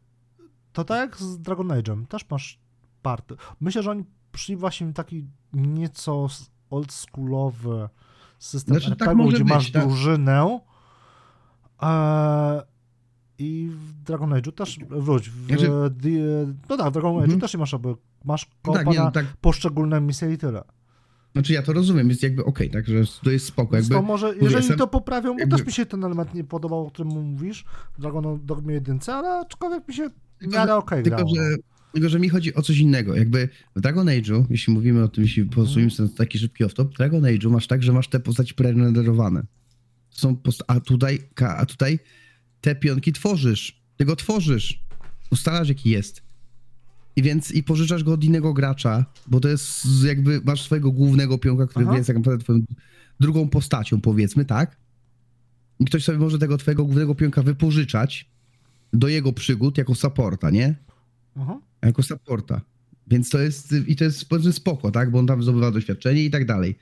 To tak jak z Dragon Age'em, też masz party. Myślę, że oni przyszli właśnie taki nieco oldschoolowy system Znaczy, tak RPG, może gdzie być, masz tak. drużynę e, i w Dragon Age'u też, wróć, w, Znaczy- the, no tak, w Dragon Age'u Mhm. też nie masz masz No kopa tak, nie, no, tak, poszczególne misje i tyle. znaczy ja to rozumiem, jest jakby okej, także to jest spoko. Jakby, to może, jeżeli to poprawią, bo jakby- też mi się ten element nie podobał, o którym mówisz, w Dragon Dogmie 1, ale aczkolwiek mi się Tylko, miarę okej Tylko, że Tylko, że mi chodzi o coś innego. Jakby w Dragon Age'u, jeśli mówimy o tym, jeśli posuniemy sobie taki szybki off-top, w Dragon Age'u masz tak, że masz te postaci prerenderowane. Są post- a tutaj, a tutaj te pionki tworzysz. Ty go tworzysz. Ustalasz jaki jest. I więc i pożyczasz go od innego gracza, bo to jest jakby masz swojego głównego pionka, który Aha. jest tak naprawdę twoją drugą postacią, powiedzmy, tak? I ktoś sobie może tego twojego głównego pionka wypożyczać do jego przygód jako supporta, nie? Mhm. jako supporta. Więc to jest, i to jest powiedzmy spoko, tak? Bo on tam zdobywa doświadczenie i tak dalej.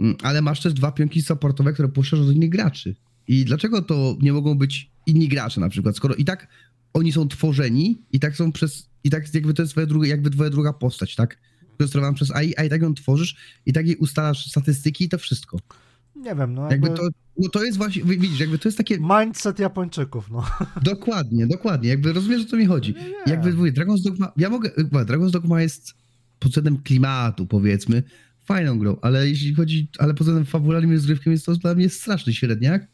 Mm, Ale masz też dwa pionki supportowe, które puszczasz do innych graczy. I dlaczego to nie mogą być inni gracze na przykład, skoro i tak oni są tworzeni i tak są przez, i tak jakby to jest twoja druga, jakby twoja druga postać, tak? Sterowana przez AI, a i tak ją tworzysz i tak jej ustalasz statystyki i to wszystko. Nie wiem, no Jakby jakby... to, no to jest właśnie, widzisz, jakby to jest takie, Mindset Japończyków, no. Dokładnie, dokładnie. Jakby rozumiesz, o co mi chodzi. Nie, nie. Jakby mówię, Dragon's Dogma, ja mogę, Dragon's Dogma jest pod względem klimatu, powiedzmy, fajną grą, ale jeśli chodzi, ale pod względem fabularnym i rozgrywkiem jest to dla mnie straszny średniak.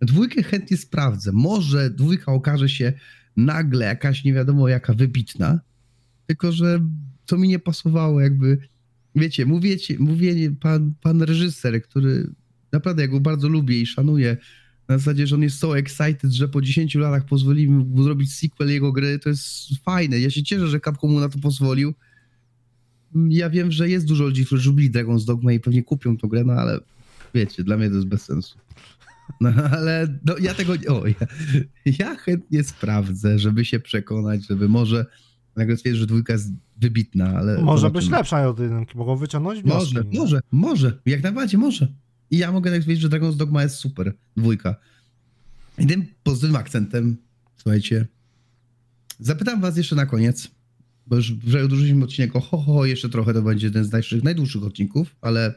Dwójkę chętnie sprawdzę. Może dwójka okaże się nagle jakaś nie wiadomo jaka wybitna, tylko że to mi nie pasowało jakby, wiecie, mówicie, mówienie, pan, pan reżyser, który naprawdę ja go bardzo lubię i szanuję, na zasadzie, że on jest so excited, że po 10 latach pozwolimy mu zrobić sequel jego gry, to jest fajne. Ja się cieszę, że Capcom mu na to pozwolił. Ja wiem, że jest dużo ludzi, którzy lubili Dragon's Dogma i pewnie kupią tą grę, no ale wiecie, dla mnie to jest bez sensu. No ale no, ja tego nie... O, ja, ja chętnie sprawdzę, żeby się przekonać, żeby może nagle stwierdzić, że dwójka jest wybitna, ale... Może być zobaczymy. lepsza od jedynki, mogą wyciągnąć wnioski. Może, może, może. Jak najbardziej może. I ja mogę tak powiedzieć, że Dragon's Dogma jest super. Dwójka. I tym pozytywnym akcentem, słuchajcie, zapytam was jeszcze na koniec, bo już przedłużyliśmy odcinek o ho, ho, ho, jeszcze trochę to będzie jeden z najdłuższych, najdłuższych odcinków, ale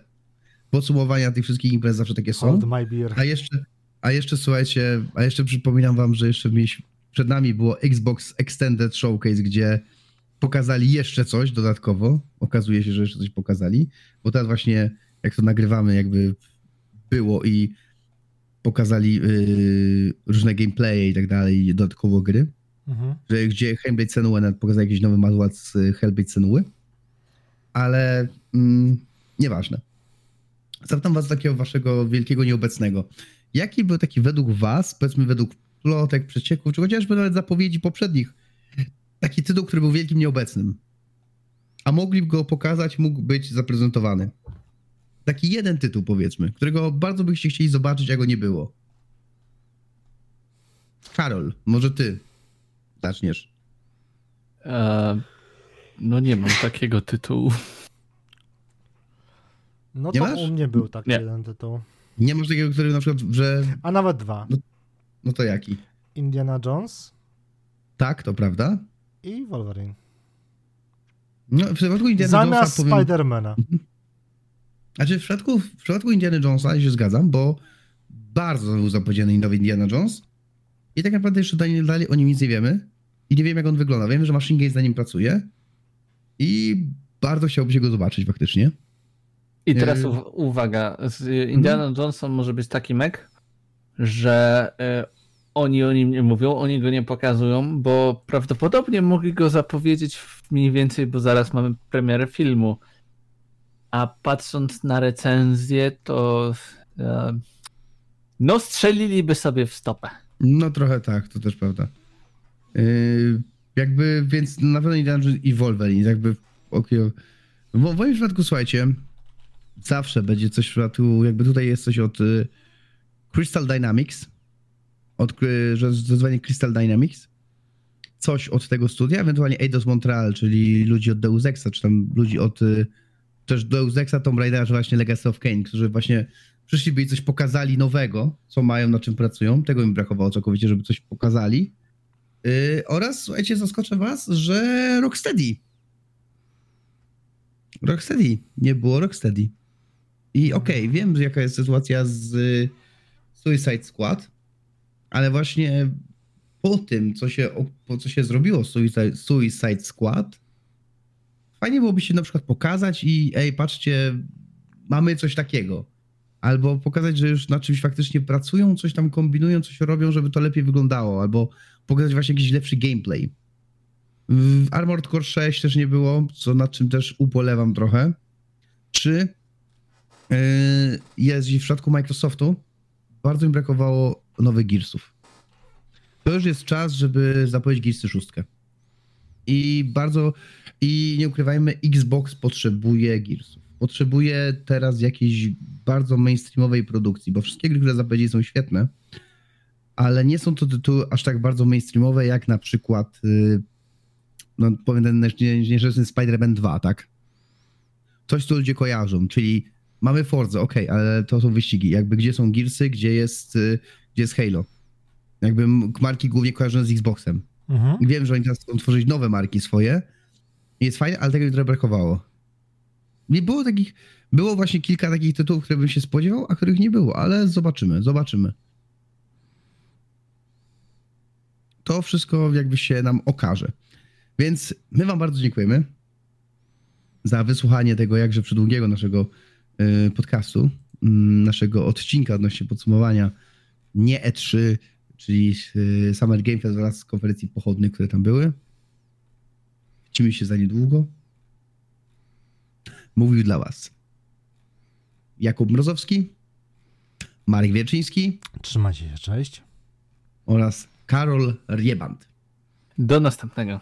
podsumowania tych wszystkich imprez zawsze takie są. Hold my beer. A jeszcze, a jeszcze słuchajcie, a jeszcze przypominam wam, że jeszcze mieliśmy, przed nami było Xbox Extended Showcase, gdzie pokazali jeszcze coś dodatkowo. Okazuje się, że jeszcze coś pokazali, bo teraz właśnie jak to nagrywamy, jakby było i pokazali yy, różne gameplaye i tak dalej, i dodatkowo gry, Mhm. że, gdzie Hellblade Senua nawet pokazał jakiś nowy manual z y, Hellblade Senua, ale mm, nieważne. Zapytam was takiego waszego wielkiego nieobecnego. Jaki był taki według was, powiedzmy według plotek, przecieków, czy chociażby nawet zapowiedzi poprzednich, taki tytuł, który był wielkim nieobecnym, a mogliby go pokazać, mógł być zaprezentowany? Taki jeden tytuł, powiedzmy, którego bardzo byście chcieli zobaczyć, a go nie było. Karol, może ty zaczniesz. E, no nie mam takiego tytułu. No Nie to masz? u mnie był taki Nie. jeden tytuł. Nie masz takiego, który na przykład, że... A nawet dwa. No to jaki? Indiana Jones Tak, to prawda. i Wolverine. No, w przypadku Indiana Zamiast Jonesa powiem... Spidermana. Znaczy w przypadku, w przypadku Indiana Jonesa się zgadzam, bo bardzo był zapowiedziany nowy Indiana Jones i tak naprawdę jeszcze dalej, dalej o nim nic nie wiemy i nie wiemy jak on wygląda. Wiemy, że Machine Games na nim pracuje i bardzo chciałbym się go zobaczyć faktycznie. I teraz Yy. uw- uwaga, z Indiana Johnson może być taki mek, że e, oni o nim nie mówią, oni go nie pokazują, bo prawdopodobnie mogli go zapowiedzieć mniej więcej, bo zaraz mamy premierę filmu. A patrząc na recenzję, to e, no strzeliliby sobie w stopę. No trochę tak, to też prawda. Yy, jakby, więc na pewno Indiana Jones i Wolverine, jakby okej. W w moim przypadku, słuchajcie, zawsze będzie coś w przypadku, jakby tutaj jest coś od y, Crystal Dynamics, od, y, że zazwanie Crystal Dynamics, coś od tego studia, ewentualnie Eidos Montreal, czyli ludzi od Deus Exa, czy tam ludzi od y, też Deus Exa, Tomb Raidera, czy właśnie Legacy of Kain, którzy właśnie przyszliby i coś pokazali nowego, co mają, na czym pracują. Tego im brakowało całkowicie, żeby coś pokazali. Yy, oraz, słuchajcie, zaskoczę was, że Rocksteady. Rocksteady. Nie było Rocksteady. I okej, wiem, jaka jest sytuacja z y, Suicide Squad, ale właśnie po tym, co się, co się zrobiło z Suicide, Suicide Squad, fajnie byłoby się na przykład pokazać i ej, patrzcie, mamy coś takiego. Albo pokazać, że już na czymś faktycznie pracują, coś tam kombinują, coś robią, żeby to lepiej wyglądało, albo pokazać właśnie jakiś lepszy gameplay. W Armored Core 6 też nie było, co nad czym też ubolewam trochę. Czy yy, jest w przypadku Microsoftu bardzo mi brakowało nowych Gearsów. To już jest czas, żeby zapowiedzieć Gearsy 6. I bardzo, i nie ukrywajmy, Xbox potrzebuje Gearsów. Potrzebuje teraz jakiejś bardzo mainstreamowej produkcji, bo wszystkie gry, które zapowiedzieli są świetne, ale nie są to tytuły aż tak bardzo mainstreamowe, jak na przykład yy, no powiem ten nieszczęsny Spider-Man 2, tak? Coś, co ludzie kojarzą, czyli mamy Forza, ok, ale to są wyścigi. Jakby gdzie są Gearsy, gdzie jest, y, gdzie jest Halo. Jakby marki głównie kojarzone z Xboxem. Mhm. Wiem, że oni teraz chcą tworzyć nowe marki swoje. Jest fajne, ale tego trochę brakowało. Nie było takich, było właśnie kilka takich tytułów, które bym się spodziewał, a których nie było, ale zobaczymy, zobaczymy. To wszystko jakby się nam okaże. Więc my wam bardzo dziękujemy za wysłuchanie tego jakże przydługiego naszego y, podcastu, mm, naszego odcinka odnośnie podsumowania nie E3, czyli y, Summer Game Fest oraz konferencji pochodnych, które tam były. Widzimy się za niedługo. Mówił dla was Jakub Mrozowski, Marek Wierczyński Trzymajcie się, cześć. oraz Karol Rieband. Do następnego.